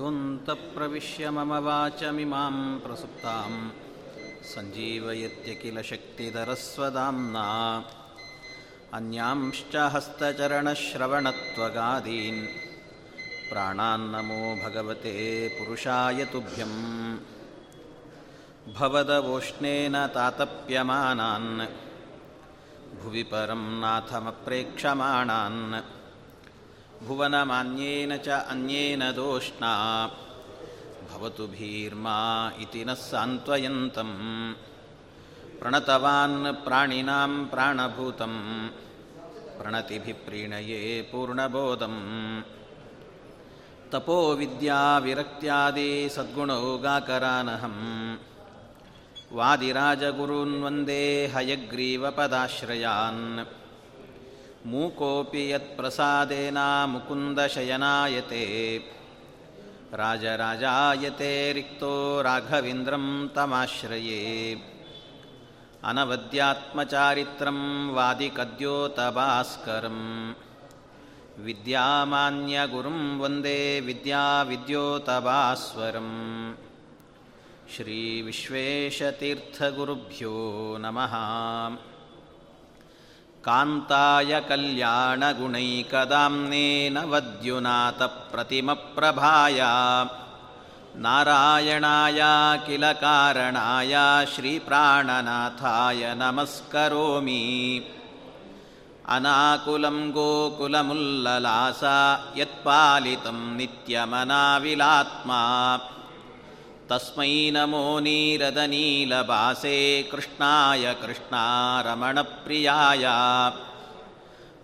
अन्तःप्रविश्य मम वाचमिमां प्रसुप्तां सञ्जीवयत्य किल शक्तिधरस्वदाम्ना अन्यांश्च हस्तचरणश्रवणत्वगादीन् प्राणान्नमो भगवते पुरुषाय तुभ्यं भवदवोष्णेन तातप्यमानान् भुवि परं नाथमप्रेक्षमाणान् भुवनमान्येन च अन्येन दोष्णा भवतु भीर्मा इति नः सान्त्वयन्तम् प्रणतवान् प्राणिनां प्राणभूतं प्रणतिभिः प्रीणये पूर्णबोधम् तपोविद्याविरक्त्यादि सद्गुणौगाकरानहम् वादिराजगुरून् वन्दे हयग्रीवपदाश्रयान् मूकोऽपि यत्प्रसादेन मुकुन्दशयनायते राजराजायते रिक्तो राघवेन्द्रं तमाश्रये अनवद्यात्मचारित्रं वादिकद्योतभास्करं विद्यामान्यगुरुं वन्दे विद्याविद्योतभास्वरम् श्रीविश्वेशतीर्थगुरुभ्यो नमः कान्ताय कल्याणगुणैकदाम्नेन वद्युनाथप्रतिमप्रभाय। नारायणाय किल कारणाय श्रीप्राणनाथाय नमस्करोमि। अनाकुलं गोकुलमुल्ललासा यत्पालितं नित्यमनाविलात्मा तस्मै नमो नीरदनीलभासे कृष्णाय कृष्णारमणप्रियाय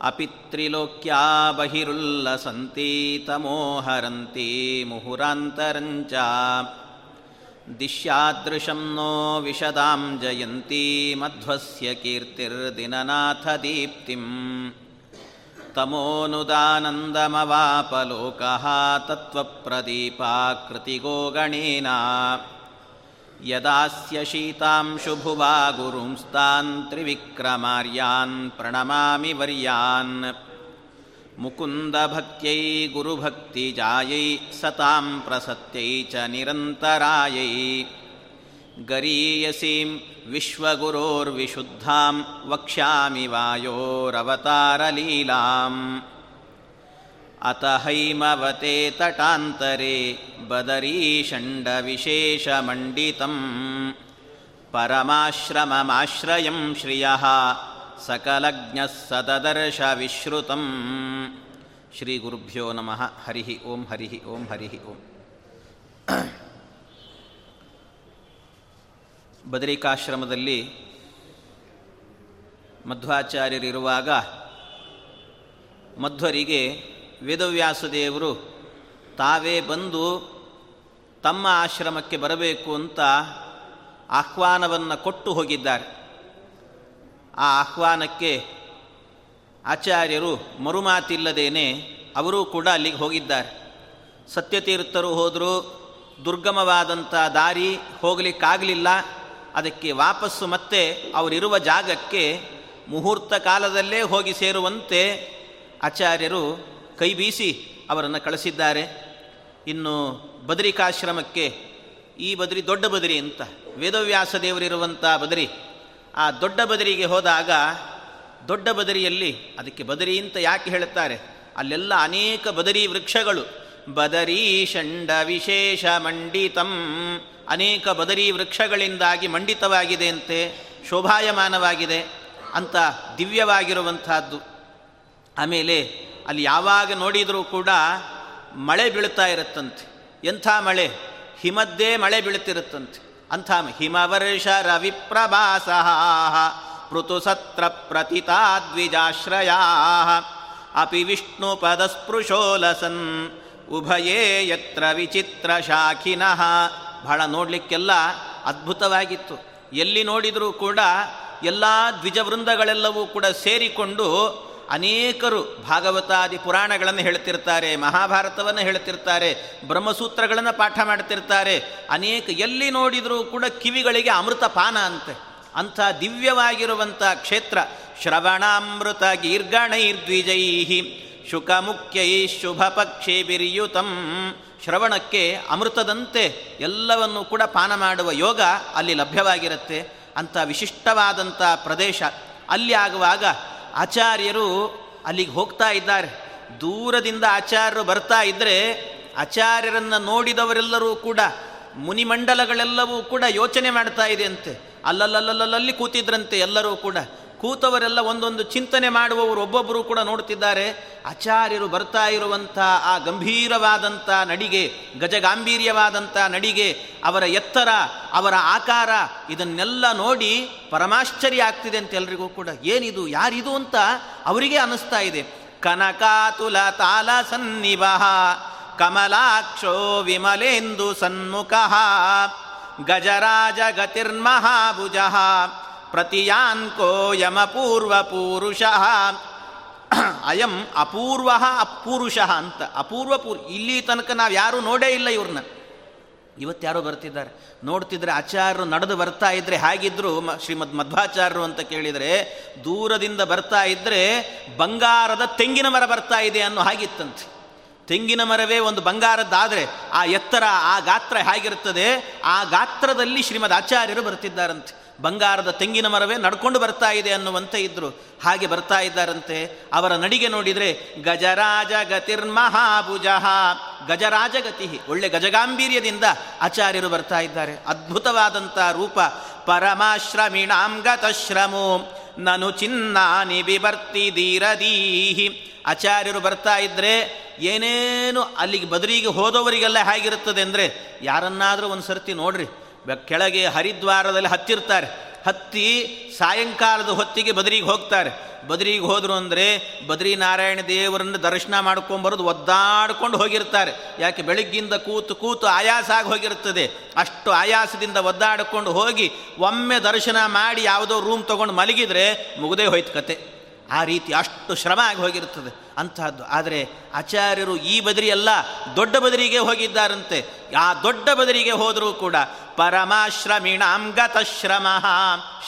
अपि त्रिलोक्या बहिरुल्लसन्ति तमोहरन्ति मुहुरान्तरञ्च दिश्यादृशं नो विशदां जयन्ती मध्वस्य कीर्तिर्दिननाथदीप्तिम् तमोनुदानन्दमवापलोकः तत्त्वप्रदीपाकृतिगो गणेन यदास्य शीतांशुभुवा गुरुंस्तान् त्रिविक्रमार्यान् प्रणमामि वर्यान्। मुकुन्दभक्त्यै गुरुभक्तिजायै सतां प्रसत्यै च निरन्तरायै। गरीयसीं विश्वगुरोर्विशुद्धां वक्ष्यामि वायोरवतारलीलाम् अत हैमवते तटान्तरे बदरीषण्डविशेषमण्डितं परमाश्रममाश्रयं श्रियः सकलज्ञः सददर्शविश्रुतं श्रीगुरुभ्यो नमः हरिः ओं हरिः ओं हरिः ओम् ಬದರಿಕಾಶ್ರಮದಲ್ಲಿ ಮಧ್ವಾಚಾರ್ಯರಿರುವಾಗ ಮಧ್ವರಿಗೆ ವೇದವ್ಯಾಸದೇವರು ತಾವೇ ಬಂದು ತಮ್ಮ ಆಶ್ರಮಕ್ಕೆ ಬರಬೇಕು ಅಂತ ಆಹ್ವಾನವನ್ನು ಕೊಟ್ಟು ಹೋಗಿದ್ದಾರೆ. ಆ ಆಹ್ವಾನಕ್ಕೆ ಆಚಾರ್ಯರು ಮರುಮಾತಿಲ್ಲದೇನೆ ಅವರೂ ಕೂಡ ಅಲ್ಲಿಗೆ ಹೋಗಿದ್ದಾರೆ. ಸತ್ಯತೀರ್ಥರು ಹೋದರೂ ದುರ್ಗಮವಾದಂಥ ದಾರಿ ಹೋಗಲಿಕ್ಕಾಗಲಿಲ್ಲ. ಅದಕ್ಕೆ ವಾಪಸ್ಸು ಮತ್ತೆ ಅವರಿರುವ ಜಾಗಕ್ಕೆ ಮುಹೂರ್ತ ಕಾಲದಲ್ಲೇ ಹೋಗಿ ಸೇರುವಂತೆ ಆಚಾರ್ಯರು ಕೈ ಬೀಸಿ ಅವರನ್ನು ಕಳಿಸಿದ್ದಾರೆ. ಇನ್ನು ಬದರಿಕಾಶ್ರಮಕ್ಕೆ ಈ ಬದರಿ ದೊಡ್ಡ ಬದರಿ ಅಂತ, ವೇದವ್ಯಾಸ ದೇವರಿರುವಂಥ ಬದರಿ, ಆ ದೊಡ್ಡ ಬದರಿಗೆ ಹೋದಾಗ ದೊಡ್ಡ ಬದರಿಯಲ್ಲಿ ಅದಕ್ಕೆ ಬದರಿ ಅಂತ ಯಾಕೆ ಹೇಳುತ್ತಾರೆ? ಅಲ್ಲೆಲ್ಲ ಅನೇಕ ಬದರಿ ವೃಕ್ಷಗಳು. ಬದರಿ ಷಂಡ ವಿಶೇಷ ಮಂಡಿತಂ. ಅನೇಕ ಬದರಿ ವೃಕ್ಷಗಳಿಂದಾಗಿ ಮಂಡಿತವಾಗಿದೆ ಅಂತೆ ಶೋಭಾಯಮಾನವಾಗಿದೆ ಅಂತ ದಿವ್ಯವಾಗಿರುವಂತಹದ್ದು ಆಮೇಲೆ ಅಲ್ಲಿ ಯಾವಾಗ ನೋಡಿದರೂ ಕೂಡ ಮಳೆ ಬೀಳ್ತಾ ಇರುತ್ತಂತೆ. ಎಂಥ ಮಳೆ? ಹಿಮದ್ದೇ ಮಳೆ ಬೀಳ್ತಿರುತ್ತಂತೆ. ಅಂಥ ಹಿಮವರ್ಷ ರವಿಪ್ರಭಾಸ ಋತುಸತ್ರ ಪ್ರತಿತಾ ದ್ವಿಜಾಶ್ರಯಾ, ಅಪಿ ವಿಷ್ಣು ಪದಸ್ಪೃಶೋಲಸನ್, ಉಭಯೇ ಯತ್ರ ವಿಚಿತ್ರ ಶಾಖಿನಃ ಬಹಳ ನೋಡಲಿಕ್ಕೆಲ್ಲ ಅದ್ಭುತವಾಗಿತ್ತು. ಎಲ್ಲಿ ನೋಡಿದರೂ ಕೂಡ ಎಲ್ಲ ದ್ವಿಜವೃಂದಗಳೆಲ್ಲವೂ ಕೂಡ ಸೇರಿಕೊಂಡು ಅನೇಕರು ಭಾಗವತಾದಿ ಪುರಾಣಗಳನ್ನು ಹೇಳ್ತಿರ್ತಾರೆ, ಮಹಾಭಾರತವನ್ನು ಹೇಳ್ತಿರ್ತಾರೆ, ಬ್ರಹ್ಮಸೂತ್ರಗಳನ್ನು ಪಾಠ ಮಾಡ್ತಿರ್ತಾರೆ. ಅನೇಕ ಎಲ್ಲಿ ನೋಡಿದರೂ ಕೂಡ ಕಿವಿಗಳಿಗೆ ಅಮೃತ ಪಾನ ಅಂತೆ. ಅಂಥ ದಿವ್ಯವಾಗಿರುವಂಥ ಕ್ಷೇತ್ರ ಶ್ರವಣಾಮೃತ ಗೀರ್ಗಣೈರ್ದ್ವಿಜೈ ಶುಕ ಈ ಶುಭ ಪಕ್ಷಿ ಬಿರಿಯುತಂ ಶ್ರವಣಕ್ಕೆ ಅಮೃತದಂತೆ ಎಲ್ಲವನ್ನು ಕೂಡ ಪಾನ ಮಾಡುವ ಯೋಗ ಅಲ್ಲಿ ಲಭ್ಯವಾಗಿರುತ್ತೆ. ಅಂಥ ವಿಶಿಷ್ಟವಾದಂಥ ಪ್ರದೇಶ. ಅಲ್ಲಿ ಆಗುವಾಗ ಆಚಾರ್ಯರು ಅಲ್ಲಿಗೆ ಹೋಗ್ತಾ ಇದ್ದಾರೆ. ದೂರದಿಂದ ಆಚಾರ್ಯರು ಬರ್ತಾ ಇದ್ದರೆ ಆಚಾರ್ಯರನ್ನು ನೋಡಿದವರೆಲ್ಲರೂ ಕೂಡ ಮುನಿಮಂಡಲಗಳೆಲ್ಲವೂ ಕೂಡ ಯೋಚನೆ ಮಾಡ್ತಾ ಇದೆ ಅಂತೆ ಅಲ್ಲಲ್ಲಲ್ಲಲ್ಲಿ ಕೂತಿದ್ರಂತೆ ಎಲ್ಲರೂ ಕೂಡ. ಕೂತವರೆಲ್ಲ ಒಂದೊಂದು ಚಿಂತನೆ ಮಾಡುವವರು ಒಬ್ಬೊಬ್ಬರು ಕೂಡ ನೋಡ್ತಿದ್ದಾರೆ ಆಚಾರ್ಯರು ಬರ್ತಾ ಇರುವಂಥ ಆ ಗಂಭೀರವಾದಂಥ ನಡಿಗೆ, ಗಜಗಾಂಭೀರ್ಯವಾದಂಥ ನಡಿಗೆ, ಅವರ ಎತ್ತರ, ಅವರ ಆಕಾರ, ಇದನ್ನೆಲ್ಲ ನೋಡಿ ಪರಮಾಶ್ಚರ್ಯ ಆಗ್ತಿದೆ ಅಂತ ಎಲ್ರಿಗೂ ಕೂಡ. ಏನಿದು, ಯಾರಿದು ಅಂತ ಅವರಿಗೆ ಅನ್ನಿಸ್ತಾ ಇದೆ. ಕನಕಾತುಲ ತಾಲ ಸನ್ನಿವಹ ಕಮಲಾಕ್ಷೋ ವಿಮಲೇಂದು ಸನ್ಮುಖ ಗಜರಾಜ ಗತಿರ್ಮಹಾಭುಜ ಪ್ರತಿಯಾನ್ಕೋ ಯಮಪೂರ್ವ ಪುರುಷ. ಅಯಂ ಅಪೂರ್ವ ಅಪುರುಷಃ ಅಂತ. ಅಪೂರ್ವ ಪೂರ್ ಇಲ್ಲಿ ತನಕ ನಾವು ಯಾರೂ ನೋಡೇ ಇಲ್ಲ ಇವ್ರನ್ನ ಇವತ್ತ್ಯಾರೋ ಬರ್ತಿದ್ದಾರೆ. ನೋಡ್ತಿದ್ರೆ ಆಚಾರ್ಯರು ನಡೆದು ಬರ್ತಾ ಇದ್ರೆ ಹಾಗಿದ್ರು ಶ್ರೀಮದ್ ಮಧ್ವಾಚಾರ್ಯರು ಅಂತ ಕೇಳಿದರೆ, ದೂರದಿಂದ ಬರ್ತಾ ಇದ್ದರೆ ಬಂಗಾರದ ತೆಂಗಿನ ಮರ ಬರ್ತಾ ಇದೆ ಅನ್ನೋ ಹಾಗಿತ್ತಂತೆ. ತೆಂಗಿನ ಮರವೇ ಒಂದು ಬಂಗಾರದ್ದಾದರೆ ಆ ಎತ್ತರ, ಆ ಗಾತ್ರ ಹೇಗಿರುತ್ತದೆ? ಆ ಗಾತ್ರದಲ್ಲಿ ಶ್ರೀಮದ್ ಆಚಾರ್ಯರು ಬರ್ತಿದ್ದಾರಂತೆ. ಬಂಗಾರದ ತೆಂಗಿನ ಮರವೇ ನಡ್ಕೊಂಡು ಬರ್ತಾ ಇದೆ ಅನ್ನುವಂತೆ ಇದ್ರು. ಹಾಗೆ ಬರ್ತಾ ಇದ್ದಾರಂತೆ. ಅವರ ನಡಿಗೆ ನೋಡಿದರೆ ಗಜರಾಜ ಗತಿರ್ಮಹಾಭುಜ ಗಜರಾಜ ಗತಿ ಒಳ್ಳೆ ಗಜಗಾಂಭೀರ್ಯದಿಂದ ಆಚಾರ್ಯರು ಬರ್ತಾ ಇದ್ದಾರೆ. ಅದ್ಭುತವಾದಂಥ ರೂಪ. ಪರಮಾಶ್ರಮಿಣಾಂ ಗತಶ್ರಮೋ. ನನು ಚಿನ್ನಾನಿ ಬಿಭರ್ತಿ ಧೀರದೀಹಿ ಆಚಾರ್ಯರು ಬರ್ತಾ ಇದ್ದರೆ ಏನೇನು ಅಲ್ಲಿಗೆ ಬದರಿಗೆ ಹೋದವರಿಗೆಲ್ಲ ಹೇಗಿರುತ್ತದೆ ಅಂದರೆ ಯಾರನ್ನಾದರೂ ಒಂದು ಸರ್ತಿ ನೋಡ್ರಿ. ಕೆಳಗೆ ಹರಿದ್ವಾರದಲ್ಲಿ ಹತ್ತಿರ್ತಾರೆ. ಹತ್ತಿ ಸಾಯಂಕಾಲದ ಹೊತ್ತಿಗೆ ಬದರಿಗೆ ಹೋಗ್ತಾರೆ. ಬದರಿಗೆ ಹೋದರು ಅಂದರೆ ಬದ್ರಿನಾರಾಯಣ ದೇವರನ್ನು ದರ್ಶನ ಮಾಡ್ಕೊಂಬರೋದು ಒದ್ದಾಡ್ಕೊಂಡು ಹೋಗಿರ್ತಾರೆ. ಯಾಕೆ ಬೆಳಗ್ಗಿಂದ ಕೂತು ಕೂತು ಆಯಾಸ ಆಗಿ ಹೋಗಿರ್ತದೆ ಅಷ್ಟು ಆಯಾಸದಿಂದ ಒದ್ದಾಡ್ಕೊಂಡು ಹೋಗಿ ಒಮ್ಮೆ ದರ್ಶನ ಮಾಡಿ ಯಾವುದೋ ರೂಮ್ ತೊಗೊಂಡು ಮಲಗಿದರೆ ಮುಗದೇ ಹೋಯ್ತು ಕತೆ. ಆ ರೀತಿ ಅಷ್ಟು ಶ್ರಮ ಆಗಿ ಹೋಗಿರುತ್ತದೆ. ಅಂತಹದ್ದು. ಆದರೆ ಆಚಾರ್ಯರು ಈ ಬದರಿಯಲ್ಲ, ದೊಡ್ಡ ಬದರಿಗೆ ಹೋಗಿದ್ದಾರಂತೆ. ಆ ದೊಡ್ಡ ಬದರಿಗೆ ಹೋದರೂ ಕೂಡ ಪರಮಾಶ್ರಮಿಣಾಂಗತ ಶ್ರಮ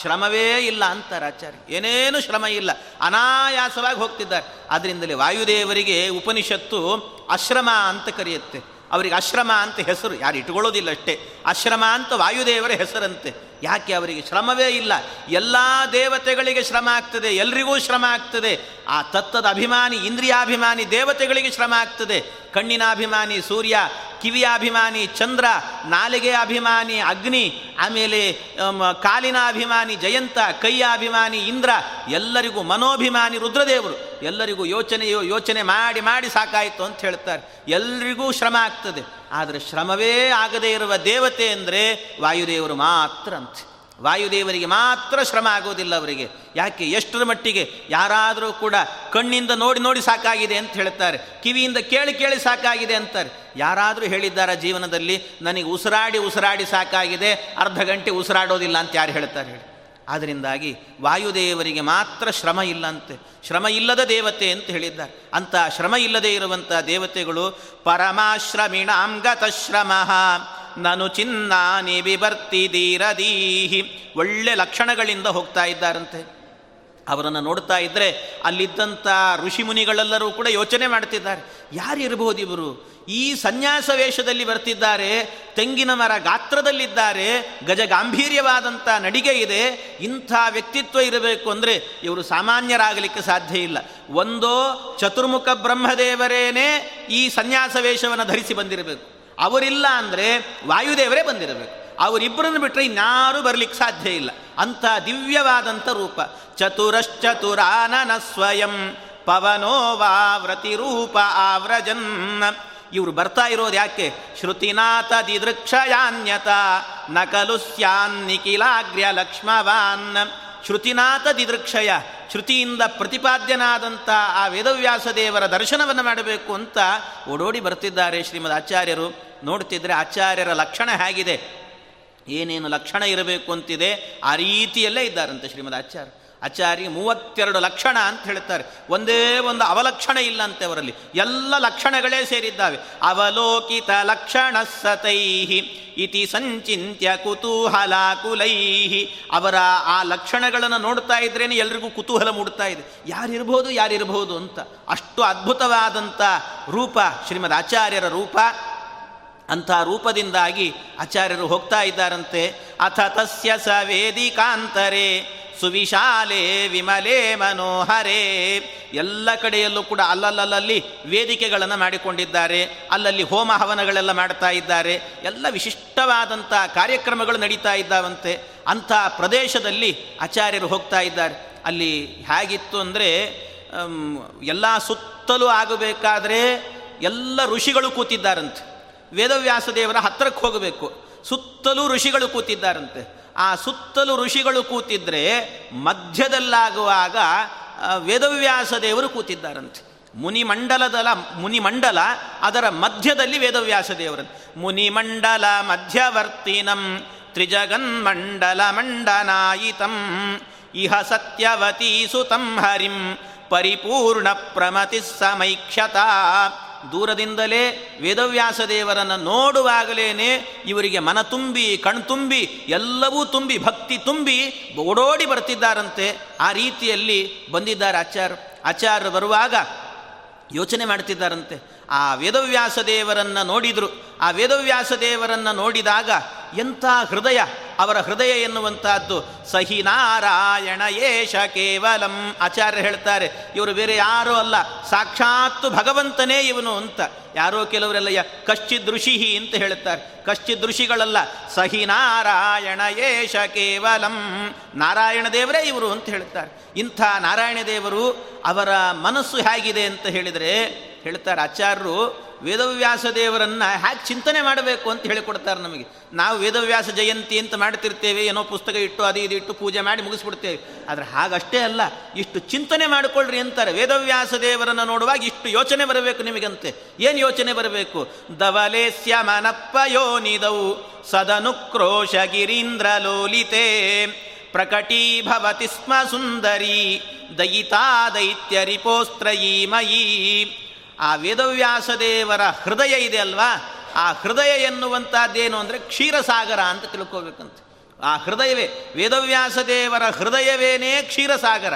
ಶ್ರಮವೇ ಇಲ್ಲ ಅಂತಾರೆ ಆಚಾರ್ಯ. ಏನೇನು ಶ್ರಮ ಇಲ್ಲ. ಅನಾಯಾಸವಾಗಿ ಹೋಗ್ತಿದ್ದಾರೆ. ಅದರಿಂದಲೇ ವಾಯುದೇವರಿಗೆ ಉಪನಿಷತ್ತು ಅಶ್ರಮ ಅಂತ ಕರೆಯುತ್ತೆ. ಅವರಿಗೆ ಆಶ್ರಮ ಅಂತ ಹೆಸರು ಯಾರು ಇಟ್ಕೊಳ್ಳೋದಿಲ್ಲ ಅಷ್ಟೇ. ಅಶ್ರಮ ಅಂತ ವಾಯುದೇವರ ಹೆಸರಂತೆ. ಯಾಕೆ ಅವರಿಗೆ ಶ್ರಮವೇ ಇಲ್ಲ? ಎಲ್ಲ ದೇವತೆಗಳಿಗೆ ಶ್ರಮ ಆಗ್ತದೆ, ಎಲ್ರಿಗೂ ಶ್ರಮ ಆಗ್ತದೆ. ಆ ತತ್ತದ ಅಭಿಮಾನಿ, ಇಂದ್ರಿಯಾಭಿಮಾನಿ ದೇವತೆಗಳಿಗೆ ಶ್ರಮ ಆಗ್ತದೆ. ಕಣ್ಣಿನ ಅಭಿಮಾನಿ ಸೂರ್ಯ ಕಿವಿಯ ಅಭಿಮಾನಿ ಚಂದ್ರ, ನಾಲಿಗೆ ಅಭಿಮಾನಿ ಅಗ್ನಿ, ಆಮೇಲೆ ಕಾಲಿನ ಅಭಿಮಾನಿ ಜಯಂತ ಕೈಯ ಅಭಿಮಾನಿ ಇಂದ್ರ, ಎಲ್ಲರಿಗೂ ಮನೋಭಿಮಾನಿ ರುದ್ರದೇವರು. ಎಲ್ಲರಿಗೂ ಯೋಚನೆ ಯೋಚನೆ ಮಾಡಿ ಮಾಡಿ ಸಾಕಾಯಿತು ಅಂತ ಹೇಳ್ತಾರೆ. ಎಲ್ರಿಗೂ ಶ್ರಮ ಆಗ್ತದೆ. ಆದರೆ ಶ್ರಮವೇ ಆಗದೇ ಇರುವ ದೇವತೆ ಅಂದರೆ ವಾಯುದೇವರು ಮಾತ್ರ ಅಂತೆ. ವಾಯುದೇವರಿಗೆ ಮಾತ್ರ ಶ್ರಮ ಆಗೋದಿಲ್ಲ ಅವರಿಗೆ. ಯಾಕೆ? ಎಷ್ಟರ ಮಟ್ಟಿಗೆ? ಯಾರಾದರೂ ಕೂಡ ಕಣ್ಣಿಂದ ನೋಡಿ ನೋಡಿ ಸಾಕಾಗಿದೆ ಅಂತ ಹೇಳ್ತಾರೆ. ಕಿವಿಯಿಂದ ಕೇಳಿ ಕೇಳಿ ಸಾಕಾಗಿದೆ ಅಂತಾರೆ. ಯಾರಾದರೂ ಹೇಳಿದ್ದಾರೆ ಜೀವನದಲ್ಲಿ, ನನಗೆ ಉಸಿರಾಡಿ ಉಸಿರಾಡಿ ಸಾಕಾಗಿದೆ, ಅರ್ಧ ಗಂಟೆ ಉಸಿರಾಡೋದಿಲ್ಲ ಅಂತ ಯಾರು ಹೇಳ್ತಾರೆ ಹೇಳಿ? ಆದ್ದರಿಂದಾಗಿ ವಾಯುದೇವರಿಗೆ ಮಾತ್ರ ಶ್ರಮ ಇಲ್ಲಂತೆ. ಶ್ರಮ ಇಲ್ಲದ ದೇವತೆ ಅಂತ ಹೇಳಿದ್ದಾರೆ. ಅಂತ ಶ್ರಮ ಇಲ್ಲದೆ ಇರುವಂಥ ದೇವತೆಗಳು ಪರಮಾಶ್ರಮಿಣಾಂಗತ ಶ್ರಮ ನಾನು ಚಿನ್ನಾನಿ ದೀರ ದೀರದೀಹಿ ಒಳ್ಳೆ ಲಕ್ಷಣಗಳಿಂದ ಹೋಗ್ತಾ ಇದ್ದಾರಂತೆ. ಅವರನ್ನು ನೋಡ್ತಾ ಇದ್ದರೆ ಅಲ್ಲಿದ್ದಂಥ ಋಷಿಮುನಿಗಳೆಲ್ಲರೂ ಕೂಡ ಯೋಚನೆ ಮಾಡ್ತಿದ್ದಾರೆ ಯಾರಿರಬಹುದು ಇವರು? ಈ ಸನ್ಯಾಸ ವೇಷದಲ್ಲಿ ಬರ್ತಿದ್ದಾರೆ, ತೆಂಗಿನ ಮರ ಗಾತ್ರದಲ್ಲಿದ್ದಾರೆ ಗಜ ಗಾಂಭೀರ್ಯವಾದಂಥ ನಡಿಗೆ ಇದೆ, ಇಂಥ ವ್ಯಕ್ತಿತ್ವ ಇರಬೇಕು ಅಂದರೆ ಇವರು ಸಾಮಾನ್ಯರಾಗಲಿಕ್ಕೆ ಸಾಧ್ಯ ಇಲ್ಲ. ಒಂದೋ ಚತುರ್ಮುಖ ಬ್ರಹ್ಮದೇವರೇನೇ ಈ ಸನ್ಯಾಸ ವೇಷವನ್ನು ಧರಿಸಿ ಬಂದಿರಬೇಕು. ಅವರಿಲ್ಲ ಅಂದರೆ ವಾಯುದೇವರೇ ಬಂದಿರಬೇಕು. ಅವರಿಬ್ಬರನ್ನು ಬಿಟ್ಟರೆ ಇನ್ಯಾರೂ ಬರಲಿಕ್ಕೆ ಸಾಧ್ಯ ಇಲ್ಲ. ಅಂಥ ದಿವ್ಯವಾದಂಥ ರೂಪ. ಚತುರಶ್ಚತುರಾನನ ಸ್ವಯಂ ಪವನೋ ವಾವ್ರತಿರೂಪ ಆವ್ರಜನ್ ಇವರು ಬರ್ತಾ ಇರೋದು ಯಾಕೆ? ಶ್ರುತಿನಾಥ ದಿದೃಕ್ಷಯಾನ್ಯತ ನಕಲು ಸ್ಯಾನ್ನಿಖಿಲಾಗ್ರ್ಯ ಲಕ್ಷ್ಮವಾನ್. ಶ್ರುತಿನಾಥ ದಿದೃಕ್ಷಯ ಶ್ರುತಿಯಿಂದ ಪ್ರತಿಪಾದ್ಯನಾದಂಥ ಆ ವೇದವ್ಯಾಸ ದೇವರ ದರ್ಶನವನ್ನು ಮಾಡಬೇಕು ಅಂತ ಓಡೋಡಿ ಬರ್ತಿದ್ದಾರೆ ಶ್ರೀಮದ್ ಆಚಾರ್ಯರು. ನೋಡ್ತಿದ್ರೆ ಆಚಾರ್ಯರ ಲಕ್ಷಣ ಹೇಗಿದೆ. ಏನೇನು ಲಕ್ಷಣ ಇರಬೇಕು ಅಂತಿದೆ ಆ ರೀತಿಯಲ್ಲೇ ಇದ್ದಾರಂತೆ ಶ್ರೀಮದ್ ಆಚಾರ್ಯ. ಆಚಾರ್ಯ ಮೂವತ್ತೆರಡು ಲಕ್ಷಣ ಅಂತ ಹೇಳ್ತಾರೆ. ಒಂದೇ ಒಂದು ಅವಲಕ್ಷಣ ಇಲ್ಲ ಅಂತೆ ಅವರಲ್ಲಿ. ಎಲ್ಲ ಲಕ್ಷಣಗಳೇ ಸೇರಿದ್ದಾವೆ. ಅವಲೋಕಿತ ಲಕ್ಷಣ ಸತೈಹಿ ಇತಿ ಸಂಚಿತ್ಯ ಕುತೂಹಲಾಕುಲೈಹಿ ಅವರ ಆ ಲಕ್ಷಣಗಳನ್ನು ನೋಡ್ತಾ ಇದ್ರೇನೆ ಎಲ್ರಿಗೂ ಕುತೂಹಲ ಮೂಡ್ತಾ ಇದೆ. ಯಾರಿರ್ಬೋದು ಯಾರಿರ್ಬೋದು ಅಂತ. ಅಷ್ಟು ಅದ್ಭುತವಾದಂಥ ರೂಪ ಶ್ರೀಮದ್ ಆಚಾರ್ಯರ ರೂಪ. ಅಂಥ ರೂಪದಿಂದಾಗಿ ಆಚಾರ್ಯರು ಹೋಗ್ತಾ ಇದ್ದಾರಂತೆ. ಅಥ ತಸ್ಯ ಸ ವೇದಿಕಾಂತರೇ, ಸುವಿಶಾಲೆ ವಿಮಲೆ ಮನೋಹರೇ. ಎಲ್ಲ ಕಡೆಯಲ್ಲೂ ಕೂಡ ಅಲ್ಲಲ್ಲಲ್ಲಿ ವೇದಿಕೆಗಳನ್ನು ಮಾಡಿಕೊಂಡಿದ್ದಾರೆ. ಅಲ್ಲಲ್ಲಿ ಹೋಮ ಹವನಗಳೆಲ್ಲ ಮಾಡ್ತಾ ಇದ್ದಾರೆ. ಎಲ್ಲ ವಿಶಿಷ್ಟವಾದಂಥ ಕಾರ್ಯಕ್ರಮಗಳು ನಡೀತಾ ಇದ್ದಾವಂತೆ. ಅಂಥ ಪ್ರದೇಶದಲ್ಲಿ ಆಚಾರ್ಯರು ಹೋಗ್ತಾ ಇದ್ದಾರೆ. ಅಲ್ಲಿ ಹೇಗಿತ್ತು ಅಂದರೆ ಎಲ್ಲ ಸುತ್ತಲೂ ಆಗಬೇಕಾದ್ರೆ ಎಲ್ಲ ಋಷಿಗಳು ಕೂತಿದ್ದಾರಂತೆ. ವೇದವ್ಯಾಸ ದೇವರ ಹತ್ತಿರಕ್ಕೆ ಹೋಗಬೇಕು. ಸುತ್ತಲೂ ಋಷಿಗಳು ಕೂತಿದ್ದಾರಂತೆ. ಆ ಸುತ್ತಲೂ ಋಷಿಗಳು ಕೂತಿದ್ರೆ ಮಧ್ಯದಲ್ಲಾಗುವಾಗ ವೇದವ್ಯಾಸ ದೇವರು ಕೂತಿದ್ದಾರಂತೆ. ಮುನಿಮಂಡಲದಲ, ಮುನಿಮಂಡಲ, ಅದರ ಮಧ್ಯದಲ್ಲಿ ವೇದವ್ಯಾಸ ದೇವರಂತೆ ಮುನಿಮಂಡಲ ಮಧ್ಯವರ್ತಿನಂ, ತ್ರಿಜಗನ್ಮಂಡಲ ಮಂಡನಾಯಿತಂ, ಇಹ ಸತ್ಯವತೀ ಸುತಂ ಹರಿಂ, ಪರಿಪೂರ್ಣ ಪ್ರಮತಿ ಸಮೈಕ್ಷತಾ ದೂರದಿಂದಲೇ ವೇದವ್ಯಾಸ ದೇವರನ್ನು ನೋಡುವಾಗಲೇ ಇವರಿಗೆ ಮನ ತುಂಬಿ ಕಣ್ತುಂಬಿ ಎಲ್ಲವೂ ತುಂಬಿ, ಭಕ್ತಿ ತುಂಬಿ ಓಡೋಡಿ ಬರ್ತಿದ್ದಾರಂತೆ. ಆ ರೀತಿಯಲ್ಲಿ ಬಂದಿದ್ದಾರೆ ಆಚಾರ್ಯ. ಆಚಾರ್ಯರು ಬರುವಾಗ ಯೋಚನೆ ಮಾಡ್ತಿದ್ದಾರಂತೆ. ಆ ವೇದವ್ಯಾಸ ದೇವರನ್ನು ನೋಡಿದರು. ಆ ವೇದವ್ಯಾಸ ದೇವರನ್ನು ನೋಡಿದಾಗ ಎಂಥ ಹೃದಯ ಅವರ ಹೃದಯ ಎನ್ನುವಂತಹದ್ದು ಸಹಿ ನಾರಾಯಣ ಏಷ ಕೇವಲಂ ಆಚಾರ್ಯ ಹೇಳ್ತಾರೆ. ಇವರು ಬೇರೆ ಯಾರೂ ಅಲ್ಲ, ಸಾಕ್ಷಾತ್ತು ಭಗವಂತನೇ ಇವನು ಅಂತ. ಯಾರೋ ಕೆಲವರೆಲ್ಲ ಕಶ್ಚಿದ್ ಋಷಿಹಿ ಅಂತ ಹೇಳುತ್ತಾರೆ. ಕಶ್ಚಿದ್ ಋಷಿಗಳಲ್ಲ, ಸಹಿ ನಾರಾಯಣ ಏಷ ಕೇವಲಂ ನಾರಾಯಣ ದೇವರೇ ಇವರು ಅಂತ ಹೇಳ್ತಾರೆ ಇಂಥ ನಾರಾಯಣ ದೇವರು ಅವರ ಮನಸ್ಸು ಹೇಗಿದೆ ಅಂತ ಹೇಳಿದರೆ, ಹೇಳ್ತಾರೆ ಆಚಾರ್ಯರು ವೇದವ್ಯಾಸ ದೇವರನ್ನು ಹ್ಯಾಕೆ ಚಿಂತನೆ ಮಾಡಬೇಕು ಅಂತ ಹೇಳಿಕೊಡ್ತಾರೆ ನಮಗೆ. ನಾವು ವೇದವ್ಯಾಸ ಜಯಂತಿ ಅಂತ ಮಾಡ್ತಿರ್ತೇವೆ, ಏನೋ ಪುಸ್ತಕ ಇಟ್ಟು ಅದು ಇದು ಇಟ್ಟು ಪೂಜೆ ಮಾಡಿ ಮುಗಿಸ್ಬಿಡ್ತೇವೆ. ಆದರೆ ಹಾಗಷ್ಟೇ ಅಲ್ಲ, ಇಷ್ಟು ಚಿಂತನೆ ಮಾಡಿಕೊಳ್ಳ್ರಿ ಅಂತಾರೆ. ವೇದವ್ಯಾಸ ದೇವರನ್ನು ನೋಡುವಾಗ ಇಷ್ಟು ಯೋಚನೆ ಬರಬೇಕು ನಿಮಗಂತೆ. ಏನು ಯೋಚನೆ ಬರಬೇಕು? ದವಲೇಸ್ಯ ಮನಪ್ಪ ಸದನು ಸದನುಕ್ರೋಶ ಗಿರೀಂದ್ರ ಲೋಲಿತೆ. ಪ್ರಕಟೀಭವತಿ ಸ್ಮ ಸುಂದರಿ ದಯಿತಾ ದೈತ್ಯರಿಪೋಸ್ತ್ರಯೀ ಮಯೀ ಆ ವೇದವ್ಯಾಸ ದೇವರ ಹೃದಯ ಇದೆ ಅಲ್ವಾ? ಆ ಹೃದಯ ಎನ್ನುವಂಥದ್ದೇನು ಅಂದರೆ ಕ್ಷೀರಸಾಗರ ಅಂತ ತಿಳ್ಕೋಬೇಕಂತ. ಆ ಹೃದಯವೇ ವೇದವ್ಯಾಸ ದೇವರ ಹೃದಯವೇನೇ ಕ್ಷೀರಸಾಗರ.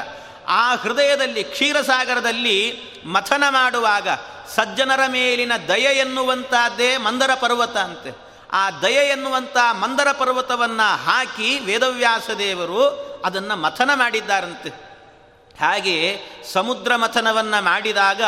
ಆ ಹೃದಯದಲ್ಲಿ, ಕ್ಷೀರಸಾಗರದಲ್ಲಿ ಮಥನ ಮಾಡುವಾಗ ಸಜ್ಜನರ ಮೇಲಿನ ದಯ ಎನ್ನುವಂಥದ್ದೇ ಮಂದರ ಪರ್ವತ ಅಂತೆ. ಆ ದಯ ಎನ್ನುವಂಥ ಮಂದರ ಪರ್ವತವನ್ನು ಹಾಕಿ ವೇದವ್ಯಾಸ ದೇವರು ಅದನ್ನು ಮಥನ ಮಾಡಿದ್ದಾರಂತೆ. ಹಾಗೆ ಸಮುದ್ರ ಮಥನವನ್ನು ಮಾಡಿದಾಗ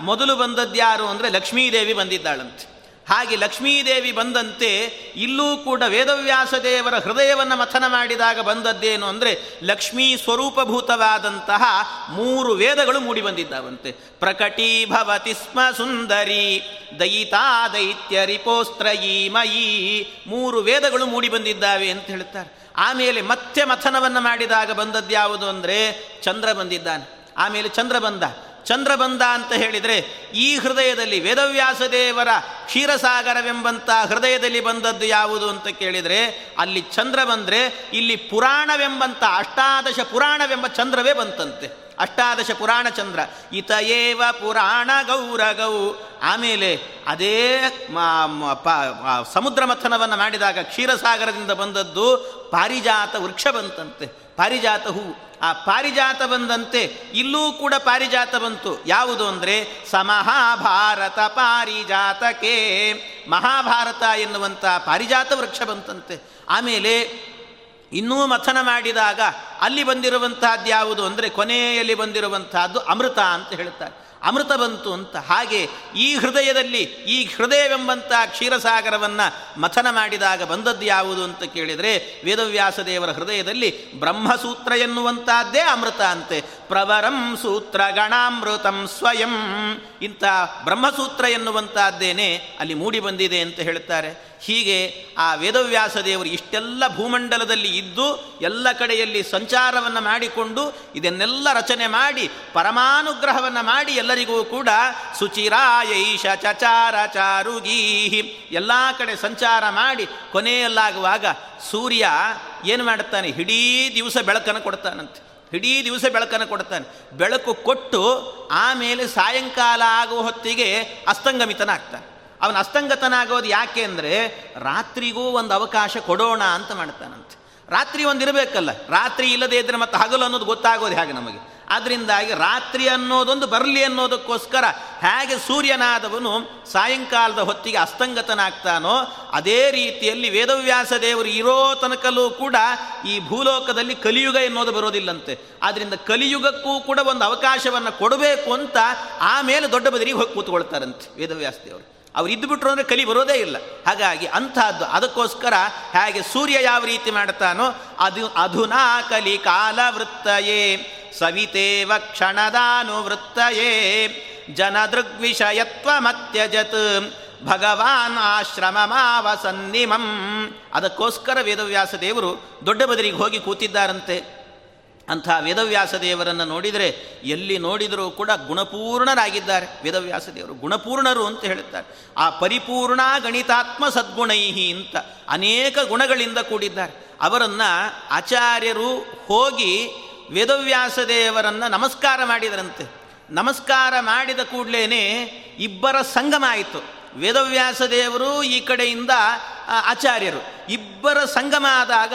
ಮೊದಲು ಬಂದದ್ಯಾರು ಅಂದರೆ ಲಕ್ಷ್ಮೀದೇವಿ ಬಂದಿದ್ದಾಳಂತೆ. ಹಾಗೆ ಲಕ್ಷ್ಮೀದೇವಿ ಬಂದಂತೆ ಇಲ್ಲೂ ಕೂಡ ವೇದವ್ಯಾಸ ದೇವರ ಹೃದಯವನ್ನು ಮಥನ ಮಾಡಿದಾಗ ಬಂದದ್ದೇನು ಅಂದರೆ ಲಕ್ಷ್ಮೀ ಸ್ವರೂಪಭೂತವಾದಂತಹ ಮೂರು ವೇದಗಳು ಮೂಡಿ ಬಂದಿದ್ದಾವಂತೆ. ಪ್ರಕಟೀಭವತಿ ಸ್ಮ ಸುಂದರಿ ದಯಿತಾ ದೈತ್ಯ ರಿಪೋಸ್ತ್ರಯೀ ಮಯೀ ಮೂರು ವೇದಗಳು ಮೂಡಿ ಬಂದಿದ್ದಾವೆ ಅಂತ ಹೇಳ್ತಾರೆ. ಆಮೇಲೆ ಮತ್ತೆ ಮಥನವನ್ನು ಮಾಡಿದಾಗ ಬಂದದ್ದು ಯಾವುದು ಅಂದರೆ ಚಂದ್ರ ಬಂದಿದ್ದಾನೆ. ಆಮೇಲೆ ಚಂದ್ರ ಬಂದ. ಚಂದ್ರ ಬಂದ ಅಂತ ಹೇಳಿದರೆ ಈ ಹೃದಯದಲ್ಲಿ ವೇದವ್ಯಾಸ ದೇವರ ಕ್ಷೀರಸಾಗರವೆಂಬಂಥ ಹೃದಯದಲ್ಲಿ ಬಂದದ್ದು ಯಾವುದು ಅಂತ ಕೇಳಿದರೆ ಅಲ್ಲಿ ಚಂದ್ರ ಬಂದರೆ ಇಲ್ಲಿ ಪುರಾಣವೆಂಬಂಥ ಅಷ್ಟಾದಶ ಪುರಾಣವೆಂಬ ಚಂದ್ರವೇ ಬಂತಂತೆ. ಅಷ್ಟಾದಶ ಪುರಾಣ ಚಂದ್ರ. ಇತಯೇವ ಪುರಾಣ ಗೌರಗೌ. ಆಮೇಲೆ ಅದೇ ಸಮುದ್ರ ಮಥನವನ್ನು ಮಾಡಿದಾಗ ಕ್ಷೀರಸಾಗರದಿಂದ ಬಂದದ್ದು ಪಾರಿಜಾತ ವೃಕ್ಷ ಬಂತಂತೆ. ಪಾರಿಜಾತ ಹೂವು ಆ ಪಾರಿಜಾತ ಬಂದಂತೆ ಇಲ್ಲೂ ಕೂಡ ಪಾರಿಜಾತ ಬಂತು. ಯಾವುದು ಅಂದರೆ, ಸಮಹಾಭಾರತ ಪಾರಿಜಾತಕ್ಕೆ ಮಹಾಭಾರತ ಎನ್ನುವಂಥ ಪಾರಿಜಾತ ವೃಕ್ಷ ಬಂತಂತೆ. ಆಮೇಲೆ ಇನ್ನೂ ಮಥನ ಮಾಡಿದಾಗ ಅಲ್ಲಿ ಬಂದಿರುವಂತಹದ್ದು ಯಾವುದು ಅಂದರೆ ಕೊನೆಯಲ್ಲಿ ಬಂದಿರುವಂತಹದ್ದು ಅಮೃತ ಅಂತ ಹೇಳ್ತಾರೆ. ಅಮೃತ ಬಂತು ಅಂತ. ಹಾಗೆ ಈ ಹೃದಯದಲ್ಲಿ ಈ ಹೃದಯವೆಂಬಂಥ ಕ್ಷೀರಸಾಗರವನ್ನು ಮಥನ ಮಾಡಿದಾಗ ಬಂದದ್ದು ಯಾವುದು ಅಂತ ಕೇಳಿದರೆ ವೇದವ್ಯಾಸ ದೇವರ ಹೃದಯದಲ್ಲಿ ಬ್ರಹ್ಮಸೂತ್ರ ಎನ್ನುವಂತಹದ್ದೇ ಅಮೃತ ಅಂತೆ. ಪ್ರವರಂ ಸೂತ್ರ ಗಣಾಮೃತಂ ಸ್ವಯಂ. ಇಂಥ ಬ್ರಹ್ಮಸೂತ್ರ ಎನ್ನುವಂತಹದ್ದೇನೆ ಅಲ್ಲಿ ಮೂಡಿ ಬಂದಿದೆ ಅಂತ ಹೇಳ್ತಾರೆ ಹೀಗೆ ಆ ವೇದವ್ಯಾಸ ದೇವರು ಇಷ್ಟೆಲ್ಲ ಭೂಮಂಡಲದಲ್ಲಿ ಇದ್ದು ಎಲ್ಲ ಕಡೆಯಲ್ಲಿ ಸಂಚಾರವನ್ನು ಮಾಡಿಕೊಂಡು ಇದನ್ನೆಲ್ಲ ರಚನೆ ಮಾಡಿ ಪರಮಾನುಗ್ರಹವನ್ನು ಮಾಡಿ ಎಲ್ಲರಿಗೂ ಕೂಡ ಸುಚಿರಾಯೈಷ ಚಚಾರ ಚಾರುಗೀಹಿ ಎಲ್ಲ ಕಡೆ ಸಂಚಾರ ಮಾಡಿ ಕೊನೆಯಲ್ಲಾಗುವಾಗ ಸೂರ್ಯ ಏನು ಮಾಡುತ್ತಾನೆ? ಇಡೀ ದಿವಸ ಬೆಳಕನ್ನು ಕೊಡ್ತಾನಂತೆ. ಇಡೀ ದಿವಸ ಬೆಳಕನ್ನು ಕೊಡ್ತಾನೆ. ಬೆಳಕು ಕೊಟ್ಟು ಆಮೇಲೆ ಸಾಯಂಕಾಲ ಆಗುವ ಹೊತ್ತಿಗೆ ಅಸ್ತಂಗಮಿತನಾಗ್ತಾನೆ. ಅವನು ಅಸ್ತಂಗತನಾಗೋದು ಯಾಕೆ ಅಂದರೆ ರಾತ್ರಿಗೂ ಒಂದು ಅವಕಾಶ ಕೊಡೋಣ ಅಂತ ಮಾಡ್ತಾನಂತೆ. ರಾತ್ರಿ ಒಂದು ಇರಬೇಕಲ್ಲ, ರಾತ್ರಿ ಇಲ್ಲದೆ ಇದ್ರೆ ಮತ್ತೆ ಹಗಲು ಅನ್ನೋದು ಗೊತ್ತಾಗೋದು ಹೇಗೆ ನಮಗೆ? ಅದರಿಂದಾಗಿ ರಾತ್ರಿ ಅನ್ನೋದೊಂದು ಬರಲಿ ಅನ್ನೋದಕ್ಕೋಸ್ಕರ ಹೇಗೆ ಸೂರ್ಯನಾದವನು ಸಾಯಂಕಾಲದ ಹೊತ್ತಿಗೆ ಅಸ್ತಂಗತನಾಗ್ತಾನೋ, ಅದೇ ರೀತಿಯಲ್ಲಿ ವೇದವ್ಯಾಸ ದೇವರು ಇರೋ ತನಕಲ್ಲೂ ಕೂಡ ಈ ಭೂಲೋಕದಲ್ಲಿ ಕಲಿಯುಗ ಎನ್ನೋದು ಬರೋದಿಲ್ಲಂತೆ. ಆದ್ದರಿಂದ ಕಲಿಯುಗಕ್ಕೂ ಕೂಡ ಒಂದು ಅವಕಾಶವನ್ನು ಕೊಡಬೇಕು ಅಂತ ಆಮೇಲೆ ದೊಡ್ಡ ಬದರಿಗೆ ಹೋಗಿ ಕೂತ್ಕೊಳ್ತಾರಂತೆ ವೇದವ್ಯಾಸ ದೇವರು. ಅವ್ರು ಇದ್ದು ಬಿಟ್ರು ಅಂದರೆ ಕಲಿ ಬರೋದೇ ಇಲ್ಲ. ಹಾಗಾಗಿ ಅಂಥದ್ದು ಅದಕ್ಕೋಸ್ಕರ ಹೇಗೆ ಸೂರ್ಯ ಯಾವ ರೀತಿ ಮಾಡ್ತಾನೋ ಅದು, ಅಧುನಾ ಕಲಿ ಕಾಲ ವೃತ್ತಯೇ ಸವಿತೇವ ಕ್ಷಣದಾನುವೃತ್ತಯೇ ಜನದೃಗ್ವಿಷಯತ್ವ ಮತ್ಯಜತ್, ಭಗವಾನ್ ಆಶ್ರಮ ಮಾವಸನ್ನಿಮಂ ಅದಕ್ಕೋಸ್ಕರ ವೇದವ್ಯಾಸ ದೇವರು ದೊಡ್ಡ ಬದರಿಗೆ ಹೋಗಿ ಕೂತಿದ್ದಾರಂತೆ. ಅಂಥ ವೇದವ್ಯಾಸ ದೇವರನ್ನು ನೋಡಿದರೆ ಎಲ್ಲಿ ನೋಡಿದರೂ ಕೂಡ ಗುಣಪೂರ್ಣರಾಗಿದ್ದಾರೆ. ವೇದವ್ಯಾಸ ದೇವರು ಗುಣಪೂರ್ಣರು ಅಂತ ಹೇಳುತ್ತಾರೆ. ಆ ಪರಿಪೂರ್ಣ ಗಣಿತಾತ್ಮ ಸದ್ಗುಣೈಹಿ ಅಂತ ಅನೇಕ ಗುಣಗಳಿಂದ ಕೂಡಿದ್ದಾರೆ. ಅವರನ್ನು ಆಚಾರ್ಯರು ಹೋಗಿ ವೇದವ್ಯಾಸ ದೇವರನ್ನು ನಮಸ್ಕಾರ ಮಾಡಿದರಂತೆ. ನಮಸ್ಕಾರ ಮಾಡಿದ ಕೂಡಲೇ ಇಬ್ಬರ ಸಂಗಮ ಆಯಿತು. ವೇದವ್ಯಾಸ ದೇವರು ಈ ಕಡೆಯಿಂದ ಆಚಾರ್ಯರು. ಇಬ್ಬರ ಸಂಗಮ ಆದಾಗ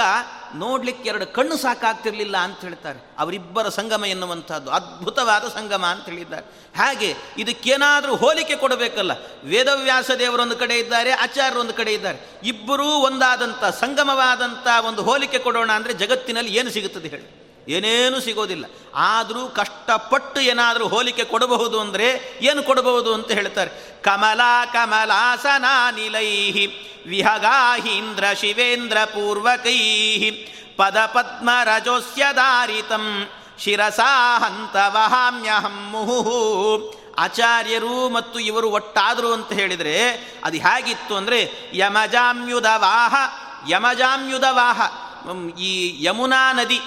ನೋಡ್ಲಿಕ್ಕೆ ಎರಡು ಕಣ್ಣು ಸಾಕಾಗ್ತಿರ್ಲಿಲ್ಲ ಅಂತ ಹೇಳ್ತಾರೆ. ಅವರಿಬ್ಬರ ಸಂಗಮ ಎನ್ನುವಂಥದ್ದು, ಅದ್ಭುತವಾದ ಸಂಗಮ ಅಂತ ಹೇಳಿದ್ದಾರೆ. ಹಾಗೆ ಇದಕ್ಕೇನಾದರೂ ಹೋಲಿಕೆ ಕೊಡಬೇಕಲ್ಲ. ವೇದವ್ಯಾಸ ದೇವರೊಂದು ಕಡೆ ಇದ್ದಾರೆ, ಆಚಾರ್ಯರು ಒಂದು ಕಡೆ ಇದ್ದಾರೆ. ಇಬ್ಬರೂ ಒಂದಾದಂಥ, ಸಂಗಮವಾದಂಥ ಒಂದು ಹೋಲಿಕೆ ಕೊಡೋಣ ಅಂದರೆ ಜಗತ್ತಿನಲ್ಲಿ ಏನು ಸಿಗುತ್ತದೆ ಹೇಳಿ. ಏನೇನು ಸಿಗೋದಿಲ್ಲ. ಆದರೂ ಕಷ್ಟಪಟ್ಟು ಏನಾದರೂ ಹೋಲಿಕೆ ಕೊಡಬಹುದು ಅಂದರೆ ಏನು ಕೊಡಬಹುದು ಅಂತ ಹೇಳ್ತಾರೆ. ಕಮಲಾ ಕಮಲಾಸನ ನಿಲೈಹಿ, ವಿಹಗಾಹೀಂದ್ರ ಶಿವೇಂದ್ರ ಪೂರ್ವಕೈ ಪದ ಪದ್ಮ ರಜೋಸ್ಯ ದಾರಿತಂ, ಶಿರಸಾ ಹಂತ ವಹಾಮ್ಯಹಂ ಮುಹು ಆಚಾರ್ಯರು ಮತ್ತು ಇವರು ಒಟ್ಟಾದರು ಅಂತ ಹೇಳಿದರೆ ಅದು ಹೇಗಿತ್ತು ಅಂದರೆ ಯಮಜಾಮ್ಯುದ ವಾಹ ಯಮಜಾಮ್ಯುದ ವಾಹ ಈ ಯಮುನಾ ನದಿ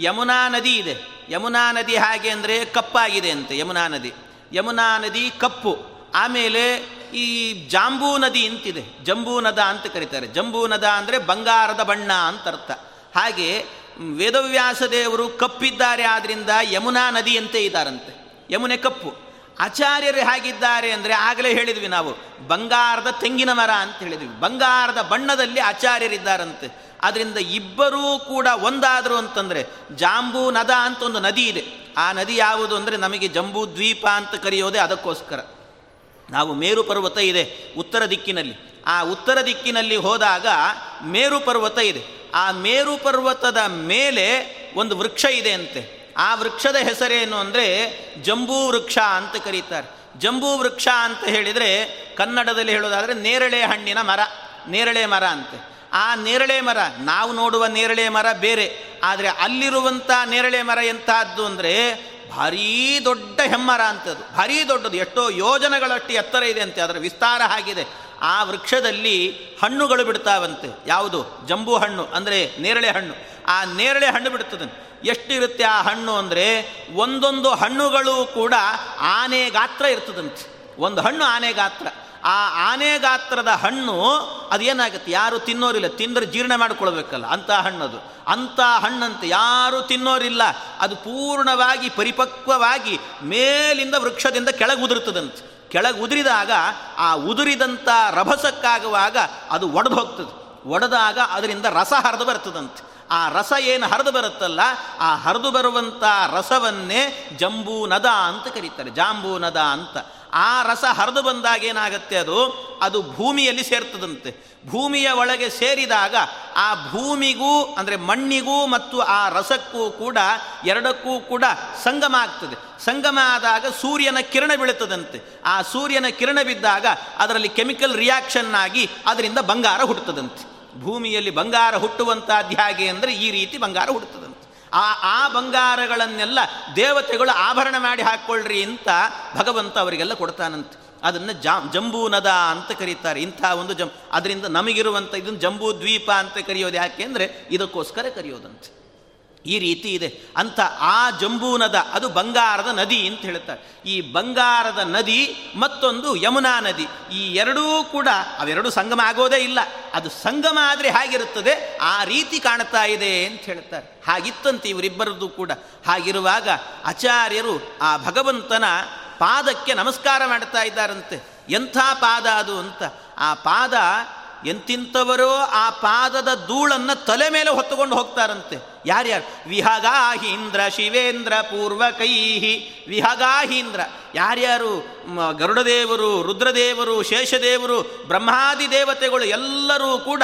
ಯಮುನಾ ನದಿ ಇದೆ. ಯಮುನಾ ನದಿ ಹಾಗೆ ಅಂದರೆ ಕಪ್ಪಾಗಿದೆ ಅಂತೆ, ಯಮುನಾ ನದಿ. ಯಮುನಾ ನದಿ ಕಪ್ಪು. ಆಮೇಲೆ ಈ ಜಾಂಬೂ ನದಿ ಅಂತಿದೆ. ಜಂಬೂ ನದ ಅಂತ ಕರೀತಾರೆ. ಜಂಬೂ ನದ ಅಂದರೆ ಬಂಗಾರದ ಬಣ್ಣ ಅಂತ ಅರ್ಥ. ಹಾಗೆ ವೇದವ್ಯಾಸ ದೇವರು ಕಪ್ಪಿದ್ದಾರೆ ಆದ್ದರಿಂದ ಯಮುನಾ ನದಿ ಅಂತ ಇದ್ದಾರಂತೆ. ಯಮುನೆ ಕಪ್ಪು. ಆಚಾರ್ಯರು ಹೇಗಿದ್ದಾರೆ ಅಂದರೆ ಆಗಲೇ ಹೇಳಿದ್ವಿ ನಾವು, ಬಂಗಾರದ ತೆಂಗಿನ ಮರ ಅಂತ ಹೇಳಿದ್ವಿ. ಬಂಗಾರದ ಬಣ್ಣದಲ್ಲಿ ಆಚಾರ್ಯರಿದ್ದಾರಂತೆ. ಆದ್ದರಿಂದ ಇಬ್ಬರೂ ಕೂಡ ಒಂದಾದರು ಅಂತಂದರೆ ಜಾಂಬೂ ನದ ಅಂತ ಒಂದು ನದಿ ಇದೆ. ಆ ನದಿ ಯಾವುದು ಅಂದರೆ ನಮಗೆ ಜಂಬೂ ದ್ವೀಪ ಅಂತ ಕರೆಯೋದೇ ಅದಕ್ಕೋಸ್ಕರ. ನಾವು ಮೇರು ಪರ್ವತ ಇದೆ ಉತ್ತರ ದಿಕ್ಕಿನಲ್ಲಿ. ಆ ಉತ್ತರ ದಿಕ್ಕಿನಲ್ಲಿ ಹೋದಾಗ ಮೇರು ಪರ್ವತ ಇದೆ. ಆ ಮೇರು ಪರ್ವತದ ಮೇಲೆ ಒಂದು ವೃಕ್ಷ ಇದೆ ಅಂತೆ. ಆ ವೃಕ್ಷದ ಹೆಸರೇನು ಅಂದರೆ ಜಂಬೂ ವೃಕ್ಷ ಅಂತ ಕರೀತಾರೆ. ಜಂಬೂ ವೃಕ್ಷ ಅಂತ ಹೇಳಿದರೆ ಕನ್ನಡದಲ್ಲಿ ಹೇಳೋದಾದರೆ ನೇರಳೆ ಹಣ್ಣಿನ ಮರ, ನೇರಳೆ ಮರ ಅಂತೆ. ಆ ನೇರಳೆ ಮರ, ನಾವು ನೋಡುವ ನೇರಳೆ ಮರ ಬೇರೆ, ಆದರೆ ಅಲ್ಲಿರುವಂಥ ನೇರಳೆ ಮರ ಎಂಥದ್ದು ಅಂದರೆ ಭಾರೀ ದೊಡ್ಡ ಹೆಮ್ಮರ ಅಂತದ್ದು ಭಾರೀ ದೊಡ್ಡದು, ಎಷ್ಟೋ ಯೋಜನೆಗಳಷ್ಟು ಎತ್ತರ ಇದೆ ಅಂತೆ, ಅದರ ವಿಸ್ತಾರ ಆಗಿದೆ. ಆ ವೃಕ್ಷದಲ್ಲಿ ಹಣ್ಣುಗಳು ಬಿಡ್ತಾವಂತೆ. ಯಾವುದು? ಜಂಬೂ ಹಣ್ಣು, ಅಂದರೆ ನೇರಳೆ ಹಣ್ಣು. ಆ ನೇರಳೆ ಹಣ್ಣು ಬಿಡ್ತದೆ. ಎಷ್ಟಿರುತ್ತೆ ಆ ಹಣ್ಣು ಅಂದರೆ ಒಂದೊಂದು ಹಣ್ಣುಗಳು ಕೂಡ ಆನೆ ಗಾತ್ರ ಇರ್ತದಂತೆ. ಒಂದು ಹಣ್ಣು ಆನೆ ಗಾತ್ರ ಆ ಆನೆ ಗಾತ್ರದ ಹಣ್ಣು, ಅದು ಏನಾಗುತ್ತೆ? ಯಾರು ತಿನ್ನೋರಿಲ್ಲ. ತಿಂದರೆ ಜೀರ್ಣ ಮಾಡಿಕೊಳ್ಬೇಕಲ್ಲ, ಅಂಥ ಹಣ್ಣದು. ಅಂಥ ಹಣ್ಣಂತೆ ಯಾರು ತಿನ್ನೋರಿಲ್ಲ. ಅದು ಪೂರ್ಣವಾಗಿ, ಪರಿಪಕ್ವವಾಗಿ ಮೇಲಿಂದ ವೃಕ್ಷದಿಂದ ಕೆಳಗೆ ಉದುರ್ತದಂತೆ ಕೆಳಗೆ ಉದುರಿದಾಗ ಆ ಉದುರಿದಂಥ ರಭಸಕ್ಕಾಗುವಾಗ ಅದು ಒಡೆದು ಹೋಗ್ತದೆ ಒಡೆದಾಗ ಅದರಿಂದ ರಸ ಹರಿದು ಬರ್ತದಂತೆ ಆ ರಸ ಏನು ಹರಿದು ಬರುತ್ತಲ್ಲ, ಆ ಹರಿದು ಬರುವಂಥ ರಸವನ್ನೇ ಜಂಬೂ ನದ ಅಂತ ಕರೀತಾರೆ. ಜಾಂಬೂ ನದ ಅಂತ. ಆ ರಸ ಹರಿದು ಬಂದಾಗ ಏನಾಗುತ್ತೆ ಅದು? ಅದು ಭೂಮಿಯಲ್ಲಿ ಸೇರ್ತದಂತೆ. ಭೂಮಿಯ ಒಳಗೆ ಸೇರಿದಾಗ ಆ ಭೂಮಿಗೂ ಅಂದರೆ ಮಣ್ಣಿಗೂ ಮತ್ತು ಆ ರಸಕ್ಕೂ ಕೂಡ ಎರಡಕ್ಕೂ ಕೂಡ ಸಂಗಮ ಆಗ್ತದೆ. ಸಂಗಮ ಆದಾಗ ಸೂರ್ಯನ ಕಿರಣ ಬೀಳುತ್ತದಂತೆ. ಆ ಸೂರ್ಯನ ಕಿರಣ ಬಿದ್ದಾಗ ಅದರಲ್ಲಿ ಕೆಮಿಕಲ್ ರಿಯಾಕ್ಷನ್ ಆಗಿ ಅದರಿಂದ ಬಂಗಾರ ಹುಟ್ಟುತ್ತದಂತೆ. ಭೂಮಿಯಲ್ಲಿ ಬಂಗಾರ ಹುಟ್ಟುವಂಥದ್ದು ಹೇಗೆ ಅಂದರೆ ಈ ರೀತಿ ಬಂಗಾರ ಹುಟ್ಟುತ್ತದಂತೆ ಆ ಆ ಬಂಗಾರಗಳನ್ನೆಲ್ಲ ದೇವತೆಗಳು ಆಭರಣ ಮಾಡಿ ಹಾಕ್ಕೊಳ್ರಿ ಅಂತ ಭಗವಂತ ಅವರಿಗೆಲ್ಲ ಕೊಡ್ತಾನಂತೆ. ಅದನ್ನು ಜಾ ಜಂಬೂ ನದ ಅಂತ ಕರೀತಾರೆ. ಇಂಥ ಒಂದು ಜಂ, ಅದರಿಂದ ನಮಗಿರುವಂಥ ಇದನ್ನು ಜಂಬೂ ದ್ವೀಪ ಅಂತ ಕರೆಯೋದು ಯಾಕೆ ಅಂದರೆ ಇದಕ್ಕೋಸ್ಕರ ಕರೆಯೋದಂತೆ. ಈ ರೀತಿ ಇದೆ. ಅಂತ ಆ ಜಂಬೂನದ, ಅದು ಬಂಗಾರದ ನದಿ ಅಂತ ಹೇಳ್ತಾರೆ ಈ ಬಂಗಾರದ ನದಿ ಮತ್ತೊಂದು ಯಮುನಾ ನದಿ. ಈ ಎರಡೂ ಕೂಡ ಅವೆರಡೂ ಸಂಗಮ ಆಗೋದೇ ಇಲ್ಲ. ಅದು ಸಂಗಮ ಆದರೆ ಹಾಗಿರುತ್ತದೆ. ಆ ರೀತಿ ಕಾಣ್ತಾ ಇದೆ ಅಂತ ಹೇಳ್ತಾರೆ ಹಾಗಿತ್ತಂತೆ ಇವರಿಬ್ಬರದ್ದು ಕೂಡ. ಹಾಗಿರುವಾಗ ಆಚಾರ್ಯರು ಆ ಭಗವಂತನ ಪಾದಕ್ಕೆ ನಮಸ್ಕಾರ ಮಾಡ್ತಾ ಇದ್ದಾರಂತೆ. ಎಂಥ ಪಾದ ಅದು ಅಂತ. ಆ ಪಾದ ಎಂತಿಂಥವರೋ ಆ ಪಾದದ ಧೂಳನ್ನು ತಲೆ ಮೇಲೆ ಹೊತ್ತುಕೊಂಡು ಹೋಗ್ತಾರಂತೆ? ಯಾರ್ಯಾರು? ವಿಹಗಾಹೀಂದ್ರ ಶಿವೇಂದ್ರ, ಪೂರ್ವಕೈಹಿ. ವಿಹಗಾಹೀಂದ್ರ. ಯಾರ್ಯಾರು? ಗರುಡದೇವರು, ರುದ್ರದೇವರು, ಶೇಷದೇವರು, ಬ್ರಹ್ಮಾದಿ ದೇವತೆಗಳು ಎಲ್ಲರೂ ಕೂಡ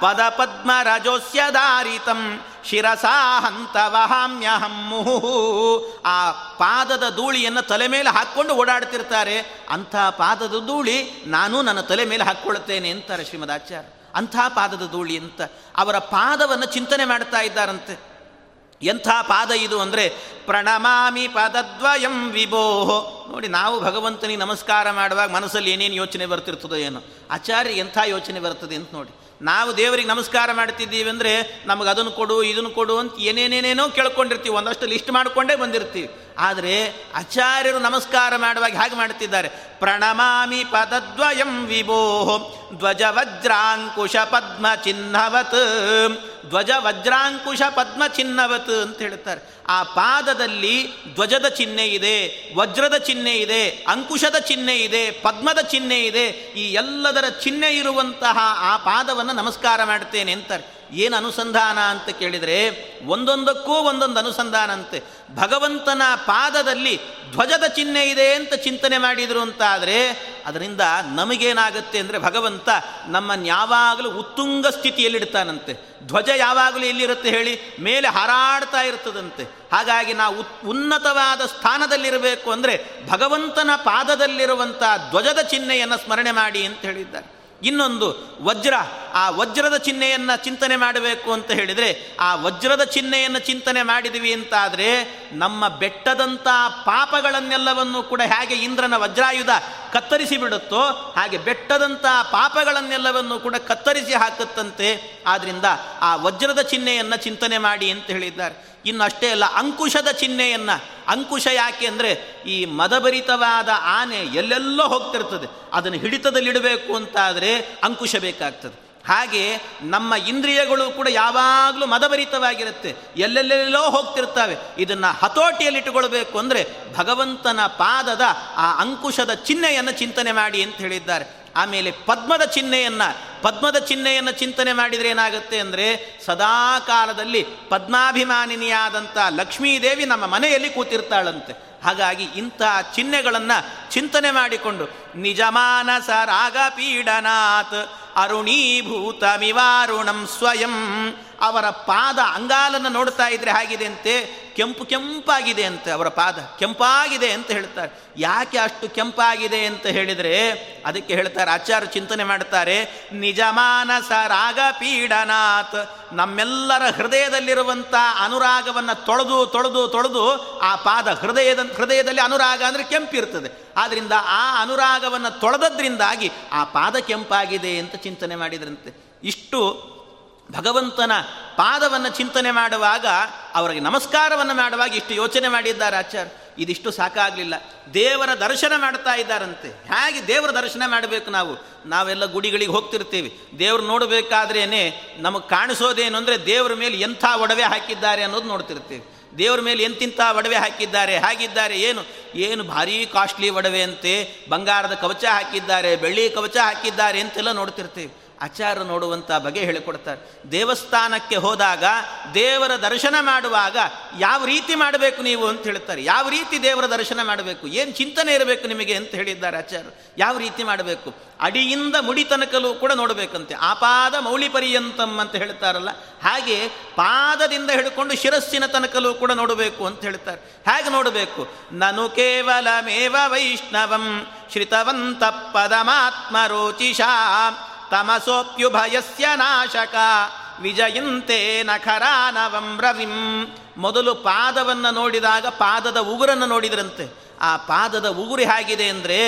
ಪದ ಪದ್ಮ ರಜೋಸ್ಯದಾರಿತಂ ಶಿರಸಾ ಹಂತ ವಹಾಮ್ಯಹಮ್ಮುಹು ಆ ಪಾದದ ಧೂಳಿಯನ್ನು ತಲೆ ಮೇಲೆ ಹಾಕ್ಕೊಂಡು ಓಡಾಡ್ತಿರ್ತಾರೆ. ಅಂಥ ಪಾದದ ಧೂಳಿ ನಾನು ನನ್ನ ತಲೆ ಮೇಲೆ ಹಾಕ್ಕೊಳ್ತೇನೆ ಅಂತಾರೆ ಶ್ರೀಮದಾಚಾರ್ಯ. ಅಂಥ ಪಾದದ ಧೂಳಿ ಅಂತ ಅವರ ಪಾದವನ್ನು ಚಿಂತನೆ ಮಾಡ್ತಾ ಇದ್ದಾರಂತೆ. ಎಂಥ ಪಾದ ಇದು ಅಂದರೆ ಪ್ರಣಮಾಮಿ ಪಾದದ್ವಯಂ ವಿಭೋಹೋ ನೋಡಿ ನಾವು ಭಗವಂತನಿಗೆ ನಮಸ್ಕಾರ ಮಾಡುವಾಗ ಮನಸ್ಸಲ್ಲಿ ಏನೇನು ಯೋಚನೆ ಬರ್ತಿರ್ತದೋ ಏನೋ. ಆಚಾರ್ಯ ಎಂಥ ಯೋಚನೆ ಬರ್ತದೆ ಅಂತ ನೋಡಿ. ನಾವು ದೇವರಿಗೆ ನಮಸ್ಕಾರ ಮಾಡ್ತಿದ್ದೀವಿ ಅಂದರೆ ನಮಗೆ ಅದನ್ನು ಕೊಡು, ಇದನ್ನು ಕೊಡು ಅಂತ ಏನೇನೇನೇನೋ ಕೇಳ್ಕೊಂಡಿರ್ತೀವಿ. ಒಂದಷ್ಟು ಲಿಸ್ಟ್ ಮಾಡಿಕೊಂಡೇ ಬಂದಿರ್ತೀವಿ. ಆದರೆ ಆಚಾರ್ಯರು ನಮಸ್ಕಾರ ಮಾಡುವಾಗ ಹೇಗೆ ಮಾಡ್ತಿದ್ದಾರೆ? ಪ್ರಣಮಾಮಿ ಪದದ್ವಯಂ ವಿಭೋ ಧ್ವಜ ವಜ್ರಾಂಕುಶ ಪದ್ಮ ಚಿಹ್ನವತ್ ಧ್ವಜ ವಜ್ರಾಂಕುಶ ಪದ್ಮ ಚಿನ್ನವತ್ ಅಂತ ಹೇಳ್ತಾರೆ ಆ ಪಾದದಲ್ಲಿ ಧ್ವಜದ ಚಿಹ್ನೆ ಇದೆ, ವಜ್ರದ ಚಿಹ್ನೆ ಇದೆ, ಅಂಕುಶದ ಚಿಹ್ನೆ ಇದೆ, ಪದ್ಮದ ಚಿಹ್ನೆ ಇದೆ, ಈ ಎಲ್ಲದರ ಚಿಹ್ನೆ ಇರುವಂತಹ ಆ ಪಾದವನ್ನು ನಮಸ್ಕಾರ ಮಾಡ್ತೇನೆ ಅಂತಾರೆ. ಏನು ಅನುಸಂಧಾನ ಅಂತ ಕೇಳಿದರೆ ಒಂದೊಂದಕ್ಕೂ ಒಂದೊಂದು ಅನುಸಂಧಾನ ಅಂತೆ. ಭಗವಂತನ ಪಾದದಲ್ಲಿ ಧ್ವಜದ ಚಿಹ್ನೆ ಇದೆ ಅಂತ ಚಿಂತನೆ ಮಾಡಿದರು ಅಂತ ಆದರೆ ಅದರಿಂದ ನಮಗೇನಾಗುತ್ತೆ ಅಂದರೆ ಭಗವಂತ ನಮ್ಮನ್ನು ಯಾವಾಗಲೂ ಉತ್ತುಂಗ ಸ್ಥಿತಿಯಲ್ಲಿಡ್ತಾನಂತೆ. ಧ್ವಜ ಯಾವಾಗಲೂ ಎಲ್ಲಿರುತ್ತೆ ಹೇಳಿ? ಮೇಲೆ ಹಾರಾಡ್ತಾ ಇರ್ತದಂತೆ. ಹಾಗಾಗಿ ನಾವು ಉನ್ನತವಾದ ಸ್ಥಾನದಲ್ಲಿರಬೇಕು ಅಂದರೆ ಭಗವಂತನ ಪಾದದಲ್ಲಿರುವಂಥ ಧ್ವಜದ ಚಿಹ್ನೆಯನ್ನು ಸ್ಮರಣೆ ಮಾಡಿ ಅಂತ ಹೇಳಿದ್ದಾರೆ. ಇನ್ನೊಂದು ವಜ್ರ, ಆ ವಜ್ರದ ಚಿಹ್ನೆಯನ್ನು ಚಿಂತನೆ ಮಾಡಬೇಕು ಅಂತ ಹೇಳಿದರೆ, ಆ ವಜ್ರದ ಚಿಹ್ನೆಯನ್ನು ಚಿಂತನೆ ಮಾಡಿದ್ವಿ ಅಂತಾದರೆ, ನಮ್ಮ ಬೆಟ್ಟದಂಥ ಪಾಪಗಳನ್ನೆಲ್ಲವನ್ನು ಕೂಡ ಹೇಗೆ ಇಂದ್ರನ ವಜ್ರಾಯುಧ ಕತ್ತರಿಸಿ ಬಿಡುತ್ತೋ, ಹಾಗೆ ಬೆಟ್ಟದಂಥ ಪಾಪಗಳನ್ನೆಲ್ಲವನ್ನು ಕೂಡ ಕತ್ತರಿಸಿ ಹಾಕುತ್ತಂತೆ ಆದ್ದರಿಂದ ಆ ವಜ್ರದ ಚಿಹ್ನೆಯನ್ನು ಚಿಂತನೆ ಮಾಡಿ ಅಂತ ಹೇಳಿದ್ದಾರೆ. ಇನ್ನು ಅಷ್ಟೇ ಅಲ್ಲ, ಅಂಕುಶದ ಚಿಹ್ನೆಯನ್ನು. ಅಂಕುಶ ಯಾಕೆ ಅಂದರೆ ಈ ಮದಭರಿತವಾದ ಆನೆ ಎಲ್ಲೆಲ್ಲೋ ಹೋಗ್ತಿರ್ತದೆ. ಅದನ್ನು ಹಿಡಿತದಲ್ಲಿಡಬೇಕು ಅಂತಾದರೆ ಅಂಕುಶ ಬೇಕಾಗ್ತದೆ. ಹಾಗೆ ನಮ್ಮ ಇಂದ್ರಿಯಗಳು ಕೂಡ ಯಾವಾಗಲೂ ಮದಭರಿತವಾಗಿರುತ್ತೆ. ಎಲ್ಲೆಲ್ಲೆಲ್ಲೋ ಹೋಗ್ತಿರ್ತವೆ. ಇದನ್ನು ಹತೋಟಿಯಲ್ಲಿಟ್ಟುಕೊಳ್ಬೇಕು ಅಂದರೆ ಭಗವಂತನ ಪಾದದ ಆ ಅಂಕುಶದ ಚಿಹ್ನೆಯನ್ನು ಚಿಂತನೆ ಮಾಡಿ ಅಂತ ಹೇಳಿದ್ದಾರೆ. ಆಮೇಲೆ ಪದ್ಮದ ಚಿಹ್ನೆಯನ್ನು ಪದ್ಮದ ಚಿಹ್ನೆಯನ್ನು ಚಿಂತನೆ ಮಾಡಿದರೆ ಏನಾಗುತ್ತೆ ಅಂದರೆ ಸದಾ ಕಾಲದಲ್ಲಿ ಪದ್ಮಾಭಿಮಾನಿನಿಯಾದಂಥ ಲಕ್ಷ್ಮೀದೇವಿ ನಮ್ಮ ಮನೆಯಲ್ಲಿ ಕೂತಿರ್ತಾಳಂತೆ. ಹಾಗಾಗಿ ಇಂಥ ಚಿಹ್ನೆಗಳನ್ನು ಚಿಂತನೆ ಮಾಡಿಕೊಂಡು, ನಿಜಮಾನಸ ರಾಗ ಅರುಣೀಭೂತ ಮಿವಾರುಣಂ ಸ್ವಯಂ ಅವರ ಪಾದ ಅಂಗಾಲನ್ನು ನೋಡ್ತಾ ಇದ್ರೆ ಹಾಗಿದೆ ಅಂತೆ? ಕೆಂಪು ಕೆಂಪಾಗಿದೆ ಅಂತೆ ಅವರ ಪಾದ. ಕೆಂಪಾಗಿದೆ ಅಂತ ಹೇಳ್ತಾರೆ. ಯಾಕೆ ಅಷ್ಟು ಕೆಂಪಾಗಿದೆ ಅಂತ ಹೇಳಿದರೆ, ಅದಕ್ಕೆ ಹೇಳ್ತಾರೆ, ಆಚಾರ್ಯ ಚಿಂತನೆ ಮಾಡ್ತಾರೆ, ನಿಜಮಾನಸ ರಾಗ ಪೀಡನಾಥ್ ನಮ್ಮೆಲ್ಲರ ಹೃದಯದಲ್ಲಿರುವಂಥ ಅನುರಾಗವನ್ನು ತೊಳೆದು ತೊಳೆದು ತೊಳೆದು ಆ ಪಾದ ಹೃದಯದ, ಹೃದಯದಲ್ಲಿ ಅನುರಾಗ ಅಂದರೆ ಕೆಂಪಿರ್ತದೆ ಆದ್ದರಿಂದ ಆ ಅನುರಾಗವನ್ನು ತೊಳೆದದ್ರಿಂದಾಗಿ ಆ ಪಾದ ಕೆಂಪಾಗಿದೆ ಅಂತ ಚಿಂತನೆ ಮಾಡಿದ್ರಂತೆ. ಇಷ್ಟು ಭಗವಂತನ ಪಾದವನ್ನು ಚಿಂತನೆ ಮಾಡುವಾಗ, ಅವರಿಗೆ ನಮಸ್ಕಾರವನ್ನು ಮಾಡುವಾಗ ಇಷ್ಟು ಯೋಚನೆ ಮಾಡಿದ್ದಾರೆ ಆಚಾರ್ ಇದಿಷ್ಟು ಸಾಕಾಗಲಿಲ್ಲ. ದೇವರ ದರ್ಶನ ಮಾಡ್ತಾ ಇದ್ದಾರಂತೆ. ಹೇಗೆ ದೇವರ ದರ್ಶನ ಮಾಡಬೇಕು ನಾವು? ನಾವೆಲ್ಲ ಗುಡಿಗಳಿಗೆ ಹೋಗ್ತಿರ್ತೀವಿ. ದೇವ್ರು ನೋಡಬೇಕಾದ್ರೇ ನಮಗೆ ಕಾಣಿಸೋದೇನು ಅಂದರೆ ದೇವರ ಮೇಲೆ ಎಂಥ ಒಡವೆ ಹಾಕಿದ್ದಾರೆ ಅನ್ನೋದು ನೋಡ್ತಿರ್ತೀವಿ. ದೇವ್ರ ಮೇಲೆ ಎಂತಿಂಥ ಒಡವೆ ಹಾಕಿದ್ದಾರೆ, ಹಾಗಿದ್ದಾರೆ, ಏನು? ಏನು ಭಾರೀ ಕಾಸ್ಟ್ಲಿ ಒಡವೆ ಅಂತೆ, ಬಂಗಾರದ ಕವಚ ಹಾಕಿದ್ದಾರೆ ಬೆಳ್ಳಿ ಕವಚ ಹಾಕಿದ್ದಾರೆ ಅಂತೆಲ್ಲ ನೋಡ್ತಿರ್ತೀವಿ. ಆಚಾರ ನೋಡುವಂಥ ಬಗೆ ಹೇಳಿಕೊಡ್ತಾರೆ. ದೇವಸ್ಥಾನಕ್ಕೆ ಹೋದಾಗ ದೇವರ ದರ್ಶನ ಮಾಡುವಾಗ ಯಾವ ರೀತಿ ಮಾಡಬೇಕು ನೀವು ಅಂತ ಹೇಳ್ತಾರೆ. ಯಾವ ರೀತಿ ದೇವರ ದರ್ಶನ ಮಾಡಬೇಕು? ಏನು ಚಿಂತನೆ ಇರಬೇಕು ನಿಮಗೆ ಅಂತ ಹೇಳಿದ್ದಾರೆ ಆಚಾರ್ಯ ಯಾವ ರೀತಿ ಮಾಡಬೇಕು? ಅಡಿಯಿಂದ ಮುಡಿ ತನಕಲೂ ಕೂಡ ನೋಡಬೇಕಂತೆ. ಆಪಾದ ಮೌಳಿ ಪರ್ಯಂತಂ ಅಂತ ಹೇಳ್ತಾರಲ್ಲ, ಹಾಗೆ ಪಾದದಿಂದ ಹಿಡ್ಕೊಂಡು ಶಿರಸ್ಸಿನ ತನಕಲೂ ಕೂಡ ನೋಡಬೇಕು ಅಂತ ಹೇಳ್ತಾರೆ. ಹೇಗೆ ನೋಡಬೇಕು? ನಾನು ಕೇವಲ ಮೇವ ವೈಷ್ಣವಂ ಶ್ರಿತವಂತ ಪದಮಾತ್ಮ ರೋಚಿಷಾ ತಮಸೋಪ್ಯುಭಯಸ್ಯ ನಾಶಕ. ವಿಜಯಂತೆ ನಖರಾನವಂ ರವಿಂ ಮೊದಲು ಪಾದವನ್ನು ನೋಡಿದಾಗ ಪಾದದ ಉಗುರನ್ನು ನೋಡಿದ್ರಂತೆ. ಆ ಪಾದದ ಉಗುರು ಹೇಗಿದೆ ಅಂದರೆ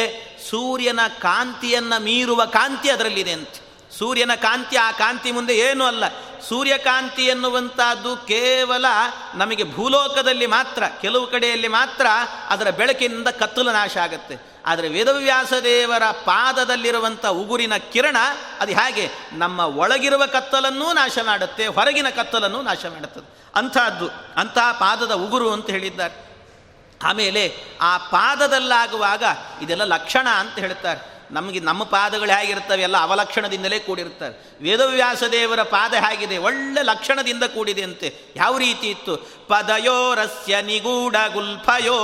ಸೂರ್ಯನ ಕಾಂತಿಯನ್ನು ಮೀರುವ ಕಾಂತಿ ಅದರಲ್ಲಿದೆ ಅಂತೆ. ಸೂರ್ಯನ ಕಾಂತಿ ಆ ಕಾಂತಿ ಮುಂದೆ ಏನೂ ಅಲ್ಲ. ಸೂರ್ಯಕಾಂತಿ ಎನ್ನುವಂಥದ್ದು ಕೇವಲ ನಮಗೆ ಭೂಲೋಕದಲ್ಲಿ ಮಾತ್ರ, ಕೆಲವು ಕಡೆಯಲ್ಲಿ ಮಾತ್ರ ಅದರ ಬೆಳಕಿನಿಂದ ಕತ್ತಲು ನಾಶ ಆಗುತ್ತೆ. ಆದರೆ ವೇದವ್ಯಾಸ ದೇವರ ಪಾದದಲ್ಲಿರುವಂಥ ಉಗುರಿನ ಕಿರಣ, ಅದು ಹೇಗೆ? ನಮ್ಮ ಒಳಗಿರುವ ಕತ್ತಲನ್ನೂ ನಾಶ ಮಾಡುತ್ತೆ, ಹೊರಗಿನ ಕತ್ತಲನ್ನೂ ನಾಶ ಮಾಡುತ್ತದೆ ಅಂಥದ್ದು ಅಂತಹ ಪಾದದ ಉಗುರು ಅಂತ ಹೇಳಿದ್ದಾರೆ. ಆಮೇಲೆ ಆ ಪಾದದಲ್ಲಾಗುವಾಗ ಇದೆಲ್ಲ ಲಕ್ಷಣ ಅಂತ ಹೇಳ್ತಾರೆ. ನಮಗೆ ನಮ್ಮ ಪಾದಗಳು ಹೇಗಿರ್ತವೆ ಎಲ್ಲ ಅವಲಕ್ಷಣದಿಂದಲೇ ಕೂಡಿರ್ತಾರೆ ವೇದವ್ಯಾಸ ದೇವರ ಪಾದ ಹೇಗಿದೆ, ಒಳ್ಳೆ ಲಕ್ಷಣದಿಂದ ಕೂಡಿದೆ ಅಂತೆ. ಯಾವ ರೀತಿ ಇತ್ತು? ಪದಯೋರಸ್ಯ ನಿಗೂಢ ಗುಲ್ಫಯೋ.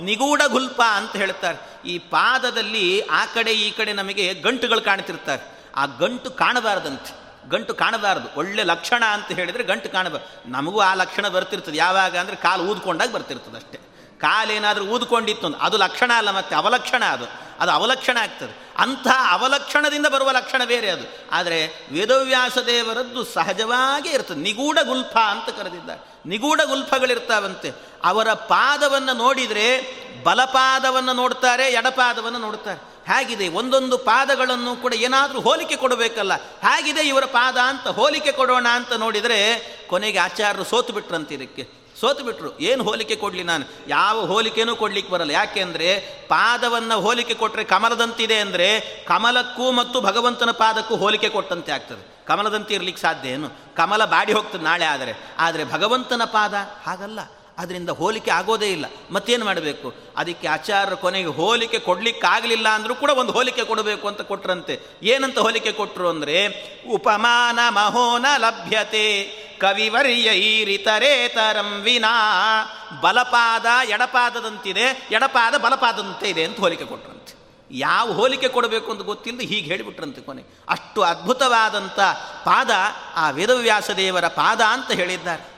ನಿಗೂಢ ಗುಲ್ಫ ಅಂತ ಹೇಳ್ತಾರೆ. ಈ ಪಾದದಲ್ಲಿ ಆ ಕಡೆ ಈ ಕಡೆ ನಮಗೆ ಗಂಟುಗಳು ಕಾಣ್ತಿರ್ತಾರೆ. ಆ ಗಂಟು ಕಾಣಬಾರದಂತೆ. ಗಂಟು ಕಾಣಬಾರದು. ಒಳ್ಳೆ ಲಕ್ಷಣ ಅಂತ ಹೇಳಿದರೆ ಗಂಟು ಕಾಣಬಾರ್ದು. ನಮಗೂ ಆ ಲಕ್ಷಣ ಬರ್ತಿರ್ತದೆ. ಯಾವಾಗ ಅಂದರೆ ಕಾಲು ಊದ್ಕೊಂಡಾಗ ಬರ್ತಿರ್ತದೆ ಅಷ್ಟೇ. ಕಾಲೇನಾದರೂ ಊದ್ಕೊಂಡಿತ್ತು ಅದು ಲಕ್ಷಣ ಅಲ್ಲ ಮತ್ತೆ ಅವಲಕ್ಷಣ ಅದು. ಅದು ಅವಲಕ್ಷಣ ಆಗ್ತದೆ. ಅಂಥ ಅವಲಕ್ಷಣದಿಂದ ಬರುವ ಲಕ್ಷಣ ಬೇರೆ ಅದು. ಆದರೆ ವೇದವ್ಯಾಸ ದೇವರದ್ದು ಸಹಜವಾಗಿ ಇರ್ತದೆ. ನಿಗೂಢ ಗುಲ್ಫ ಅಂತ ಕರೆದಿದ್ದಾರೆ. ನಿಗೂಢ ಗುಲ್ಫಗಳಿರ್ತಾವಂತೆ. ಅವರ ಪಾದವನ್ನು ನೋಡಿದರೆ ಬಲಪಾದವನ್ನು ನೋಡ್ತಾರೆ, ಎಡಪಾದವನ್ನು ನೋಡ್ತಾರೆ. ಹೇಗಿದೆ? ಒಂದೊಂದು ಪಾದಗಳನ್ನು ಕೂಡ ಏನಾದರೂ ಹೋಲಿಕೆ ಕೊಡಬೇಕಲ್ಲ. ಹೇಗಿದೆ ಇವರ ಪಾದ ಅಂತ ಹೋಲಿಕೆ ಕೊಡೋಣ ಅಂತ ನೋಡಿದರೆ ಕೊನೆಗೆ ಆಚಾರ್ಯರು ಸೋತು ಬಿಟ್ರಂತೆ ಇದಕ್ಕೆ. ಸೋತು ಬಿಟ್ರು. ಏನು ಹೋಲಿಕೆ ಕೊಡಲಿ ನಾನು? ಯಾವ ಹೋಲಿಕೆನೂ ಕೊಡ್ಲಿಕ್ಕೆ ಬರಲ್ಲ. ಯಾಕೆಂದರೆ ಪಾದವನ್ನು ಹೋಲಿಕೆ ಕೊಟ್ಟರೆ ಕಮಲದಂತಿದೆ ಅಂದರೆ ಕಮಲಕ್ಕೂ ಮತ್ತು ಭಗವಂತನ ಪಾದಕ್ಕೂ ಹೋಲಿಕೆ ಕೊಟ್ಟಂತೆ ಆಗ್ತದೆ. ಕಮಲದಂತೆ ಇರಲಿಕ್ಕೆ ಸಾಧ್ಯ ಏನು? ಕಮಲ ಬಾಡಿ ಹೋಗ್ತದೆ ನಾಳೆ ಆದರೆ. ಆದರೆ ಭಗವಂತನ ಪಾದ ಹಾಗಲ್ಲ. ಅದರಿಂದ ಹೋಲಿಕೆ ಆಗೋದೇ ಇಲ್ಲ. ಮತ್ತೇನು ಮಾಡಬೇಕು? ಅದಕ್ಕೆ ಆಚಾರ್ಯರ ಕೊನೆಗೆ ಹೋಲಿಕೆ ಕೊಡಲಿಕ್ಕಾಗಲಿಲ್ಲ ಅಂದರೂ ಕೂಡ ಒಂದು ಹೋಲಿಕೆ ಕೊಡಬೇಕು ಅಂತ ಕೊಟ್ರಂತೆ. ಏನಂತ ಹೋಲಿಕೆ ಕೊಟ್ಟರು ಅಂದರೆ, ಉಪಮಾನ ಮಹೋನ ಲಭ್ಯತೆ, ಕವಿವರ್ಯ ಈರಿತರೇತರಂ ವಿನಾ, ಬಲಪಾದ ಎಡಪಾದದಂತಿದೆ, ಎಡಪಾದ ಬಲಪಾದದಂತೆ ಇದೆ ಅಂತ ಹೋಲಿಕೆ ಕೊಟ್ರಂತೆ. ಯಾವ ಹೋಲಿಕೆ ಕೊಡಬೇಕು ಅಂತ ಗೊತ್ತಿಲ್ಲದೆ ಹೀಗೆ ಹೇಳಿಬಿಟ್ರಂತೆ ಕೊನೆ. ಅಷ್ಟು ಅದ್ಭುತವಾದಂಥ ಪಾದ ಆ ವೇದವ್ಯಾಸ ದೇವರ ಪಾದ ಅಂತ ಹೇಳಿದ್ದಾರೆ.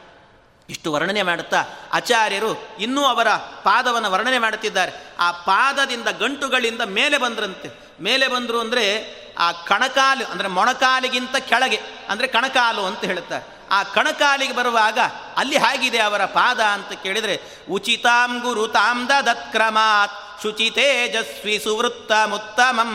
ಇಷ್ಟು ವರ್ಣನೆ ಮಾಡುತ್ತಾ ಆಚಾರ್ಯರು ಇನ್ನೂ ಅವರ ಪಾದವನ್ನು ವರ್ಣನೆ ಮಾಡುತ್ತಿದ್ದಾರೆ. ಆ ಪಾದದಿಂದ ಗಂಟುಗಳಿಂದ ಮೇಲೆ ಬಂದ್ರಂತೆ. ಮೇಲೆ ಬಂದರು ಅಂದರೆ ಆ ಕಣಕಾಲು, ಅಂದರೆ ಮೊಣಕಾಲಿಗಿಂತ ಕೆಳಗೆ, ಅಂದರೆ ಕಣಕಾಲು ಅಂತ ಹೇಳುತ್ತಾರೆ. ಆ ಕಣಕಾಲಿಗೆ ಬರುವಾಗ ಅಲ್ಲಿ ಹೇಗಿದೆ ಅವರ ಪಾದ ಅಂತ ಕೇಳಿದರೆ, ಉಚಿತಾಂ ಗುರು ತಾಂ ದತ್ಕ್ರಮಾತ್ ಶುಚಿ ತೇಜಸ್ವಿ ಸುವೃತ್ತಮುತ್ತಮಂ,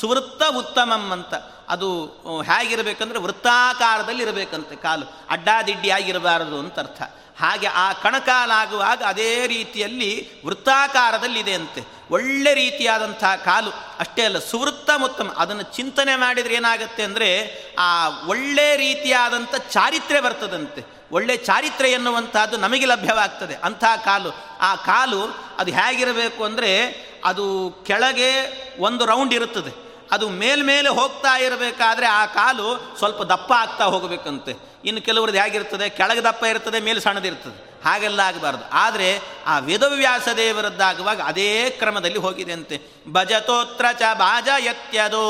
ಸುವೃತ್ತ ಉತ್ತಮಂ ಅಂತ. ಅದು ಹೇಗಿರಬೇಕಂದ್ರೆ ವೃತ್ತಾಕಾರದಲ್ಲಿ ಇರಬೇಕಂತೆ ಕಾಲು. ಅಡ್ಡಾದಿಡ್ಡಿಯಾಗಿರಬಾರದು ಅಂತ ಅರ್ಥ. ಹಾಗೆ ಆ ಕಣಕಾಲಾಗುವಾಗ ಅದೇ ರೀತಿಯಲ್ಲಿ ವೃತ್ತಾಕಾರದಲ್ಲಿದೆ ಅಂತೆ. ಒಳ್ಳೆ ರೀತಿಯಾದಂಥ ಕಾಲು. ಅಷ್ಟೇ ಅಲ್ಲ ಸುವೃತ್ತಮುತ್ತಮ ಅದನ್ನು ಚಿಂತನೆ ಮಾಡಿದರೆ ಏನಾಗುತ್ತೆ ಅಂದರೆ ಆ ಒಳ್ಳೆ ರೀತಿಯಾದಂಥ ಚಾರಿತ್ರ್ಯ ಬರ್ತದಂತೆ. ಒಳ್ಳೆ ಚಾರಿತ್ರ್ಯ ಎನ್ನುವಂಥದ್ದು ನಮಗೆ ಲಭ್ಯವಾಗ್ತದೆ. ಅಂಥ ಕಾಲು. ಆ ಕಾಲು ಅದು ಹೇಗಿರಬೇಕು ಅಂದರೆ ಅದು ಕೆಳಗೆ ಒಂದು ರೌಂಡ್ ಇರುತ್ತದೆ. ಅದು ಮೇಲ್ಮೇಲೆ ಹೋಗ್ತಾ ಇರಬೇಕಾದ್ರೆ ಆ ಕಾಲು ಸ್ವಲ್ಪ ದಪ್ಪ ಆಗ್ತಾ ಹೋಗಬೇಕಂತೆ. ಇನ್ನು ಕೆಲವ್ರದ್ದು ಹೇಗಿರ್ತದೆ? ಕೆಳಗೆ ದಪ್ಪ ಇರ್ತದೆ, ಮೇಲೆ ಸಣ್ಣದಿರ್ತದೆ. ಹಾಗೆಲ್ಲ ಆಗಬಾರ್ದು. ಆದರೆ ಆ ವೇದವ್ಯಾಸ ದೇವರದ್ದಾಗುವಾಗ ಅದೇ ಕ್ರಮದಲ್ಲಿ ಹೋಗಿದೆ ಅಂತೆ ಭಜತೋತ್ರ ಚ ಬಾಜ ಯತ್ಯದೋ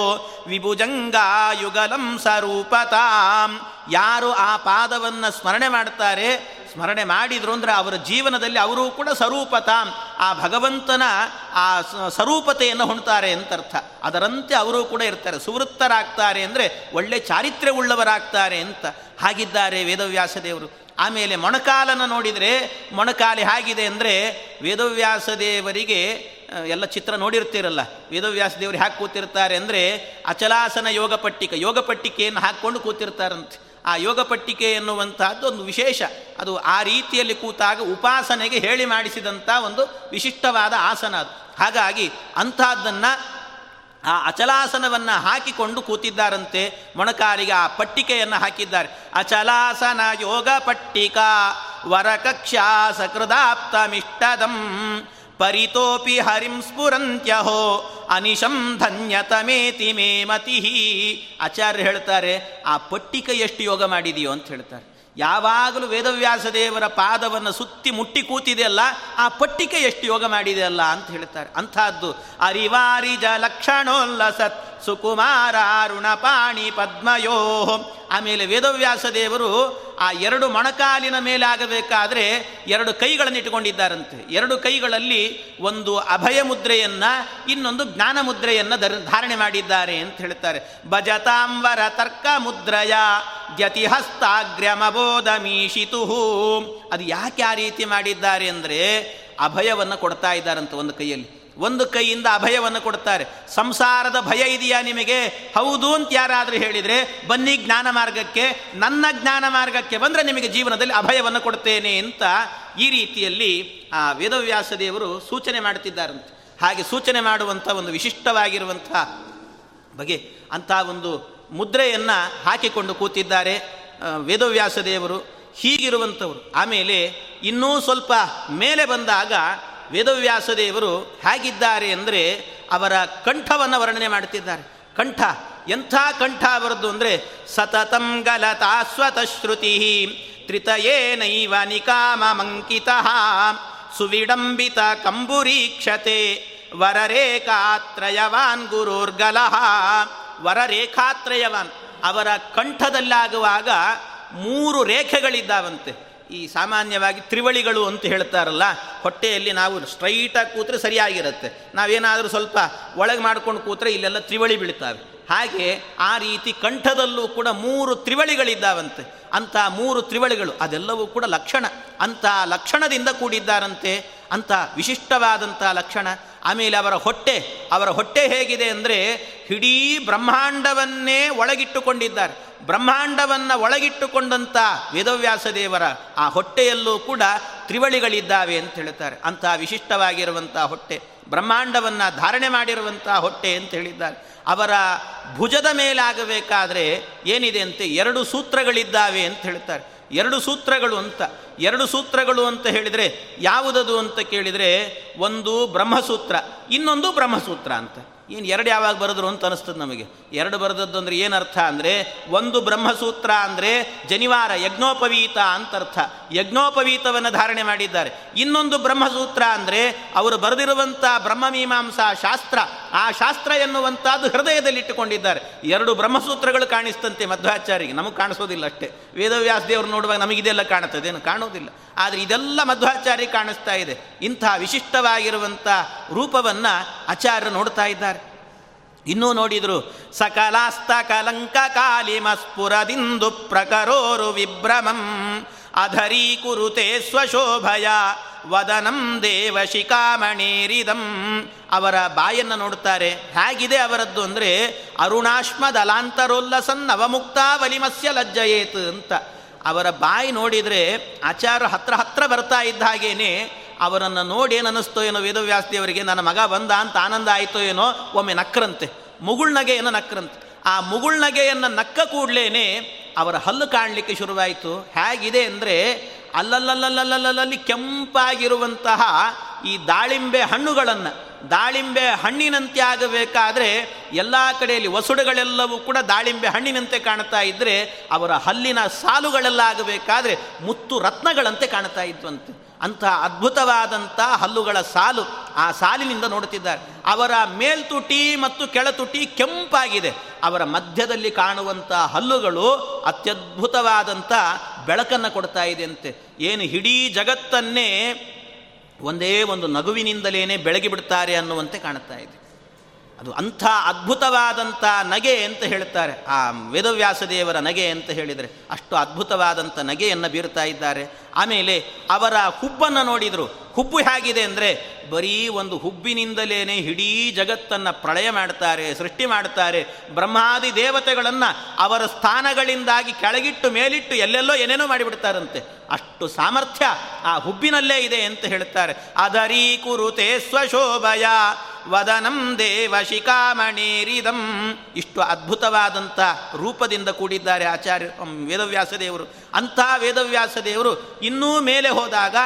ವಿಭುಜಂಗಾಯುಗಲಂ ಸ್ವರೂಪತಾಂ. ಯಾರು ಆ ಪಾದವನ್ನು ಸ್ಮರಣೆ ಮಾಡ್ತಾರೆ, ಸ್ಮರಣೆ ಮಾಡಿದ್ರು ಅಂದರೆ ಅವರ ಜೀವನದಲ್ಲಿ ಅವರು ಕೂಡ ಸ್ವರೂಪತಾಂ. ಆ ಭಗವಂತನ ಆ ಸ್ವರೂಪತೆಯನ್ನು ಹೊಣ್ತಾರೆ ಅಂತ ಅರ್ಥ ಅದರಂತೆ ಅವರು ಕೂಡ ಇರ್ತಾರೆ. ಸುವೃತ್ತರಾಗ್ತಾರೆ ಅಂದರೆ ಒಳ್ಳೆ ಚಾರಿತ್ರ್ಯ ಉಳ್ಳವರಾಗ್ತಾರೆ ಅಂತ. ಹಾಗಿದ್ದಾರೆ ವೇದವ್ಯಾಸ ದೇವರು. ಆಮೇಲೆ ಮೊಣಕಾಲನ್ನು ನೋಡಿದರೆ ಮೊಣಕಾಲಿ ಹಾಗಿದೆ ಅಂದರೆ ವೇದವ್ಯಾಸ ದೇವರಿಗೆ ಎಲ್ಲ ಚಿತ್ರ ನೋಡಿರ್ತೀರಲ್ಲ, ವೇದವ್ಯಾಸ ದೇವರು ಹ್ಯಾಕೆ ಕೂತಿರ್ತಾರೆ ಅಂದರೆ ಅಚಲಾಸನ ಯೋಗ ಪಟ್ಟಿಕೆ, ಯೋಗ ಪಟ್ಟಿಕೆಯನ್ನು ಹಾಕ್ಕೊಂಡು ಕೂತಿರ್ತಾರಂತೆ. ಆ ಯೋಗ ಪಟ್ಟಿಕೆ ಎನ್ನುವಂತಹದ್ದು ಒಂದು ವಿಶೇಷ. ಅದು ಆ ರೀತಿಯಲ್ಲಿ ಕೂತಾಗ ಉಪಾಸನೆಗೆ ಹೇಳಿ ಮಾಡಿಸಿದಂಥ ಒಂದು ವಿಶಿಷ್ಟವಾದ ಆಸನ ಅದು. ಹಾಗಾಗಿ ಅಂಥದ್ದನ್ನು ಆ ಅಚಲಾಸನವನ್ನು ಹಾಕಿಕೊಂಡು ಕೂತಿದ್ದಾರಂತೆ ಮೊಣಕಾಲಿಗೆ ಆ ಪಟ್ಟಿಕೆಯನ್ನು ಹಾಕಿದ್ದಾರೆ. ಅಚಲಾಸನ ಯೋಗ ಪಟ್ಟಿಕಾ ವರಕಕ್ಷಾ ಸಕೃದಾಪ್ತಮಿಷ್ಟದಂ ಪರಿತೋಪಿ ಹರಿಂ ಸ್ಫುರಂತ್ಯಹೋ ಅನಿಶಂ ಧನ್ಯತಮೇತಿ ಮೇ ಮತಿ ಆಚಾರ್ಯ ಹೇಳ್ತಾರೆ, ಆ ಪಟ್ಟಿಕೆ ಎಷ್ಟು ಯೋಗ ಮಾಡಿದೆಯೋ ಅಂತ ಹೇಳ್ತಾರೆ. ಯಾವಾಗಲೂ ವೇದವ್ಯಾಸ ದೇವರ ಪಾದವನ್ನು ಸುತ್ತಿ ಮುಟ್ಟಿ ಕೂತಿದೆಯಲ್ಲ ಆ ಪಟ್ಟಿಕೆ ಎಷ್ಟು ಯೋಗ ಮಾಡಿದೆಯಲ್ಲ ಅಂತ ಹೇಳ್ತಾರೆ. ಅಂಥದ್ದು ಅರಿವಾರಿಜ ಲಕ್ಷಣೋಲ್ಲಸತ್ ಪಾಣಿ ಪದ್ಮಯೋ ಆಮೇಲೆ ವೇದವ್ಯಾಸ ದೇವರು ಆ ಎರಡು ಮೊಣಕಾಲಿನ ಮೇಲೆ ಆಗಬೇಕಾದರೆ ಎರಡು ಕೈಗಳನ್ನು ಇಟ್ಟುಕೊಂಡಿದ್ದಾರಂತೆ. ಎರಡು ಕೈಗಳಲ್ಲಿ ಒಂದು ಅಭಯ ಮುದ್ರೆಯನ್ನು, ಇನ್ನೊಂದು ಜ್ಞಾನ ಧರ್, ಧಾರಣೆ ಮಾಡಿದ್ದಾರೆ ಅಂತ ಹೇಳ್ತಾರೆ. ಭಜತಾಂಬರ ತರ್ಕ ಮುದ್ರಯ ದ್ಯತಿಹಸ್ತಾಗ್ರ್ಯಮಬೋಧ ಮೀಶಿತು ಅದು ಯಾಕೆ ಆ ರೀತಿ ಮಾಡಿದ್ದಾರೆ ಅಂದರೆ ಅಭಯವನ್ನು ಕೊಡ್ತಾ ಇದ್ದಾರಂತೆ ಒಂದು ಕೈಯಲ್ಲಿ. ಒಂದು ಕೈಯಿಂದ ಅಭಯವನ್ನು ಕೊಡ್ತಾರೆ ಸಂಸಾರದ ಭಯ ಇದೆಯಾ ನಿಮಗೆ? ಹೌದು ಅಂತ ಯಾರಾದರೂ ಹೇಳಿದರೆ, ಬನ್ನಿ ಜ್ಞಾನ ಮಾರ್ಗಕ್ಕೆ, ನನ್ನ ಜ್ಞಾನ ಮಾರ್ಗಕ್ಕೆ ಬಂದರೆ ನಿಮಗೆ ಜೀವನದಲ್ಲಿ ಅಭಯವನ್ನು ಕೊಡ್ತೇನೆ ಅಂತ ಈ ರೀತಿಯಲ್ಲಿ ಆ ವೇದವ್ಯಾಸ ದೇವರು ಸೂಚನೆ ಮಾಡ್ತಿದ್ದಾರಂತೆ ಹಾಗೆ ಸೂಚನೆ ಮಾಡುವಂಥ ಒಂದು ವಿಶಿಷ್ಟವಾಗಿರುವಂಥ ಬಗೆ ಅಂಥ ಒಂದು ಮುದ್ರೆಯನ್ನು ಹಾಕಿಕೊಂಡು ಕೂತಿದ್ದಾರೆ ವೇದವ್ಯಾಸ ದೇವರು. ಹೀಗಿರುವಂಥವರು. ಆಮೇಲೆ ಇನ್ನೂ ಸ್ವಲ್ಪ ಮೇಲೆ ಬಂದಾಗ ವೇದವ್ಯಾಸ ದೇವರು ಹೇಗಿದ್ದಾರೆ ಅಂದರೆ ಅವರ ಕಂಠವನ್ನು ವರ್ಣನೆ ಮಾಡ್ತಿದ್ದಾರೆ ಕಂಠ, ಎಂಥ ಕಂಠ ಅವರದ್ದು ಅಂದರೆ, ಸತತಂ ಗಲತಾ ಸ್ವತಶ್ರುತಿ ತ್ರಿತಯೇನೈವ ನಿಕಾಮಂಕಿತ ಸುವಿಡಂಬಿತ ಕಂಬುರೀಕ್ಷತೆ, ವರರೇಖಾತ್ರಯವಾನ್ ಗುರುರ್ಗಲಹ, ವರರೇಖಾತ್ರಯವಾನ್. ಅವರ ಕಂಠದಲ್ಲಾಗುವಾಗ ಮೂರು ರೇಖೆಗಳಿದ್ದಾವಂತೆ. ಈ ಸಾಮಾನ್ಯವಾಗಿ ತ್ರಿವಳಿಗಳು ಅಂತ ಹೇಳ್ತಾರಲ್ಲ, ಹೊಟ್ಟೆಯಲ್ಲಿ ನಾವು ಸ್ಟ್ರೈಟಾಗಿ ಕೂತ್ರೆ ಸರಿಯಾಗಿರುತ್ತೆ. ನಾವೇನಾದರೂ ಸ್ವಲ್ಪ ಒಳಗೆ ಮಾಡ್ಕೊಂಡು ಕೂತ್ರೆ ಇಲ್ಲೆಲ್ಲ ತ್ರಿವಳಿ ಬೀಳ್ತಾವೆ. ಹಾಗೆ ಆ ರೀತಿ ಕಂಠದಲ್ಲೂ ಕೂಡ ಮೂರು ತ್ರಿವಳಿಗಳಿದ್ದಾವಂತೆ. ಅಂಥ ಮೂರು ತ್ರಿವಳಿಗಳು, ಅದೆಲ್ಲವೂ ಕೂಡ ಲಕ್ಷಣ. ಅಂಥ ಲಕ್ಷಣದಿಂದ ಕೂಡಿದ್ದಾರಂತೆ, ಅಂಥ ವಿಶಿಷ್ಟವಾದಂಥ ಲಕ್ಷಣ. ಆಮೇಲೆ ಅವರ ಹೊಟ್ಟೆ ಅವರ ಹೊಟ್ಟೆ ಹೇಗಿದೆ ಅಂದರೆ ಇಡೀ ಬ್ರಹ್ಮಾಂಡವನ್ನೇ ಒಳಗಿಟ್ಟುಕೊಂಡಿದ್ದಾರೆ. ಬ್ರಹ್ಮಾಂಡವನ್ನು ಒಳಗಿಟ್ಟುಕೊಂಡಂಥ ವೇದವ್ಯಾಸ ದೇವರ ಆ ಹೊಟ್ಟೆಯಲ್ಲೂ ಕೂಡ ತ್ರಿವಳಿಗಳಿದ್ದಾವೆ ಅಂತ ಹೇಳ್ತಾರೆ. ಅಂತಹ ವಿಶಿಷ್ಟವಾಗಿರುವಂಥ ಹೊಟ್ಟೆ, ಬ್ರಹ್ಮಾಂಡವನ್ನು ಧಾರಣೆ ಮಾಡಿರುವಂಥ ಹೊಟ್ಟೆ ಅಂತ ಹೇಳಿದ್ದಾರೆ. ಅವರ ಭುಜದ ಮೇಲಾಗಬೇಕಾದ್ರೆ ಏನಿದೆ ಅಂತೆ ಎರಡು ಸೂತ್ರಗಳಿದ್ದಾವೆ ಅಂತ ಹೇಳ್ತಾರೆ. ಎರಡು ಸೂತ್ರಗಳು ಅಂತ. ಎರಡು ಸೂತ್ರಗಳು ಅಂತ ಹೇಳಿದರೆ ಯಾವುದದು ಅಂತ ಕೇಳಿದರೆ ಒಂದು ಬ್ರಹ್ಮಸೂತ್ರ, ಇನ್ನೊಂದು ಬ್ರಹ್ಮಸೂತ್ರ ಅಂತ. ಏನು ಎರಡು ಯಾವಾಗ ಬರೆದ್ರು ಅಂತ ಅನಿಸ್ತದೆ ನಮಗೆ. ಎರಡು ಬರೆದದ್ದು ಅಂದರೆ ಏನರ್ಥ ಅಂದರೆ ಒಂದು ಬ್ರಹ್ಮಸೂತ್ರ ಅಂದರೆ ಜನಿವಾರ ಯಜ್ಞೋಪವೀತ ಅಂತ ಅರ್ಥ. ಯಜ್ಞೋಪವೀತವನ್ನು ಧಾರಣೆ ಮಾಡಿದ್ದಾರೆ. ಇನ್ನೊಂದು ಬ್ರಹ್ಮಸೂತ್ರ ಅಂದರೆ ಅವರು ಬರೆದಿರುವಂಥ ಬ್ರಹ್ಮಮೀಮಾಂಸಾ ಶಾಸ್ತ್ರ, ಆ ಶಾಸ್ತ್ರ ಎನ್ನುವಂಥದ್ದು ಹೃದಯದಲ್ಲಿಟ್ಟುಕೊಂಡಿದ್ದಾರೆ ಎರಡು ಬ್ರಹ್ಮಸೂತ್ರಗಳು ಕಾಣಿಸ್ತಂತೆ ಮಧ್ವಾಚಾರ್ಯಗೆ ನಮಗೆ ಕಾಣಿಸೋದಿಲ್ಲ ಅಷ್ಟೇ. ವೇದವ್ಯಾಸ ದೇವರು ನೋಡುವಾಗ ನಮಗಿದೆಲ್ಲ ಕಾಣುತ್ತದೆ. ಏನು ಕಾಣೋದಿಲ್ಲ ಆದರೆ ಇದೆಲ್ಲ ಮಧ್ವಾಚಾರ್ಯ ಕಾಣಿಸ್ತಾ ಇದೆ. ಇಂಥ ವಿಶಿಷ್ಟವಾಗಿರುವಂಥ ರೂಪವನ್ನು ಆಚಾರ್ಯರು ನೋಡ್ತಾ ಇದ್ದಾರೆ. ಇನ್ನೂ ನೋಡಿದರು, ಸಕಲಾಸ್ತ ಕಲಂಕ ಕಾಲಿಮಸ್ಫುರದಿಂದು ಪ್ರಕರೋರು ವಿಭ್ರಮಂ, ಅಧರೀಕುರುತೆ ಸ್ವಶೋಭಯ. ವದನಂ ದೇವ ದೇವಶಿಖಾಮಣೇರಿದಂ ಅವರ ಬಾಯನ್ನು ನೋಡುತ್ತಾರೆ. ಹೇಗಿದೆ ಅವರದ್ದು ಅಂದರೆ, ಅರುಣಾಶ್ಮದಲಾಂತರೋಲ್ಲಸನ್ ನವಮುಕ್ತ ವಲಿಮಸ್ಯ ಲಜ್ಜಯೇತ್ ಅಂತ. ಅವರ ಬಾಯಿ ನೋಡಿದರೆ, ಆಚಾರ ಹತ್ರ ಹತ್ರ ಬರ್ತಾ ಇದ್ದ ಹಾಗೇನೆ, ಅವರನ್ನು ನೋಡಿ ಏನು ಅನ್ನಿಸ್ತೋ ಏನೋ ವೇದವ್ಯಾಸ್ತಿಯವರಿಗೆ, ನನ್ನ ಮಗ ಬಂದ ಅಂತ ಆನಂದ ಆಯಿತೋ ಏನೋ, ಒಮ್ಮೆ ನಕ್ರಂತೆ ಮುಗುಳ್ನಗೆಯನ್ನು ನಕ್ರಂತೆ ಆ ಮುಗುಳ್ನಗೆಯನ್ನು ನಕ್ಕ ಕೂಡಲೇ ಅವರ ಹಲ್ಲು ಕಾಣಲಿಕ್ಕೆ ಶುರುವಾಯಿತು. ಹೇಗಿದೆ ಅಂದರೆ ಅಲ್ಲಲ್ಲಲ್ಲಲ್ಲಲ್ಲಲ್ಲಿ ಕೆಂಪಾಗಿರುವಂತಹ ಈ ದಾಳಿಂಬೆ ಹಣ್ಣುಗಳನ್ನು, ದಾಳಿಂಬೆ ಹಣ್ಣಿನಂತೆ ಆಗಬೇಕಾದ್ರೆ ಎಲ್ಲ ಕಡೆಯಲ್ಲಿ ವಸುಡುಗಳೆಲ್ಲವೂ ಕೂಡ ದಾಳಿಂಬೆ ಹಣ್ಣಿನಂತೆ ಕಾಣ್ತಾ ಇದ್ದರೆ ಅವರ ಹಲ್ಲಿನ ಸಾಲುಗಳೆಲ್ಲ ಆಗಬೇಕಾದ್ರೆ ಮುತ್ತು ರತ್ನಗಳಂತೆ ಕಾಣ್ತಾ ಇದ್ವಂತೆ. ಅಂಥ ಅದ್ಭುತವಾದಂಥ ಹಲ್ಲುಗಳ ಸಾಲು ಆ ಸಾಲಿನಿಂದ ನೋಡುತ್ತಿದ್ದಾರೆ. ಅವರ ಮೇಲ್ತುಟಿ ಮತ್ತು ಕೆಳತುಟಿ ಕೆಂಪಾಗಿದೆ. ಅವರ ಮಧ್ಯದಲ್ಲಿ ಕಾಣುವಂಥ ಹಲ್ಲುಗಳು ಅತ್ಯದ್ಭುತವಾದಂಥ ಬೆಳಕನ್ನು ಕೊಡ್ತಾ ಇದೆ ಅಂತೆ. ಏನು ಇಡೀ ಜಗತ್ತನ್ನೇ ಒಂದೇ ಒಂದು ನಗುವಿನಿಂದಲೇ ಬೆಳಗಿ ಬಿಡ್ತಾರೆ ಅನ್ನುವಂತೆ ಕಾಣುತ್ತಾ ಇದೆ. ಅದು ಅಂಥ ಅದ್ಭುತವಾದಂಥ ನಗೆ ಅಂತ ಹೇಳ್ತಾರೆ. ಆ ವೇದವ್ಯಾಸ ದೇವರ ನಗೆ ಅಂತ ಹೇಳಿದರೆ ಅಷ್ಟು ಅದ್ಭುತವಾದಂಥ ನಗೆಯನ್ನು ಬೀರ್ತಾ ಇದ್ದಾರೆ. ಆಮೇಲೆ ಅವರ ಹುಬ್ಬನ್ನು ನೋಡಿದರು. ಹುಬ್ಬು ಹೇಗಿದೆ ಅಂದರೆ ಬರೀ ಒಂದು ಹುಬ್ಬಿನಿಂದಲೇ ಇಡೀ ಜಗತ್ತನ್ನು ಪ್ರಳಯ ಮಾಡ್ತಾರೆ, ಸೃಷ್ಟಿ ಮಾಡ್ತಾರೆ. ಬ್ರಹ್ಮಾದಿ ದೇವತೆಗಳನ್ನು ಅವರ ಸ್ಥಾನಗಳಿಂದಾಗಿ ಕೆಳಗಿಟ್ಟು ಮೇಲಿಟ್ಟು ಎಲ್ಲೆಲ್ಲೋ ಏನೇನೋ ಮಾಡಿಬಿಡ್ತಾರಂತೆ. ಅಷ್ಟು ಸಾಮರ್ಥ್ಯ ಆ ಹುಬ್ಬಿನಲ್ಲೇ ಇದೆ ಅಂತ ಹೇಳ್ತಾರೆ. ಅದರೀ ಕುರುತೆ ಸ್ವಶೋಭಯ. ವದನಂ ದೇವ ಶಿಖಾಮಣೇರಿದಂ. ಇಷ್ಟು ಅದ್ಭುತವಾದಂಥ ರೂಪದಿಂದ ಕೂಡಿದ್ದಾರೆ ಆಚಾರ್ಯ ವೇದವ್ಯಾಸ ದೇವರು. ಅಂಥ ವೇದವ್ಯಾಸ ದೇವರು ಇನ್ನೂ ಮೇಲೆ ಹೋದಾಗ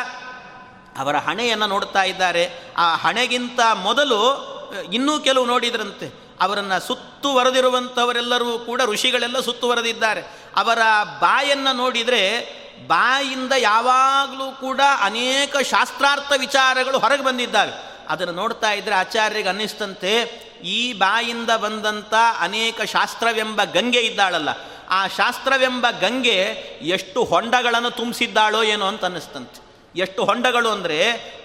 ಅವರ ಹಣೆಯನ್ನು ನೋಡ್ತಾ ಇದ್ದಾರೆ. ಆ ಹಣೆಗಿಂತ ಮೊದಲು, ಇನ್ನೂ ಕೆಲವು ನೋಡಿದ್ರಂತೆ. ಅವರನ್ನು ಸುತ್ತುವರೆದಿರುವಂಥವರೆಲ್ಲರೂ ಕೂಡ, ಋಷಿಗಳೆಲ್ಲ ಸುತ್ತುವರೆದಿದ್ದಾರೆ ಅವರ ಬಾಯನ್ನು ನೋಡಿದರೆ ಬಾಯಿಂದ ಯಾವಾಗಲೂ ಕೂಡ ಅನೇಕ ಶಾಸ್ತ್ರಾರ್ಥ ವಿಚಾರಗಳು ಹೊರಗೆ ಬಂದಿದ್ದಾವೆ. ಅದನ್ನು ನೋಡ್ತಾ ಇದ್ದರೆ ಆಚಾರ್ಯರಿಗೆ ಅನ್ನಿಸ್ತಂತೆ, ಈ ಬಾಯಿಂದ ಬಂದಂಥ ಅನೇಕ ಶಾಸ್ತ್ರವೆಂಬ ಗಂಗೆ ಇದ್ದಾಳಲ್ಲ, ಆ ಶಾಸ್ತ್ರವೆಂಬ ಗಂಗೆ ಎಷ್ಟು ಹೊಂಡಗಳನ್ನು ತುಂಬಿಸಿದ್ದಾಳೋ ಏನೋ ಅಂತ ಅನ್ನಿಸ್ತಂತೆ. ಎಷ್ಟು ಹೊಂಡಗಳು ಅಂದರೆ,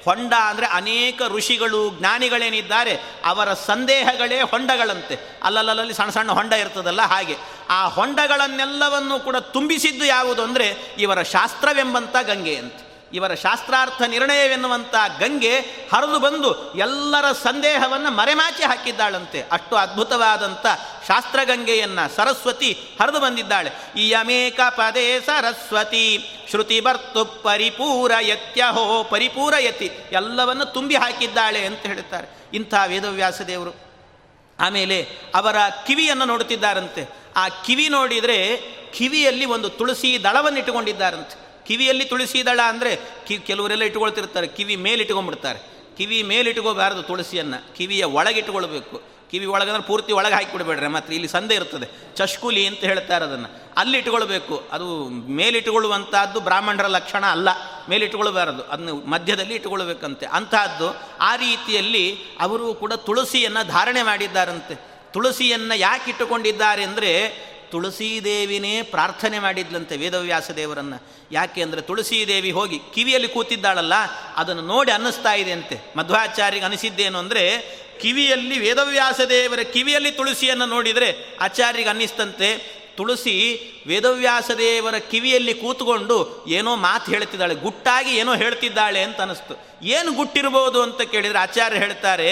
ಹೊಂಡ ಅಂದರೆ ಅನೇಕ ಋಷಿಗಳು, ಜ್ಞಾನಿಗಳೇನಿದ್ದಾರೆ, ಅವರ ಸಂದೇಹಗಳೇ ಹೊಂಡಗಳಂತೆ. ಅಲ್ಲಲ್ಲಲ್ಲಿ ಸಣ್ಣ ಸಣ್ಣ ಹೊಂಡ ಇರ್ತದಲ್ಲ ಹಾಗೆ. ಆ ಹೊಂಡಗಳನ್ನೆಲ್ಲವನ್ನು ಕೂಡ ತುಂಬಿಸಿದ್ದು ಯಾವುದು ಅಂದರೆ, ಇವರ ಶಾಸ್ತ್ರವೆಂಬಂಥ ಗಂಗೆ ಅಂತ. ಇವರ ಶಾಸ್ತ್ರಾರ್ಥ ನಿರ್ಣಯವೆನ್ನುವಂಥ ಗಂಗೆ ಹರಿದು ಬಂದು ಎಲ್ಲರ ಸಂದೇಹವನ್ನು ಮರೆಮಾಚಿ ಹಾಕಿದ್ದಾಳಂತೆ. ಅಷ್ಟು ಅದ್ಭುತವಾದಂಥ ಶಾಸ್ತ್ರಗಂಗೆಯನ್ನು ಸರಸ್ವತಿ ಹರಿದು ಬಂದಿದ್ದಾಳೆ. ಇಯಮೇಕ ಪದೇ ಸರಸ್ವತಿ, ಶ್ರುತಿ ಬರ್ತು ಪರಿಪೂರ ಯತ್ಯಹೋ ಪರಿಪೂರ ಯತಿ ಎಲ್ಲವನ್ನು ತುಂಬಿ ಹಾಕಿದ್ದಾಳೆ ಅಂತ ಹೇಳುತ್ತಾರೆ. ಇಂಥ ವೇದವ್ಯಾಸ ದೇವರು. ಆಮೇಲೆ ಅವರ ಕಿವಿಯನ್ನು ನೋಡುತ್ತಿದ್ದಾರಂತೆ. ಆ ಕಿವಿ ನೋಡಿದರೆ ಕಿವಿಯಲ್ಲಿ ಒಂದು ತುಳಸಿ ದಳವನ್ನು ಇಟ್ಟುಕೊಂಡಿದ್ದಾರಂತೆ ಕಿವಿಯಲ್ಲಿ ತುಳಸಿ ದಳ ಅಂದರೆ ಕಿ, ಕೆಲವರೆಲ್ಲ ಇಟ್ಕೊಳ್ತಿರ್ತಾರೆ ಕಿವಿ ಮೇಲೆ ಇಟ್ಕೊಂಡ್ಬಿಡ್ತಾರೆ ಕಿವಿ ಮೇಲೆ ಇಟ್ಕೋಬಾರದು ತುಳಸಿಯನ್ನು. ಕಿವಿಯ ಒಳಗೆ ಇಟ್ಕೊಳ್ಬೇಕು ಕಿವಿ ಒಳಗಂದ್ರೆ ಪೂರ್ತಿ ಒಳಗೆ ಹಾಕಿಬಿಡ್ಬೇಡ್ರೆ. ಮಾತ್ರ ಇಲ್ಲಿ ಸಂದೆ ಇರ್ತದೆ. ಚಷ್ಕುಲಿ ಅಂತ ಹೇಳ್ತಾರೆ ಅದನ್ನು ಅಲ್ಲಿ ಇಟ್ಕೊಳ್ಬೇಕು ಅದು ಮೇಲಿಟ್ಟುಕೊಳ್ಳುವಂಥದ್ದು ಬ್ರಾಹ್ಮಣರ ಲಕ್ಷಣ ಅಲ್ಲ. ಮೇಲಿಟ್ಟುಕೊಳ್ಬಾರದು ಅದನ್ನು ಮಧ್ಯದಲ್ಲಿ ಇಟ್ಟುಕೊಳ್ಬೇಕಂತೆ. ಅಂತಹದ್ದು ಆ ರೀತಿಯಲ್ಲಿ ಅವರು ಕೂಡ ತುಳಸಿಯನ್ನು ಧಾರಣೆ ಮಾಡಿದ್ದಾರಂತೆ. ತುಳಸಿಯನ್ನು ಯಾಕೆ ಇಟ್ಟುಕೊಂಡಿದ್ದಾರೆ ಅಂದರೆ ತುಳಸೀದೇವಿನೇ ಪ್ರಾರ್ಥನೆ ಮಾಡಿದ್ಲಂತೆ ವೇದವ್ಯಾಸ ದೇವರನ್ನು ಯಾಕೆ ಅಂದರೆ ತುಳಸೀದೇವಿ ಹೋಗಿ ಕಿವಿಯಲ್ಲಿ ಕೂತಿದ್ದಾಳಲ್ಲ, ಅದನ್ನು ನೋಡಿ ಅನ್ನಿಸ್ತಾ ಇದೆ ಅಂತೆ. ಮಧ್ವಾಚಾರ್ಯಗೆ ಅನಿಸಿದ್ದೇನು ಅಂದರೆ, ಕಿವಿಯಲ್ಲಿ ವೇದವ್ಯಾಸ ದೇವರ ಕಿವಿಯಲ್ಲಿ ತುಳಸಿಯನ್ನು ನೋಡಿದರೆ ಆಚಾರ್ಯಗೆ ಅನ್ನಿಸ್ತಂತೆ. ತುಳಸಿ ವೇದವ್ಯಾಸ ದೇವರ ಕಿವಿಯಲ್ಲಿ ಕೂತ್ಕೊಂಡು ಏನೋ ಮಾತು ಹೇಳ್ತಿದ್ದಾಳೆ, ಗುಟ್ಟಾಗಿ ಏನೋ ಹೇಳ್ತಿದ್ದಾಳೆ ಅಂತ ಅನಿಸ್ತು ಏನು ಗುಟ್ಟಿರ್ಬೋದು ಅಂತ ಕೇಳಿದರೆ ಆಚಾರ್ಯ ಹೇಳ್ತಾರೆ,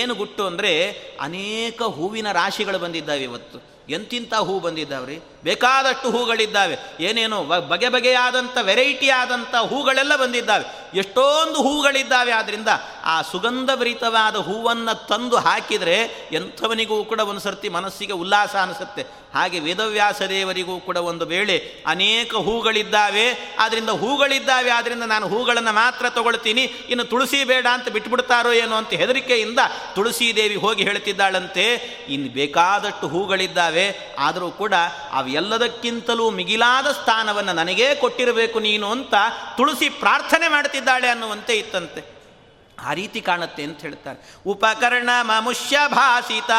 ಏನು ಗುಟ್ಟು ಅಂದರೆ ಅನೇಕ ಹೂವಿನ ರಾಶಿಗಳು ಬಂದಿದ್ದಾವೆ ಇವತ್ತು. ಎಂತಿಂಥ ಹೂ ಬಂದಿದ್ದಾವ್ರಿ? ಬೇಕಾದಷ್ಟು ಹೂಗಳಿದ್ದಾವೆ. ಏನೇನೋ ಬಗೆ ಬಗೆಯಾದಂಥ ವೆರೈಟಿ ಆದಂಥ ಹೂಗಳೆಲ್ಲ ಬಂದಿದ್ದಾವೆ. ಎಷ್ಟೊಂದು ಹೂಗಳಿದ್ದಾವೆ. ಆದ್ದರಿಂದ ಆ ಸುಗಂಧಭರಿತವಾದ ಹೂವನ್ನು ತಂದು ಹಾಕಿದರೆ ಎಂಥವನಿಗೂ ಕೂಡ ಒಂದು ಸರ್ತಿ ಮನಸ್ಸಿಗೆ ಉಲ್ಲಾಸ ಅನಿಸುತ್ತೆ. ಹಾಗೆ ವೇದವ್ಯಾಸ ದೇವರಿಗೂ ಕೂಡ ಒಂದು ವೇಳೆ ಅನೇಕ ಹೂಗಳಿದ್ದಾವೆ. ಆದ್ದರಿಂದ ಹೂಗಳಿದ್ದಾವೆ ಆದ್ದರಿಂದ ನಾನು ಹೂಗಳನ್ನು ಮಾತ್ರ ತಗೊಳ್ತೀನಿ. ಇನ್ನು ತುಳಸಿ ಬೇಡ ಅಂತ ಬಿಟ್ಬಿಡ್ತಾರೋ ಏನೋ ಅಂತ ಹೆದರಿಕೆಯಿಂದ ತುಳಸಿ ದೇವಿ ಹೋಗಿ ಹೇಳ್ತಿದ್ದಾಳಂತೆ. ಇನ್ನು ಬೇಕಾದಷ್ಟು ಹೂಗಳಿದ್ದಾವೆ, ಆದರೂ ಕೂಡ ಅವೆಲ್ಲದಕ್ಕಿಂತಲೂ ಮಿಗಿಲಾದ ಸ್ಥಾನವನ್ನು ನನಗೇ ಕೊಟ್ಟಿರಬೇಕು ನೀನು ಅಂತ ತುಳಸಿ ಪ್ರಾರ್ಥನೆ ಮಾಡ್ತಿದ್ದಾಳೆ ಅನ್ನುವಂತೆ ಇತ್ತಂತೆ. ಆ ರೀತಿ ಕಾಣುತ್ತೆ ಅಂತ ಹೇಳ್ತಾರೆ. ಉಪಕರಣ ಮಮುಷ್ಯ ಭಾಸಿತ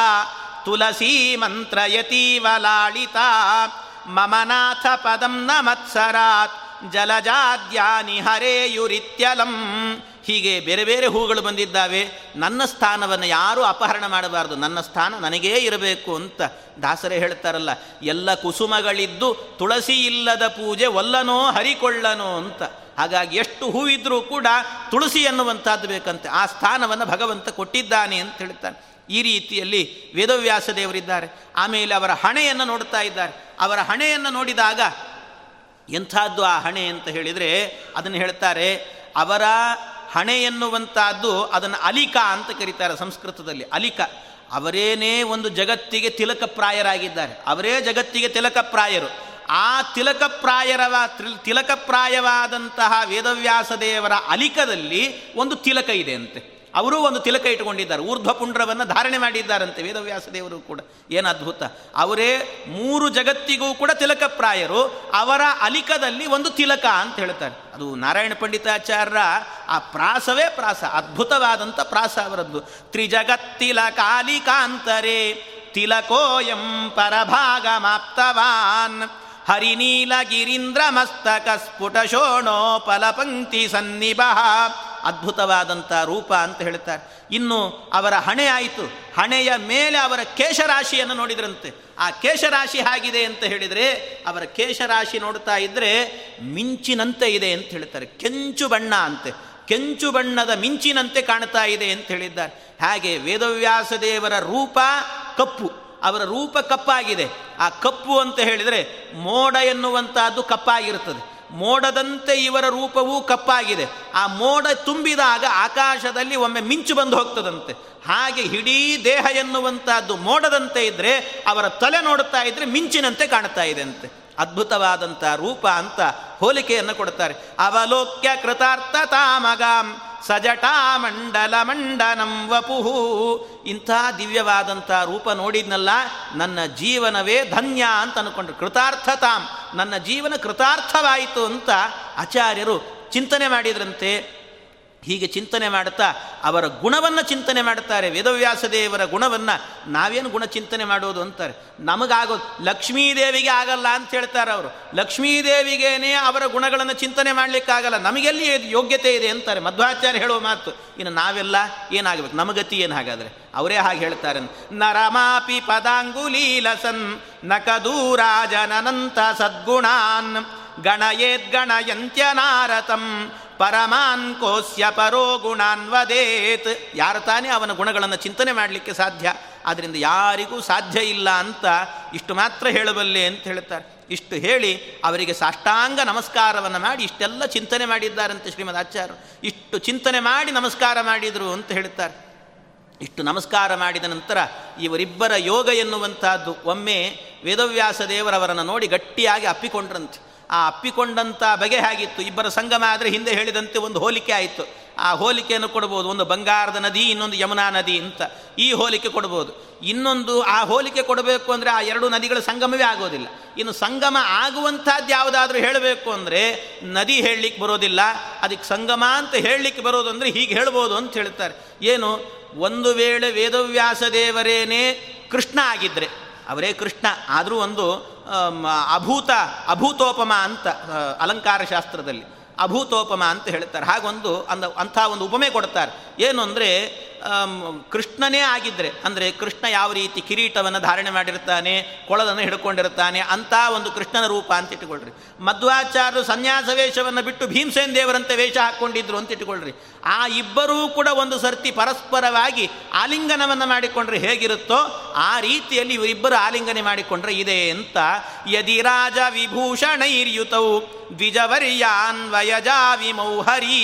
ತುಳಸಿ ಮಂತ್ರಯತೀವ ಲಾಳಿತ ಮಮನಾಥ ಪದಂ ನ ಮತ್ಸರಾತ್ ಜಲಜಾದ್ಯಾನಿ ಹರೇಯುರಿತ್ಯಲಂ ಹೀಗೆ ಬೇರೆ ಬೇರೆ ಹೂಗಳು ಬಂದಿದ್ದಾವೆ. ನನ್ನ ಸ್ಥಾನವನ್ನು ಯಾರೂ ಅಪಹರಣ ಮಾಡಬಾರ್ದು. ನನ್ನ ಸ್ಥಾನ ನನಗೇ ಇರಬೇಕು ಅಂತ ದಾಸರೇ ಹೇಳ್ತಾರಲ್ಲ, ಎಲ್ಲ ಕುಸುಮಗಳಿದ್ದು ತುಳಸಿ ಇಲ್ಲದ ಪೂಜೆ ಒಲ್ಲನೋ ಹರಿಕೊಳ್ಳನೋ ಅಂತ. ಹಾಗಾಗಿ ಎಷ್ಟು ಹೂವಿದ್ರೂ ಕೂಡ ತುಳಸಿ ಅನ್ನುವಂಥದ್ದು ಬೇಕಂತೆ. ಆ ಸ್ಥಾನವನ್ನು ಭಗವಂತ ಕೊಟ್ಟಿದ್ದಾನೆ ಅಂತ ಹೇಳ್ತಾನೆ. ಈ ರೀತಿಯಲ್ಲಿ ವೇದವ್ಯಾಸ ದೇವರಿದ್ದಾರೆ. ಆಮೇಲೆ ಅವರ ಹಣೆಯನ್ನು ನೋಡ್ತಾ ಇದ್ದಾರೆ. ಅವರ ಹಣೆಯನ್ನು ನೋಡಿದಾಗ ಎಂಥದ್ದು ಆ ಹಣೆ ಅಂತ ಹೇಳಿದರೆ ಅದನ್ನು ಹೇಳ್ತಾರೆ, ಅವರ ಹಣೆ ಎನ್ನುವಂಥದ್ದು ಅದನ್ನು ಅಲಿಕಾ ಅಂತ ಕರೀತಾರೆ ಸಂಸ್ಕೃತದಲ್ಲಿ. ಅಲಿಕ. ಅವರೇನೇ ಒಂದು ಜಗತ್ತಿಗೆ ತಿಲಕಪ್ರಾಯರಾಗಿದ್ದಾರೆ ಅವರೇ ಜಗತ್ತಿಗೆ ತಿಲಕಪ್ರಾಯರು ಆ ತಿಲಕಪ್ರಾಯರವ ತಿಲಕಪ್ರಾಯವಾದಂತಹ ವೇದವ್ಯಾಸ ದೇವರ ಅಲಿಕದಲ್ಲಿ ಒಂದು ತಿಲಕ ಇದೆ ಅಂತೆ. ಅವರೂ ಒಂದು ತಿಲಕ ಇಟ್ಟುಕೊಂಡಿದ್ದಾರೆ. ಊರ್ಧ್ವಪುಂಡ್ರವನ್ನು ಧಾರಣೆ ಮಾಡಿದ್ದಾರಂತೆ ವೇದವ್ಯಾಸ ದೇವರು ಕೂಡ. ಏನು ಅದ್ಭುತ. ಅವರೇ ಮೂರು ಜಗತ್ತಿಗೂ ಕೂಡ ತಿಲಕಪ್ರಾಯರು. ಅವರ ಅಲಿಕದಲ್ಲಿ ಒಂದು ತಿಲಕ ಅಂತ ಹೇಳ್ತಾರೆ. ಅದು ನಾರಾಯಣ ಪಂಡಿತಾಚಾರ್ಯರ ಆ ಪ್ರಾಸವೇ ಪ್ರಾಸ ಅದ್ಭುತವಾದಂಥ ಪ್ರಾಸ ಅವರದ್ದು. ತ್ರಿಜಗತ್ತಿಲಕಾಲಿಕಾಂತರೇ, ತಿಲಕೋಯಂ ಪರಭಾಗಮಾಪ್ತವಾನ್. ಹರಿನೀಲಗಿರೀಂದ್ರ ಮಸ್ತಕ ಸ್ಫುಟ ಶೋಣೋಪಲಪಂಕ್ತಿ ಸನ್ನಿಭ. ಅದ್ಭುತವಾದಂಥ ರೂಪ ಅಂತ ಹೇಳ್ತಾರೆ. ಇನ್ನು ಅವರ ಹಣೆ ಆಯಿತು. ಹಣೆಯ ಮೇಲೆ ಅವರ ಕೇಶರಾಶಿಯನ್ನು ನೋಡಿದ್ರಂತೆ. ಆ ಕೇಶರಾಶಿ ಹಾಗಿದೆ ಅಂತ ಹೇಳಿದರೆ, ಅವರ ಕೇಶರಾಶಿ ನೋಡ್ತಾ ಇದ್ದರೆ ಮಿಂಚಿನಂತೆ ಇದೆ ಅಂತ ಹೇಳ್ತಾರೆ. ಕೆಂಚು ಬಣ್ಣ ಅಂತೆ. ಕೆಂಚು ಬಣ್ಣದ ಮಿಂಚಿನಂತೆ ಕಾಣ್ತಾ ಇದೆ ಅಂತ ಹೇಳಿದ್ದಾರೆ. ಹಾಗೆ ವೇದವ್ಯಾಸ ದೇವರ ರೂಪ ಕಪ್ಪು. ಅವರ ರೂಪ ಕಪ್ಪಾಗಿದೆ. ಆ ಕಪ್ಪು ಅಂತ ಹೇಳಿದರೆ ಮೋಡ ಎನ್ನುವಂತಹದ್ದು ಕಪ್ಪಾಗಿರುತ್ತದೆ. ಮೋಡದಂತೆ ಇವರ ರೂಪವೂ ಕಪ್ಪಾಗಿದೆ. ಆ ಮೋಡ ತುಂಬಿದಾಗ ಆಕಾಶದಲ್ಲಿ ಒಮ್ಮೆ ಮಿಂಚು ಬಂದು ಹೋಗ್ತದಂತೆ. ಹಾಗೆ ಇಡೀ ದೇಹ ಎನ್ನುವಂತಹದ್ದು ಮೋಡದಂತೆ ಇದ್ದರೆ ಅವರ ತಲೆ ನೋಡುತ್ತಾ ಇದ್ದರೆ ಮಿಂಚಿನಂತೆ ಕಾಣ್ತಾ ಇದೆ ಅಂತೆ. ಅದ್ಭುತವಾದಂಥ ರೂಪ ಅಂತ ಹೋಲಿಕೆಯನ್ನು ಕೊಡ್ತಾರೆ. ಅವಲೋಕ್ಯ ಕೃತಾರ್ಥ ತಾಮಗಾಂ. ಸಜಟಾ ಮಂಡಲ ಮಂಡನಂ ವಪುಹು. ಇಂಥ ದಿವ್ಯವಾದಂಥ ರೂಪ ನೋಡಿದ್ನಲ್ಲ, ನನ್ನ ಜೀವನವೇ ಧನ್ಯ ಅಂತ ಅಂದ್ಕೊಂಡ್ರು ಕೃತಾರ್ಥತಾಂ, ನನ್ನ ಜೀವನ ಕೃತಾರ್ಥವಾಯಿತು ಅಂತ ಆಚಾರ್ಯರು ಚಿಂತನೆ ಮಾಡಿದ್ರಂತೆ. ಹೀಗೆ ಚಿಂತನೆ ಮಾಡುತ್ತಾ ಅವರ ಗುಣವನ್ನು ಚಿಂತನೆ ಮಾಡುತ್ತಾರೆ. ವೇದವ್ಯಾಸ ದೇವರ ಗುಣವನ್ನು ನಾವೇನು ಗುಣ ಚಿಂತನೆ ಮಾಡೋದು ಅಂತಾರೆ. ನಮಗಾಗೋದು ಲಕ್ಷ್ಮೀದೇವಿಗೆ ಆಗಲ್ಲ ಅಂತ ಹೇಳ್ತಾರೆ ಅವರು. ಲಕ್ಷ್ಮೀದೇವಿಗೇನೆ ಅವರ ಗುಣಗಳನ್ನು ಚಿಂತನೆ ಮಾಡಲಿಕ್ಕಾಗಲ್ಲ. ನಮಗೆಲ್ಲಿ ಯೋಗ್ಯತೆ ಇದೆ ಅಂತಾರೆ. ಮಧ್ವಾಚಾರ್ಯ ಹೇಳುವ ಮಾತು, ಇನ್ನು ನಾವೆಲ್ಲ ಏನಾಗಬೇಕು? ನಮಗತಿ ಏನು ಹಾಗಾದರೆ ಅವರೇ ಹಾಗೆ ಹೇಳ್ತಾರೆ ನರಮಾಪಿ ಪದಾಂಗುಲೀಲಸನ್ ನಕದೂರಾಜನಂತ ಸದ್ಗುಣಾನ್ ಗಣಯೇದ್ಗಣಯಂತ್ಯನಾರತಂ ಪರಮಾನ್ ಕೋಸ್ಯ ಪರೋ ಗುಣಾನ್ವದೇತ್ ಯಾರು ತಾನೇ ಅವನ ಗುಣಗಳನ್ನು ಚಿಂತನೆ ಮಾಡಲಿಕ್ಕೆ ಸಾಧ್ಯ? ಆದ್ದರಿಂದ ಯಾರಿಗೂ ಸಾಧ್ಯ ಇಲ್ಲ ಅಂತ ಇಷ್ಟು ಮಾತ್ರ ಹೇಳಬಲ್ಲೆ ಅಂತ ಹೇಳ್ತಾರೆ ಇಷ್ಟು ಹೇಳಿ ಅವರಿಗೆ ಸಾಷ್ಟಾಂಗ ನಮಸ್ಕಾರವನ್ನು ಮಾಡಿ ಇಷ್ಟೆಲ್ಲ ಚಿಂತನೆ ಮಾಡಿದ್ದಾರಂತೆ ಶ್ರೀಮದ್ ಆಚಾರ್ಯರು. ಇಷ್ಟು ಚಿಂತನೆ ಮಾಡಿ ನಮಸ್ಕಾರ ಮಾಡಿದರು ಅಂತ ಹೇಳ್ತಾರೆ ಇಷ್ಟು ನಮಸ್ಕಾರ ಮಾಡಿದ ನಂತರ ಇವರಿಬ್ಬರ ಯೋಗ ಎನ್ನುವಂತಹದ್ದು ಒಮ್ಮೆ ವೇದವ್ಯಾಸ ದೇವರವರನ್ನು ನೋಡಿ ಗಟ್ಟಿಯಾಗಿ ಅಪ್ಪಿಕೊಂಡ್ರಂತೆ. ಆ ಅಪ್ಪಿಕೊಂಡಂಥ ಬಗೆ ಆಗಿತ್ತು ಇಬ್ಬರ ಸಂಗಮ ಆದರೆ ಹಿಂದೆ ಹೇಳಿದಂತೆ ಒಂದು ಹೋಲಿಕೆ ಆಯಿತು. ಆ ಹೋಲಿಕೆಯನ್ನು ಕೊಡ್ಬೋದು. ಒಂದು ಬಂಗಾರದ ನದಿ, ಇನ್ನೊಂದು ಯಮುನಾ ನದಿ ಅಂತ ಈ ಹೋಲಿಕೆ ಕೊಡ್ಬೋದು. ಇನ್ನೊಂದು ಆ ಹೋಲಿಕೆ ಕೊಡಬೇಕು ಅಂದರೆ ಆ ಎರಡು ನದಿಗಳ ಸಂಗಮವೇ ಆಗೋದಿಲ್ಲ. ಇನ್ನು ಸಂಗಮ ಆಗುವಂಥದ್ದು ಯಾವುದಾದ್ರೂ ಹೇಳಬೇಕು ಅಂದರೆ ನದಿ ಹೇಳಲಿಕ್ಕೆ ಬರೋದಿಲ್ಲ. ಅದಕ್ಕೆ ಸಂಗಮ ಅಂತ ಹೇಳಲಿಕ್ಕೆ ಬರೋದು ಅಂದರೆ ಹೀಗೆ ಹೇಳ್ಬೋದು ಅಂತ ಹೇಳ್ತಾರೆ. ಏನು? ಒಂದು ವೇಳೆ ವೇದವ್ಯಾಸ ದೇವರೇನೇ ಕೃಷ್ಣ ಆಗಿದ್ದರೆ ಅವರೇ ಕೃಷ್ಣ, ಆದರೂ ಒಂದು ಅಭೂತ, ಅಭೂತೋಪಮ ಅಂತ ಅಲಂಕಾರ ಶಾಸ್ತ್ರದಲ್ಲಿ ಅಭೂತೋಪಮ ಅಂತ ಹೇಳ್ತಾರೆ. ಹಾಗೊಂದು ಅಂದ ಅಂಥ ಒಂದು ಉಪಮೆ ಕೊಡ್ತಾರೆ. ಏನು ಅಂದರೆ ಕೃಷ್ಣನೇ ಆಗಿದ್ದರೆ ಅಂದರೆ ಕೃಷ್ಣ ಯಾವ ರೀತಿ ಕಿರೀಟವನ್ನು ಧಾರಣೆ ಮಾಡಿರ್ತಾನೆ ಕೊಳದನ್ನು ಹಿಡ್ಕೊಂಡಿರ್ತಾನೆ, ಅಂತ ಒಂದು ಕೃಷ್ಣನ ರೂಪ ಅಂತ ಇಟ್ಟುಕೊಳ್ಳ್ರಿ ಮಧ್ವಾಚಾರ್ಯರು ಸನ್ಯಾಸ ವೇಷವನ್ನು ಬಿಟ್ಟು ಭೀಮಸೇನ್ ದೇವರಂತೆ ವೇಷ ಹಾಕ್ಕೊಂಡಿದ್ರು ಅಂತ ಇಟ್ಟುಕೊಳ್ಳ್ರಿ ಆ ಇಬ್ಬರೂ ಕೂಡ ಒಂದು ಸರ್ತಿ ಪರಸ್ಪರವಾಗಿ ಆಲಿಂಗನವನ್ನು ಮಾಡಿಕೊಂಡ್ರೆ ಹೇಗಿರುತ್ತೋ, ಆ ರೀತಿಯಲ್ಲಿ ಇವರಿಬ್ಬರು ಆಲಿಂಗನೆ ಮಾಡಿಕೊಂಡ್ರೆ ಇದೆ ಅಂತ. ಯದಿರಾಜ ವಿಭೂಷಣೈರ್ಯುತೌ ದ್ವಿಜವರ್ಯಾನ್ವಯಜಾ ವಿಮೌಹರಿ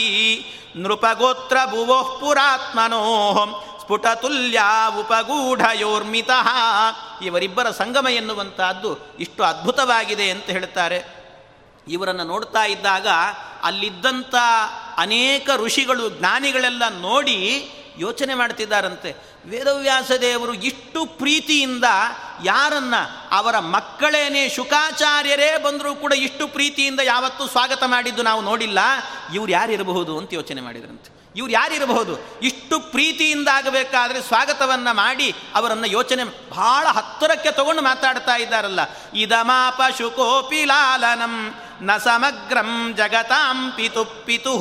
ನೃಪಗೋತ್ರ ಭುವೋಃ ಪುರಾತ್ಮನೋ ಸ್ಫುಟತುಲ್ಯ ಉಪಗೂಢಯೋರ್ಮಿತ ಇವರಿಬ್ಬರ ಸಂಗಮ ಎನ್ನುವಂತಹದ್ದು ಇಷ್ಟು ಅದ್ಭುತವಾಗಿದೆ ಅಂತ ಹೇಳ್ತಾರೆ. ಇವರನ್ನು ನೋಡ್ತಾ ಇದ್ದಾಗ ಅಲ್ಲಿದ್ದಂಥ ಅನೇಕ ಋಷಿಗಳು, ಜ್ಞಾನಿಗಳೆಲ್ಲ ನೋಡಿ ಯೋಚನೆ ಮಾಡ್ತಿದ್ದಾರಂತೆ. ವೇದವ್ಯಾಸ ದೇವರು ಇಷ್ಟು ಪ್ರೀತಿಯಿಂದ ಯಾರನ್ನ ಅವರ ಮಕ್ಕಳೇನೆ ಶುಕಾಚಾರ್ಯರೇ ಬಂದರೂ ಕೂಡ ಇಷ್ಟು ಪ್ರೀತಿಯಿಂದ ಯಾವತ್ತೂ ಸ್ವಾಗತ ಮಾಡಿದ್ದು ನಾವು ನೋಡಿಲ್ಲ. ಇವ್ರು ಯಾರಿರಬಹುದು ಅಂತ ಯೋಚನೆ ಮಾಡಿದ್ರಂತೆ. ಇವ್ರು ಯಾರಿರಬಹುದು ಇಷ್ಟು ಪ್ರೀತಿಯಿಂದ ಆಗಬೇಕಾದ್ರೆ ಸ್ವಾಗತವನ್ನು ಮಾಡಿ ಅವರನ್ನು ಯೋಚನೆ ಬಹಳ ಹತ್ತಿರಕ್ಕೆ ತಗೊಂಡು ಮಾತಾಡ್ತಾ ಇದ್ದಾರಲ್ಲ. ಇದಮಾಪ ಶುಕೋಪಿ ಲಾಲನಂ ನ ಸಮಗ್ರಂ ಜಗತಾಂ ಪಿತು ಪಿತು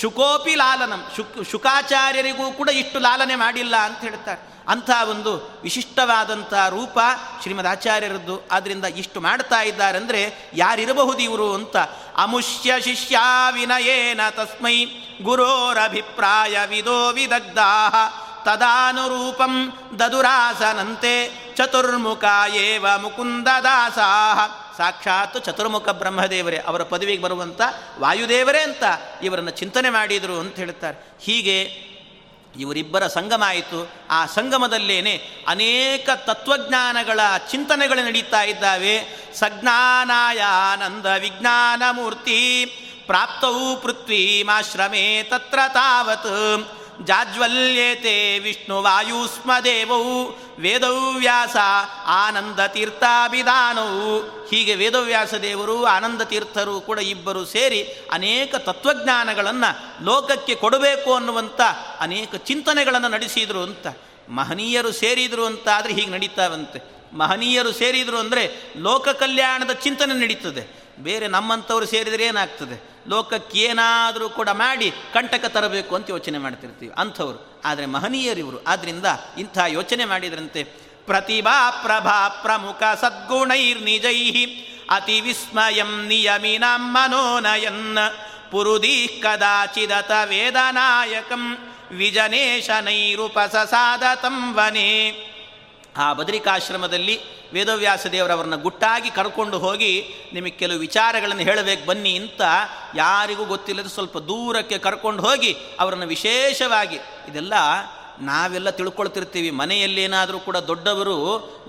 ಶುಕೋಪಿ ಲಾಲನಂ. ಶುಕ್, ಶುಕಾಚಾರ್ಯರಿಗೂ ಕೂಡ ಇಷ್ಟು ಲಾಲನೆ ಮಾಡಿಲ್ಲ ಅಂತ ಹೇಳ್ತಾರೆ. ಅಂಥ ಒಂದು ವಿಶಿಷ್ಟವಾದಂಥ ರೂಪ ಶ್ರೀಮದ್ ಆಚಾರ್ಯರದ್ದು. ಆದ್ದರಿಂದ ಇಷ್ಟು ಮಾಡ್ತಾ ಇದ್ದಾರೆ ಅಂದರೆ ಯಾರಿರಬಹುದು ಇವರು ಅಂತ? ಅಮುಷ್ಯ ಶಿಷ್ಯ ವಿನಯೇನ ತಸ್ಮೈ ಗುರೋರಭಿಪ್ರಾಯ ವಿದೋ ವಿದಗ್ಧಾ ತದಾನುರೂಪಂ ದದುರಾಸನಂತೆ ಚತುರ್ಮುಖ ಏವ ಮುಕುಂದದಾಸಾ ಸಾಕ್ಷಾತ್ ಚತುರ್ಮುಖ ಬ್ರಹ್ಮದೇವರೇ, ಅವರ ಪದವಿಗೆ ಬರುವಂಥ ವಾಯುದೇವರೇ ಅಂತ ಇವರನ್ನು ಚಿಂತನೆ ಮಾಡಿದರು ಅಂತ ಹೇಳ್ತಾರೆ ಹೀಗೆ ಇವರಿಬ್ಬರ ಸಂಗಮ ಆಯಿತು ಆ ಸಂಗಮದಲ್ಲೇನೆ ಅನೇಕ ತತ್ವಜ್ಞಾನಗಳ ಚಿಂತನೆಗಳು ನಡೀತಾ ಇದ್ದಾವೆ. ಸಜ್ಞಾನಾಯಾನಂದ ವಿಜ್ಞಾನ ಮೂರ್ತಿ ಪ್ರಾಪ್ತವು ಪೃಥ್ವೀಮಾಶ್ರಮೇ ತತ್ರ ತಾವತ್. ಜಾಜ್ವಲ್ಯೇತೆ ವಿಷ್ಣು ವಾಯುಸ್ಮದೇವೌ ವೇದವ್ಯಾಸ ಆನಂದ ತೀರ್ಥಾಭಿಧಾನವು ಹೀಗೆ ವೇದವ್ಯಾಸ ದೇವರು, ಆನಂದ ತೀರ್ಥರು ಕೂಡ ಇಬ್ಬರು ಸೇರಿ ಅನೇಕ ತತ್ವಜ್ಞಾನಗಳನ್ನು ಲೋಕಕ್ಕೆ ಕೊಡಬೇಕು ಅನ್ನುವಂಥ ಅನೇಕ ಚಿಂತನೆಗಳನ್ನು ನಡೆಸಿದರು ಅಂತ. ಮಹನೀಯರು ಸೇರಿದರು ಅಂತ ಆದರೆ ಹೀಗೆ ನಡೀತಾವಂತೆ. ಮಹನೀಯರು ಸೇರಿದರು ಅಂದರೆ ಲೋಕ ಕಲ್ಯಾಣದ ಚಿಂತನೆ ನಡೀತದೆ. ಬೇರೆ ನಮ್ಮಂಥವ್ರು ಸೇರಿದರೆ ಏನಾಗ್ತದೆ? ಲೋಕಕ್ಕೆ ಏನಾದರೂ ಕೂಡ ಮಾಡಿ ಕಂಟಕ ತರಬೇಕು ಅಂತ ಯೋಚನೆ ಮಾಡ್ತಿರ್ತೀವಿ ಅಂಥವ್ರು. ಆದರೆ ಮಹನೀಯರಿವರು ಆದ್ದರಿಂದ ಇಂಥ ಯೋಚನೆ ಮಾಡಿದ್ರಂತೆ, ಪ್ರತಿಭಾ ಪ್ರಭಾ ಪ್ರಮುಖ ಸದ್ಗುಣೈರ್ನಿಜೈ ಅತಿ ವಿಸ್ಮಯಂ ನಿಯಮಿನಂ ಮನೋನಯನ್ ಪುರುದಿ ಕದಾಚಿದತ ವೇದನಾಯಕಂ ವಿಜನೇಶನೈರುಪಸಸಾದತಂ ವನೇ ಆ ಬದರಿಕಾಶ್ರಮದಲ್ಲಿ ವೇದವ್ಯಾಸ ದೇವರವರನ್ನ ಗುಟ್ಟಾಗಿ ಕರ್ಕೊಂಡು ಹೋಗಿ ನಿಮಗೆ ಕೆಲವು ವಿಚಾರಗಳನ್ನು ಹೇಳಬೇಕು, ಬನ್ನಿ ಅಂತ ಯಾರಿಗೂ ಗೊತ್ತಿಲ್ಲದೆ ಸ್ವಲ್ಪ ದೂರಕ್ಕೆ ಕರ್ಕೊಂಡು ಹೋಗಿ ಅವರನ್ನು ವಿಶೇಷವಾಗಿ ಇದೆಲ್ಲ ನಾವೆಲ್ಲ ತಿಳ್ಕೊಳ್ತಿರ್ತೀವಿ. ಮನೆಯಲ್ಲೇನಾದರೂ ಕೂಡ ದೊಡ್ಡವರು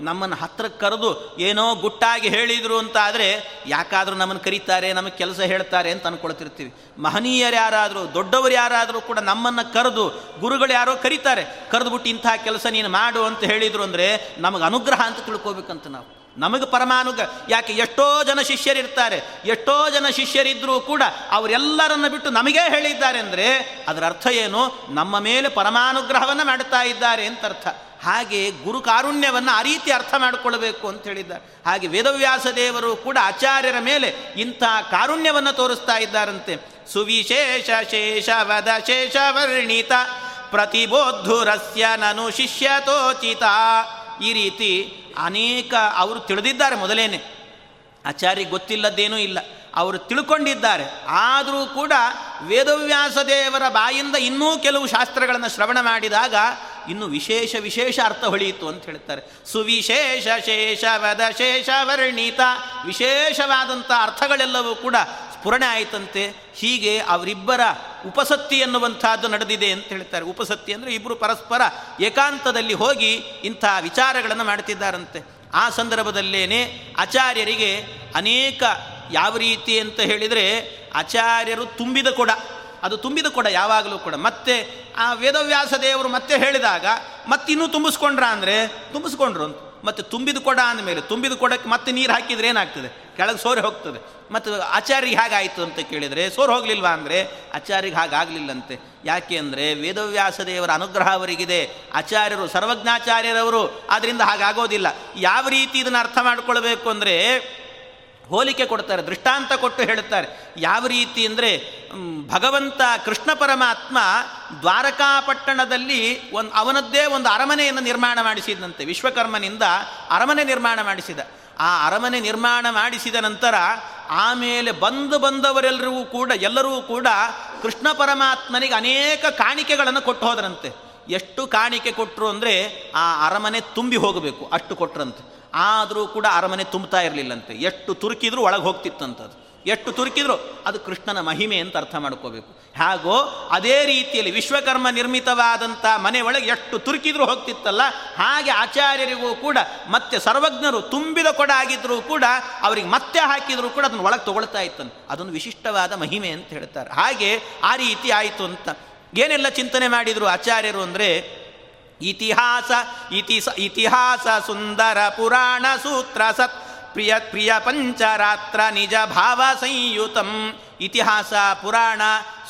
ನಮ್ಮನ್ನು ಹತ್ರಕ್ಕೆ ಕರೆದು ಏನೋ ಗುಟ್ಟಾಗಿ ಹೇಳಿದರು ಅಂತ ಆದರೆ ಯಾಕಾದರೂ ನಮ್ಮನ್ನು ಕರೀತಾರೆ, ನಮಗೆ ಕೆಲಸ ಹೇಳ್ತಾರೆ ಅಂತ ಅಂದ್ಕೊಳ್ತಿರ್ತೀವಿ ಮಹನೀಯರು ಯಾರಾದರೂ, ದೊಡ್ಡವರು ಯಾರಾದರೂ ಕೂಡ ನಮ್ಮನ್ನು ಕರೆದು ಗುರುಗಳು ಯಾರೋ ಕರೀತಾರೆ. ಕರೆದುಬಿಟ್ಟು ಇಂಥ ಕೆಲಸ ನೀನು ಮಾಡು ಅಂತ ಹೇಳಿದರು ಅಂದರೆ ನಮಗೆ ಅನುಗ್ರಹ ಅಂತ ತಿಳ್ಕೊಬೇಕಂತ ನಾವು. ನಮಗೆ ಪರಮಾನುಗ್ರಹ ಯಾಕೆ ಎಷ್ಟೋ ಜನ ಶಿಷ್ಯರಿರ್ತಾರೆ. ಎಷ್ಟೋ ಜನ ಶಿಷ್ಯರಿದ್ದರೂ ಕೂಡ ಅವರೆಲ್ಲರನ್ನು ಬಿಟ್ಟು ನಮಗೇ ಹೇಳಿದ್ದಾರೆ ಅಂದರೆ ಅದರ ಅರ್ಥ ಏನು? ನಮ್ಮ ಮೇಲೆ ಪರಮಾನುಗ್ರಹವನ್ನು ಮಾಡುತ್ತಾ ಇದ್ದಾರೆ ಅಂತ ಅರ್ಥ ಹಾಗೆ ಗುರು ಕಾರುಣ್ಯವನ್ನು ಆ ರೀತಿ ಅರ್ಥ ಮಾಡಿಕೊಳ್ಬೇಕು ಅಂತ ಹೇಳಿದ್ದಾರೆ. ಹಾಗೆ ವೇದವ್ಯಾಸ ದೇವರು ಕೂಡ ಆಚಾರ್ಯರ ಮೇಲೆ ಇಂಥ ಕಾರುಣ್ಯವನ್ನು ತೋರಿಸ್ತಾ ಇದ್ದಾರಂತೆ. ಸುವಿಶೇಷ ಶೇಷವದ ಶೇಷವರ್ಣಿತ ಪ್ರತಿಬೋಧುರಸ್ಯ ನನು ಶಿಷ್ಯತೋಚಿತ ಈ ರೀತಿ ಅನೇಕ ಅವರು ತಿಳಿದಿದ್ದಾರೆ ಮೊದಲೇನೆ. ಆಚಾರ್ಯ ಗೊತ್ತಿಲ್ಲದ್ದೇನೂ ಇಲ್ಲ. ಅವರು ತಿಳ್ಕೊಂಡಿದ್ದಾರೆ. ಆದರೂ ಕೂಡ ವೇದವ್ಯಾಸ ದೇವರ ಬಾಯಿಂದ ಇನ್ನೂ ಕೆಲವು ಶಾಸ್ತ್ರಗಳನ್ನು ಶ್ರವಣ ಮಾಡಿದಾಗ ಇನ್ನು ವಿಶೇಷ ವಿಶೇಷ ಅರ್ಥ ಹೊಳೆಯಿತು ಅಂತ ಹೇಳ್ತಾರೆ. ಸುವಿಶೇಷ ಶೇಷವದ ಶೇಷ ವರ್ಣಿತ ವಿಶೇಷವಾದಂಥ ಅರ್ಥಗಳೆಲ್ಲವೂ ಕೂಡ ಸ್ಫುರಣೆ ಆಯಿತಂತೆ. ಹೀಗೆ ಅವರಿಬ್ಬರ ಉಪಸತ್ತಿ ಎನ್ನುವಂಥದ್ದು ನಡೆದಿದೆ ಅಂತ ಹೇಳ್ತಾರೆ. ಉಪಸತ್ತಿ ಅಂದರೆ ಇಬ್ಬರು ಪರಸ್ಪರ ಏಕಾಂತದಲ್ಲಿ ಹೋಗಿ ಇಂಥ ವಿಚಾರಗಳನ್ನು ಮಾಡ್ತಿದ್ದಾರಂತೆ. ಆ ಸಂದರ್ಭದಲ್ಲೇನೆ ಆಚಾರ್ಯರಿಗೆ ಅನೇಕ ಯಾವ ರೀತಿ ಅಂತ ಹೇಳಿದರೆ ಆಚಾರ್ಯರು ತುಂಬಿದ ಕೊಡ. ಅದು ತುಂಬಿದ ಕೊಡ ಯಾವಾಗಲೂ ಕೂಡ. ಮತ್ತೆ ಆ ವೇದವ್ಯಾಸ ದೇವರು ಮತ್ತೆ ಹೇಳಿದಾಗ ಮತ್ತಿನ್ನೂ ತುಂಬಿಸ್ಕೊಂಡ್ರ ಅಂದರೆ ತುಂಬಿಸ್ಕೊಂಡ್ರು ಅಂತ. ಮತ್ತು ತುಂಬಿದ ಕೊಡ ಅಂದಮೇಲೆ, ತುಂಬಿದ ಕೊಡಕ್ಕೆ ಮತ್ತೆ ನೀರು ಹಾಕಿದ್ರೆ ಏನಾಗ್ತದೆ? ಕೆಳಗೆ ಸೋರೆ ಹೋಗ್ತದೆ. ಮತ್ತು ಆಚಾರ್ಯಿಗೆ ಹಾಗಾಯಿತು ಅಂತ ಕೇಳಿದರೆ, ಸೋರು ಹೋಗಲಿಲ್ವಾ ಅಂದರೆ? ಆಚಾರ್ಯಿಗೆ ಹಾಗಾಗಲಿಲ್ಲಂತೆ. ಯಾಕೆ ಅಂದರೆ ವೇದವ್ಯಾಸ ದೇವರ ಅನುಗ್ರಹ ಅವರಿಗಿದೆ. ಆಚಾರ್ಯರು ಸರ್ವಜ್ಞಾಚಾರ್ಯರವರು ಆದ್ದರಿಂದ ಹಾಗಾಗೋದಿಲ್ಲ. ಯಾವ ರೀತಿ ಇದನ್ನು ಅರ್ಥ ಮಾಡಿಕೊಳ್ಬೇಕು ಅಂದರೆ ಹೋಲಿಕೆ ಕೊಡ್ತಾರೆ, ದೃಷ್ಟಾಂತ ಕೊಟ್ಟು ಹೇಳುತ್ತಾರೆ. ಯಾವ ರೀತಿ ಅಂದರೆ ಭಗವಂತ ಕೃಷ್ಣ ಪರಮಾತ್ಮ ದ್ವಾರಕಾಪಟ್ಟಣದಲ್ಲಿ ಒಂದು, ಅವನದ್ದೇ ಒಂದು ಅರಮನೆಯನ್ನು ನಿರ್ಮಾಣ ಮಾಡಿಸಿದಂತೆ, ವಿಶ್ವಕರ್ಮನಿಂದ ಅರಮನೆ ನಿರ್ಮಾಣ ಮಾಡಿಸಿದ. ಆ ಅರಮನೆ ನಿರ್ಮಾಣ ಮಾಡಿಸಿದ ನಂತರ ಆಮೇಲೆ ಬಂದು ಬಂದವರೆಲ್ಲರಿಗೂ ಕೂಡ, ಎಲ್ಲರೂ ಕೂಡ ಕೃಷ್ಣ ಪರಮಾತ್ಮನಿಗೆ ಅನೇಕ ಕಾಣಿಕೆಗಳನ್ನು ಕೊಟ್ಟು ಹೋದರಂತೆ. ಎಷ್ಟು ಕಾಣಿಕೆ ಕೊಟ್ಟರು ಅಂದರೆ, ಆ ಅರಮನೆ ತುಂಬಿ ಹೋಗಬೇಕು, ಅಷ್ಟು ಕೊಟ್ಟರಂತೆ ಆದರೂ ಕೂಡ ಅರಮನೆ ತುಂಬ್ತಾ ಇರಲಿಲ್ಲಂತೆ. ಎಷ್ಟು ತುರುಕಿದ್ರು ಒಳಗೆ ಹೋಗ್ತಿತ್ತಂಥದ್ದು ಎಷ್ಟು ತುರುಕಿದ್ರು ಅದು ಕೃಷ್ಣನ ಮಹಿಮೆ ಅಂತ ಅರ್ಥ ಮಾಡ್ಕೋಬೇಕು. ಹಾಗೋ ಅದೇ ರೀತಿಯಲ್ಲಿ ವಿಶ್ವಕರ್ಮ ನಿರ್ಮಿತವಾದಂಥ ಮನೆ ಒಳಗೆ ಎಷ್ಟು ತುರುಕಿದ್ರು ಹೋಗ್ತಿತ್ತಲ್ಲ, ಹಾಗೆ ಆಚಾರ್ಯರಿಗೂ ಕೂಡ ಮತ್ತೆ ಸರ್ವಜ್ಞರು ತುಂಬಿದ ಕೊಡ ಆಗಿದ್ರೂ ಕೂಡ ಅವರಿಗೆ ಮತ್ತೆ ಹಾಕಿದರೂ ಕೂಡ ಅದನ್ನು ಒಳಗೆ ತಗೊಳ್ತಾ ಇತ್ತಂತ. ಅದೊಂದು ವಿಶಿಷ್ಟವಾದ ಮಹಿಮೆ ಅಂತ ಹೇಳ್ತಾರೆ. ಹಾಗೆ ಆ ರೀತಿ ಆಯಿತು ಅಂತ. ಏನೆಲ್ಲ ಚಿಂತನೆ ಮಾಡಿದರು ಆಚಾರ್ಯರು ಅಂದರೆ इतिहास इतिस इतिहास सुन्दर पुराणसूत्र सत्प्रिय प्रिय पञ्चरात्र निज भावसंयुतम् ಇತಿಹಾಸ, ಪುರಾಣ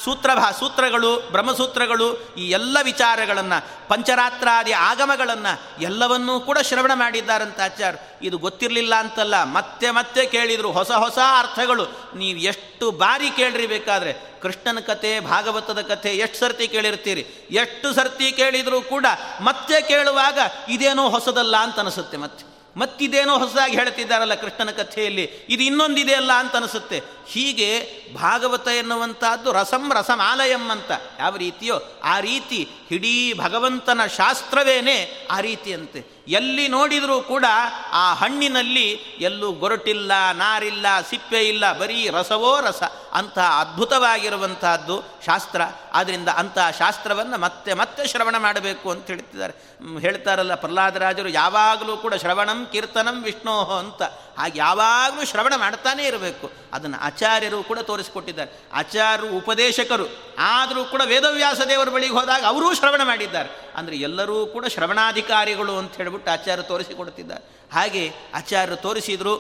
ಸೂತ್ರಭಾ ಸೂತ್ರಗಳು, ಬ್ರಹ್ಮಸೂತ್ರಗಳು, ಈ ಎಲ್ಲ ವಿಚಾರಗಳನ್ನು, ಪಂಚರಾತ್ರಾದಿ ಆಗಮಗಳನ್ನು ಎಲ್ಲವನ್ನೂ ಕೂಡ ಶ್ರವಣ ಮಾಡಿದ್ದಾರಂತ ಆಚಾರ್ಯ. ಇದು ಗೊತ್ತಿರಲಿಲ್ಲ ಅಂತಲ್ಲ, ಮತ್ತೆ ಮತ್ತೆ ಕೇಳಿದರು. ಹೊಸ ಹೊಸ ಅರ್ಥಗಳು. ನೀವು ಎಷ್ಟು ಬಾರಿ ಕೇಳ್ರಿ ಬೇಕಾದರೆ, ಕೃಷ್ಣನ ಕಥೆ, ಭಾಗವತದ ಕಥೆ, ಎಷ್ಟು ಸರ್ತಿ ಕೇಳಿರ್ತೀರಿ? ಎಷ್ಟು ಸರ್ತಿ ಕೇಳಿದರೂ ಕೂಡ ಮತ್ತೆ ಕೇಳುವಾಗ ಇದೇನೋ ಹೊಸದಲ್ಲ ಅಂತ ಅನಿಸುತ್ತೆ ಮತ್ತೆ. ಮತ್ತಿದೇನೋ ಹೊಸದಾಗಿ ಹೇಳ್ತಿದ್ದಾರಲ್ಲ ಕೃಷ್ಣನ ಕಥೆಯಲ್ಲಿ, ಇದು ಇನ್ನೊಂದಿದೆಯಲ್ಲ ಅಂತ ಅನಿಸುತ್ತೆ. ಹೀಗೆ ಭಾಗವತ ಎನ್ನುವಂಥದ್ದು ರಸಂ ರಸಮಾಲಯಂ ಅಂತ. ಯಾವ ರೀತಿಯೋ ಆ ರೀತಿ ಇಡೀ ಭಗವಂತನ ಶಾಸ್ತ್ರವೇನೇ ಆ ರೀತಿಯಂತೆ. ಎಲ್ಲಿ ನೋಡಿದರೂ ಕೂಡ ಆ ಹಣ್ಣಿನಲ್ಲಿ ಎಲ್ಲೂ ಗೊರಟಿಲ್ಲ, ನಾರಿಲ್ಲ, ಸಿಪ್ಪೆ ಇಲ್ಲ, ಬರೀ ರಸವೋ ರಸ. ಅಂತಹ ಅದ್ಭುತವಾಗಿರುವಂತಹದ್ದು ಶಾಸ್ತ್ರ. ಆದ್ದರಿಂದ ಅಂತಹ ಶಾಸ್ತ್ರವನ್ನು ಮತ್ತೆ ಮತ್ತೆ ಶ್ರವಣ ಮಾಡಬೇಕು ಅಂತ ಹೇಳ್ತಿದ್ದಾರೆ. ಹೇಳ್ತಾರಲ್ಲ, ಪ್ರಹ್ಲಾದರಾಜರು ಯಾವಾಗಲೂ ಕೂಡ ಶ್ರವಣಂ ಕೀರ್ತನಂ ವಿಷ್ಣೋಹ ಅಂತ. ಹಾಗೆ ಯಾವಾಗಲೂ ಶ್ರವಣ ಮಾಡ್ತಾನೇ ಇರಬೇಕು. ಅದನ್ನು ಆಚಾರ್ಯರು ಕೂಡ ತೋರಿಸಿಕೊಟ್ಟಿದ್ದಾರೆ. ಆಚಾರ್ಯರು ಉಪದೇಶಕರು, ಆದರೂ ಕೂಡ ವೇದವ್ಯಾಸ ದೇವರ ಬಳಿಗೆ ಹೋದಾಗ ಅವರೂ ಶ್ರವಣ ಮಾಡಿದ್ದಾರೆ. ಅಂದರೆ ಎಲ್ಲರೂ ಕೂಡ ಶ್ರವಣಾಧಿಕಾರಿಗಳು ಅಂತ ಹೇಳಿಬಿಟ್ಟು ಆಚಾರ್ಯ ತೋರಿಸಿಕೊಡ್ತಿದ್ದಾರೆ. ಹಾಗೆ ಆಚಾರ್ಯರು ತೋರಿಸಿದರು.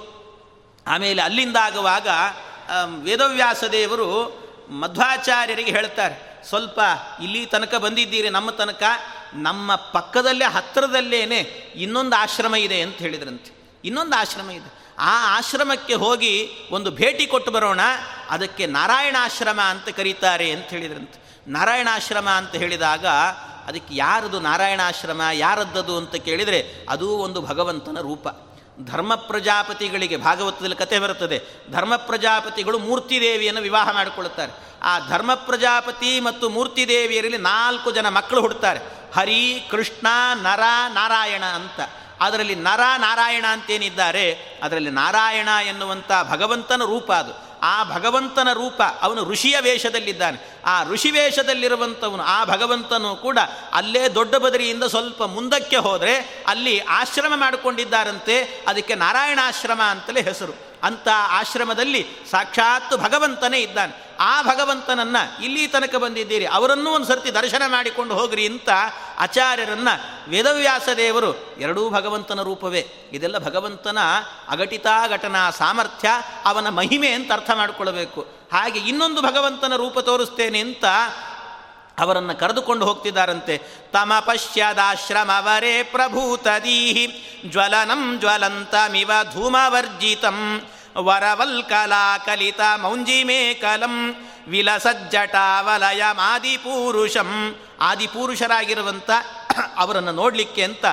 ಆಮೇಲೆ ಅಲ್ಲಿಂದಾಗುವಾಗ ವೇದವ್ಯಾಸ ದೇವರು ಮಧ್ವಾಚಾರ್ಯರಿಗೆ ಹೇಳ್ತಾರೆ, ಸ್ವಲ್ಪ ಇಲ್ಲಿ ತನಕ ಬಂದಿದ್ದೀರಿ, ನಮ್ಮ ತನಕ. ನಮ್ಮ ಪಕ್ಕದಲ್ಲೇ ಹತ್ತಿರದಲ್ಲೇನೆ ಇನ್ನೊಂದು ಆಶ್ರಮ ಇದೆ ಅಂತ ಹೇಳಿದ್ರಂತೆ. ಇನ್ನೊಂದು ಆಶ್ರಮ ಇದೆ. ಆ ಆಶ್ರಮಕ್ಕೆ ಹೋಗಿ ಒಂದು ಭೇಟಿ ಕೊಟ್ಟು ಬರೋಣ. ಅದಕ್ಕೆ ನಾರಾಯಣಾಶ್ರಮ ಅಂತ ಕರೀತಾರೆ ಅಂತ ಹೇಳಿದ್ರಂತೆ. ನಾರಾಯಣಾಶ್ರಮ ಅಂತ ಹೇಳಿದಾಗ ಅದಕ್ಕೆ ಯಾರದು ನಾರಾಯಣಾಶ್ರಮ, ಯಾರದ್ದದು ಅಂತ ಕೇಳಿದರೆ ಅದೂ ಒಂದು ಭಗವಂತನ ರೂಪ. ಧರ್ಮ ಪ್ರಜಾಪತಿಗಳಿಗೆ, ಭಾಗವತದಲ್ಲಿ ಕತೆ ಬರುತ್ತದೆ, ಧರ್ಮ ಪ್ರಜಾಪತಿಗಳು ಮೂರ್ತಿದೇವಿಯನ್ನು ವಿವಾಹ ಮಾಡಿಕೊಳ್ಳುತ್ತಾರೆ. ಆ ಧರ್ಮ ಪ್ರಜಾಪತಿ ಮತ್ತು ಮೂರ್ತಿದೇವಿಯರಲ್ಲಿ ನಾಲ್ಕು ಜನ ಮಕ್ಕಳು ಹುಡ್ತಾರೆ ಹರಿ, ಕೃಷ್ಣ, ನರ, ನಾರಾಯಣ ಅಂತ. ಅದರಲ್ಲಿ ನರ, ನಾರಾಯಣ ಅಂತೇನಿದ್ದಾರೆ, ಅದರಲ್ಲಿ ನಾರಾಯಣ ಎನ್ನುವಂಥ ಭಗವಂತನ ರೂಪ ಅದು. ಆ ಭಗವಂತನ ರೂಪ ಅವನು ಋಷಿಯ ವೇಷದಲ್ಲಿದ್ದಾನೆ. ಆ ಋಷಿ ವೇಷದಲ್ಲಿರುವಂಥವನು, ಆ ಭಗವಂತನು ಕೂಡ ಅಲ್ಲೇ ದೊಡ್ಡ ಬದರಿಯಿಂದ ಸ್ವಲ್ಪ ಮುಂದಕ್ಕೆ ಹೋದರೆ ಅಲ್ಲಿ ಆಶ್ರಮ ಮಾಡಿಕೊಂಡಿದ್ದಾರಂತೆ. ಅದಕ್ಕೆ ನಾರಾಯಣಾಶ್ರಮ ಅಂತಲೇ ಹೆಸರು. ಅಂಥ ಆಶ್ರಮದಲ್ಲಿ ಸಾಕ್ಷಾತ್ ಭಗವಂತನೇ ಇದ್ದಾನೆ. ಆ ಭಗವಂತನನ್ನು ಇಲ್ಲಿ ತನಕ ಬಂದಿದ್ದೀರಿ. ಅವರನ್ನೂ ಒಂದು ಸರ್ತಿ ದರ್ಶನ ಮಾಡಿಕೊಂಡು ಹೋಗ್ರಿ ಅಂತ ಆಚಾರ್ಯರನ್ನು ವೇದವ್ಯಾಸ ದೇವರು ಎರಡೂ ಭಗವಂತನ ರೂಪವೇ. ಇದೆಲ್ಲ ಭಗವಂತನ ಅಘಟಿತಾ ಘಟನಾ ಸಾಮರ್ಥ್ಯ, ಅವನ ಮಹಿಮೆ ಅಂತ ಅರ್ಥ ಮಾಡಿಕೊಳ್ಬೇಕು. ಹಾಗೆ ಇನ್ನೊಂದು ಭಗವಂತನ ರೂಪ ತೋರಿಸ್ತೇನೆ ಅಂತ ಅವರನ್ನು ಕರೆದುಕೊಂಡು ಹೋಗ್ತಿದ್ದಾರಂತೆ. ತಮ ಪಶ್ಯದಾಶ್ರಮವರೇ ಪ್ರಭೂತದೀಹಿ, ಜ್ವಲನಂ ಜ್ವಲಂತಮಿವ ಧೂಮವರ್ಜಿತಂ. ವರವಲ್ಕಲಾ ಕಲಿತ ಮಾದಿ ವಿಲಸಜ್ಜಟಾವಲಯ ಆದಿಪೂರುಷಂ ಆದಿಪುರುಷರಾಗಿರುವಂಥ ಅವರನ್ನು ನೋಡಲಿಕ್ಕೆ ಅಂತ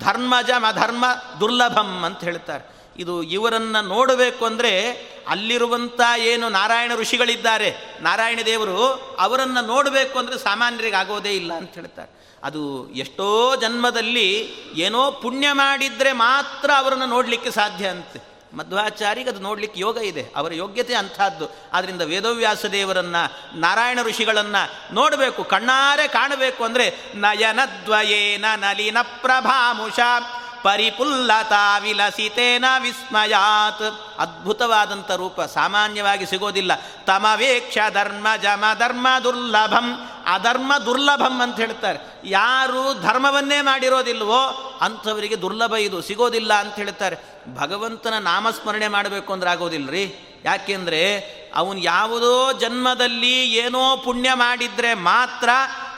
ಧರ್ಮಜ ಧರ್ಮ ದುರ್ಲಭಂ ಅಂತ ಹೇಳ್ತಾರೆ. ಇದು ಇವರನ್ನು ನೋಡಬೇಕು ಅಂದರೆ ಅಲ್ಲಿರುವಂಥ ಏನು ನಾರಾಯಣ ಋಷಿಗಳಿದ್ದಾರೆ, ನಾರಾಯಣ ದೇವರು ಅವರನ್ನು ನೋಡಬೇಕು ಅಂದರೆ ಸಾಮಾನ್ಯರಿಗೆ ಆಗೋದೇ ಇಲ್ಲ ಅಂತ ಹೇಳ್ತಾರೆ. ಅದು ಎಷ್ಟೋ ಜನ್ಮದಲ್ಲಿ ಏನೋ ಪುಣ್ಯ ಮಾಡಿದರೆ ಮಾತ್ರ ಅವರನ್ನು ನೋಡಲಿಕ್ಕೆ ಸಾಧ್ಯ ಅಂತೆ. ಮಧ್ವಾಚಾರಿಗೆ ಅದು ನೋಡಲಿಕ್ಕೆ ಯೋಗ ಇದೆ. ಅವರ ಯೋಗ್ಯತೆ ಅಂಥದ್ದು. ಆದ್ದರಿಂದ ವೇದವ್ಯಾಸ ದೇವರನ್ನು, ನಾರಾಯಣ ಋಷಿಗಳನ್ನು ನೋಡಬೇಕು. ಕಣ್ಣಾರೆ ಕಾಣಬೇಕು ಅಂದರೆ ನಯನದ್ವಯೇನ ನಲಿನ ಪ್ರಭಾಮುಷ. ಪರಿಪುಲ್ಲತಾ ವಿಲಸಿತೇನ ವಿಸ್ಮಯಾತ್. ಅದ್ಭುತವಾದಂಥ ರೂಪ ಸಾಮಾನ್ಯವಾಗಿ ಸಿಗೋದಿಲ್ಲ. ತಮವೇಕ್ಷ ಧರ್ಮ ಜಮ ಧರ್ಮ ದುರ್ಲಭಂ. ಅಧರ್ಮ ದುರ್ಲಭಂ ಅಂತ ಹೇಳ್ತಾರೆ. ಯಾರು ಧರ್ಮವನ್ನೇ ಮಾಡಿರೋದಿಲ್ವೋ ಅಂಥವರಿಗೆ ದುರ್ಲಭ ಇದು, ಸಿಗೋದಿಲ್ಲ ಅಂತ ಹೇಳ್ತಾರೆ. ಭಗವಂತನ ನಾಮಸ್ಮರಣೆ ಮಾಡಬೇಕು ಅಂದ್ರೆ ಆಗೋದಿಲ್ಲ ರೀ ಯಾಕೆಂದರೆ ಅವನು ಯಾವುದೋ ಜನ್ಮದಲ್ಲಿ ಏನೋ ಪುಣ್ಯ ಮಾಡಿದರೆ ಮಾತ್ರ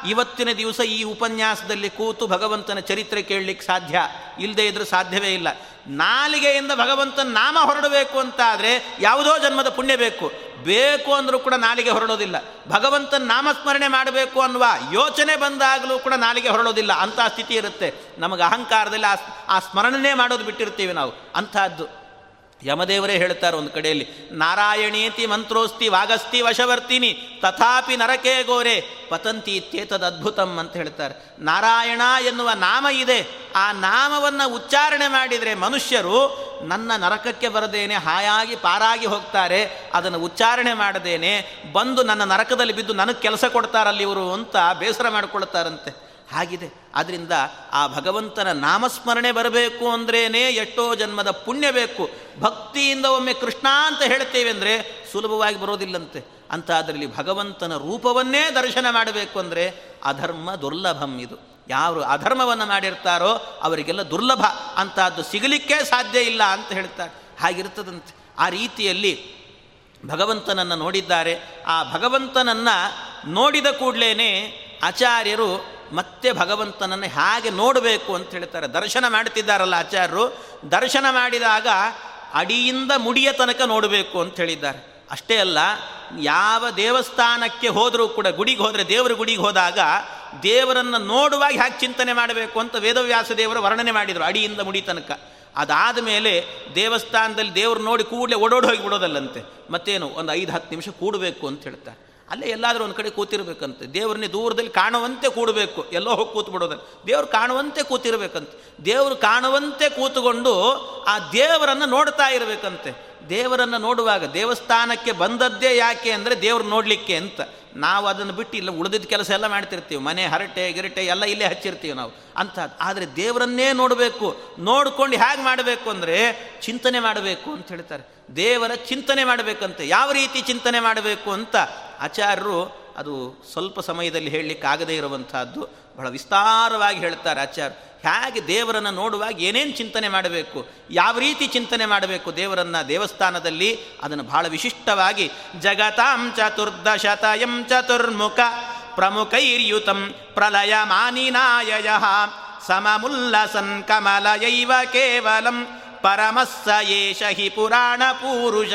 ಇವತ್ತಿನ ದಿವಸ ಈ ಉಪನ್ಯಾಸದಲ್ಲಿ ಕೂತು ಭಗವಂತನ ಚರಿತ್ರೆ ಕೇಳಲಿಕ್ಕೆ ಸಾಧ್ಯ? ಇಲ್ಲದೇ ಇದ್ರೂ ಸಾಧ್ಯವೇ ಇಲ್ಲ. ನಾಲಿಗೆಯಿಂದ ಭಗವಂತನ ನಾಮ ಹೊರಡಬೇಕು ಅಂತ ಆದರೆ ಯಾವುದೋ ಜನ್ಮದ ಪುಣ್ಯ ಬೇಕು. ಬೇಕು ಅಂದರೂ ಕೂಡ ನಾಲಿಗೆ ಹೊರಡೋದಿಲ್ಲ. ಭಗವಂತನ ನಾಮಸ್ಮರಣೆ ಮಾಡಬೇಕು ಅನ್ನುವ ಯೋಚನೆ ಬಂದಾಗಲೂ ಕೂಡ ನಾಲಿಗೆ ಹೊರಡೋದಿಲ್ಲ. ಅಂತಹ ಸ್ಥಿತಿ ಇರುತ್ತೆ. ನಮಗೆ ಅಹಂಕಾರದಲ್ಲಿ ಆ ಆ ಸ್ಮರಣೆನೇ ಮಾಡೋದು ಬಿಟ್ಟಿರ್ತೀವಿ ನಾವು. ಅಂಥದ್ದು. ಯಮದೇವರೇ ಹೇಳ್ತಾರೆ ಒಂದು ಕಡೆಯಲ್ಲಿ, ನಾರಾಯಣೀತಿ ಮಂತ್ರೋಸ್ತಿ ವಾಗಸ್ತಿ ವಶವರ್ತಿನಿ, ತಥಾಪಿ ನರಕೇ ಗೋರೆ, ಪತಂತಿ ಇತ್ಯೇತದ್ ಅದ್ಭುತಂ ಅಂತ ಹೇಳ್ತಾರೆ. ನಾರಾಯಣ ಎನ್ನುವ ನಾಮ ಇದೆ, ಆ ನಾಮವನ್ನು ಉಚ್ಚಾರಣೆ ಮಾಡಿದರೆ ಮನುಷ್ಯರು ನನ್ನ ನರಕಕ್ಕೆ ಬರದೇನೆ, ಹಾಯಾಗಿ ಪಾರಾಗಿ ಹೋಗ್ತಾರೆ, ಅದನ್ನು ಉಚ್ಚಾರಣೆ ಮಾಡದೇನೆ, ಬಂದು ನನ್ನ ನರಕದಲ್ಲಿ ಬಿದ್ದು ನನಗೆ ಕೆಲಸ ಕೊಡ್ತಾರಲ್ಲಿ ಇವರು ಅಂತ ಬೇಸರ ಮಾಡಿಕೊಳ್ತಾರಂತೆ. ಹಾಗಿದೆ. ಆದ್ದರಿಂದ ಆ ಭಗವಂತನ ನಾಮಸ್ಮರಣೆ ಬರಬೇಕು ಅಂದ್ರೇ ಎಷ್ಟೋ ಜನ್ಮದ ಪುಣ್ಯ ಬೇಕು. ಭಕ್ತಿಯಿಂದ ಒಮ್ಮೆ ಕೃಷ್ಣ ಅಂತ ಹೇಳ್ತೇವೆ ಅಂದರೆ ಸುಲಭವಾಗಿ ಬರೋದಿಲ್ಲಂತೆ. ಅಂತ ಅದರಲ್ಲಿ ಭಗವಂತನ ರೂಪವನ್ನೇ ದರ್ಶನ ಮಾಡಬೇಕು ಅಂದರೆ ಅಧರ್ಮ ದುರ್ಲಭಂ ಇದು. ಯಾರು ಅಧರ್ಮವನ್ನು ಮಾಡಿರ್ತಾರೋ ಅವರಿಗೆಲ್ಲ ದುರ್ಲಭ. ಅಂತಹದ್ದು ಸಿಗಲಿಕ್ಕೆ ಸಾಧ್ಯ ಇಲ್ಲ ಅಂತ ಹೇಳ್ತಾರೆ ಹಾಗಿರ್ತದಂತೆ. ಆ ರೀತಿಯಲ್ಲಿ ಭಗವಂತನನ್ನು ನೋಡಿದ್ದಾರೆ. ಆ ಭಗವಂತನನ್ನು ನೋಡಿದ ಕೂಡಲೇ ಆಚಾರ್ಯರು ಮತ್ತೆ ಭಗವಂತನನ್ನು ಹೇಗೆ ನೋಡಬೇಕು ಅಂತ ಹೇಳ್ತಾರೆ. ದರ್ಶನ ಮಾಡ್ತಿದ್ದಾರಲ್ಲ ಆಚಾರ್ಯರು. ದರ್ಶನ ಮಾಡಿದಾಗ ಅಡಿಯಿಂದ ಮುಡಿಯ ತನಕ ನೋಡಬೇಕು ಅಂತ ಹೇಳಿದ್ದಾರೆ. ಅಷ್ಟೇ ಅಲ್ಲ, ಯಾವ ದೇವಸ್ಥಾನಕ್ಕೆ ಹೋದರೂ ಕೂಡ, ಗುಡಿಗೆ ಹೋದರೆ, ದೇವರ ಗುಡಿಗೆ ಹೋದಾಗ ದೇವರನ್ನು ನೋಡುವಾಗ ಹ್ಯಾಕೆ ಚಿಂತನೆ ಮಾಡಬೇಕು ಅಂತ ವೇದವ್ಯಾಸ ದೇವರು ವರ್ಣನೆ ಮಾಡಿದರು ಅಡಿಯಿಂದ ಮುಡಿ ತನಕ. ಅದಾದ ಮೇಲೆ ದೇವಸ್ಥಾನದಲ್ಲಿ ದೇವರು ನೋಡಿ ಕೂಡಲೇ ಓಡೋಡಿ ಹೋಗಿ ಬಿಡೋದಲ್ಲಂತೆ. ಮತ್ತೇನು, ಒಂದು ಐದು ಹತ್ತು ನಿಮಿಷ ಕೂಡಬೇಕು ಅಂತ ಹೇಳ್ತಾರೆ. ಅಲ್ಲೇ ಎಲ್ಲಾದರೂ ಒಂದು ಕಡೆ ಕೂತಿರ್ಬೇಕಂತೆ. ದೇವ್ರನ್ನೇ ದೂರದಲ್ಲಿ ಕಾಣುವಂತೆ ಕೂಡಬೇಕು. ಎಲ್ಲೋ ಹೋಗಿ ಕೂತು ಬಿಡೋದನ್ನು ದೇವ್ರು ಕಾಣುವಂತೆ ಕೂತಿರಬೇಕಂತೆ. ದೇವರು ಕಾಣುವಂತೆ ಕೂತುಕೊಂಡು ಆ ದೇವರನ್ನು ನೋಡ್ತಾ ಇರಬೇಕಂತೆ. ದೇವರನ್ನು ನೋಡುವಾಗ ದೇವಸ್ಥಾನಕ್ಕೆ ಬಂದದ್ದೇ ಯಾಕೆ ಅಂದರೆ ದೇವ್ರು ನೋಡಲಿಕ್ಕೆ ಅಂತ. ನಾವು ಅದನ್ನು ಬಿಟ್ಟು ಇಲ್ಲ, ಉಳಿದಿದ್ದ ಕೆಲಸ ಎಲ್ಲ ಮಾಡ್ತಿರ್ತೀವಿ. ಮನೆ, ಹರಟೆ, ಗಿರಟೆ ಎಲ್ಲ ಇಲ್ಲೇ ಹಚ್ಚಿರ್ತೀವಿ ನಾವು. ಅಂತ ಆದರೆ ದೇವರನ್ನೇ ನೋಡಬೇಕು. ನೋಡ್ಕೊಂಡು ಹೇಗೆ ಮಾಡಬೇಕು ಅಂದರೆ ಚಿಂತನೆ ಮಾಡಬೇಕು ಅಂತ ಹೇಳ್ತಾರೆ. ದೇವರ ಚಿಂತನೆ ಮಾಡಬೇಕಂತೆ. ಯಾವ ರೀತಿ ಚಿಂತನೆ ಮಾಡಬೇಕು ಅಂತ ಆಚಾರ್ಯರು ಅದು ಸ್ವಲ್ಪ ಸಮಯದಲ್ಲಿ ಹೇಳಲಿಕ್ಕೆ ಆಗದೇ ಇರುವಂತಹದ್ದು ಬಹಳ ವಿಸ್ತಾರವಾಗಿ ಹೇಳ್ತಾರೆ ಆಚಾರ್ಯ. ಹೇಗೆ ದೇವರನ್ನು ನೋಡುವಾಗ ಏನೇನು ಚಿಂತನೆ ಮಾಡಬೇಕು? ಯಾವ ರೀತಿ ಚಿಂತನೆ ಮಾಡಬೇಕು ದೇವರನ್ನು ದೇವಸ್ಥಾನದಲ್ಲಿ? ಅದನ್ನು ಬಹಳ ವಿಶಿಷ್ಟವಾಗಿ ಜಗತಾಂ ಚತುರ್ದಶತಯಂ ಚತುರ್ಮುಖ ಪ್ರಮುಖೈರ್ಯುತಂ ಪ್ರಲಯ ಮಾನಿನಾಯ ಸಮಮುಲ್ಲಸನ್ ಕಮಲಯೈವ ಕೇವಲಂ ಪರಮಸ್ಸ ಏಷ ಹಿ ಪುರಾಣ ಪುರುಷ.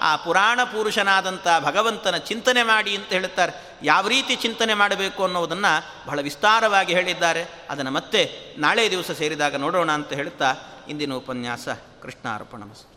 ಆ ಪುರಾಣ ಪುರುಷನಾದಂಥ ಭಗವಂತನ ಚಿಂತನೆ ಮಾಡಿ ಅಂತ ಹೇಳುತ್ತಾರೆ ಯಾವ ರೀತಿ ಚಿಂತನೆ ಮಾಡಬೇಕು ಅನ್ನೋದನ್ನು ಬಹಳ ವಿಸ್ತಾರವಾಗಿ ಹೇಳಿದ್ದಾರೆ. ಅದನ್ನು ಮತ್ತೆ ನಾಳೆ ದಿವಸ ಸೇರಿದಾಗ ನೋಡೋಣ ಅಂತ ಹೇಳುತ್ತಾ ಇಂದಿನ ಉಪನ್ಯಾಸ ಕೃಷ್ಣಾರ್ಪಣಮಸ್ತು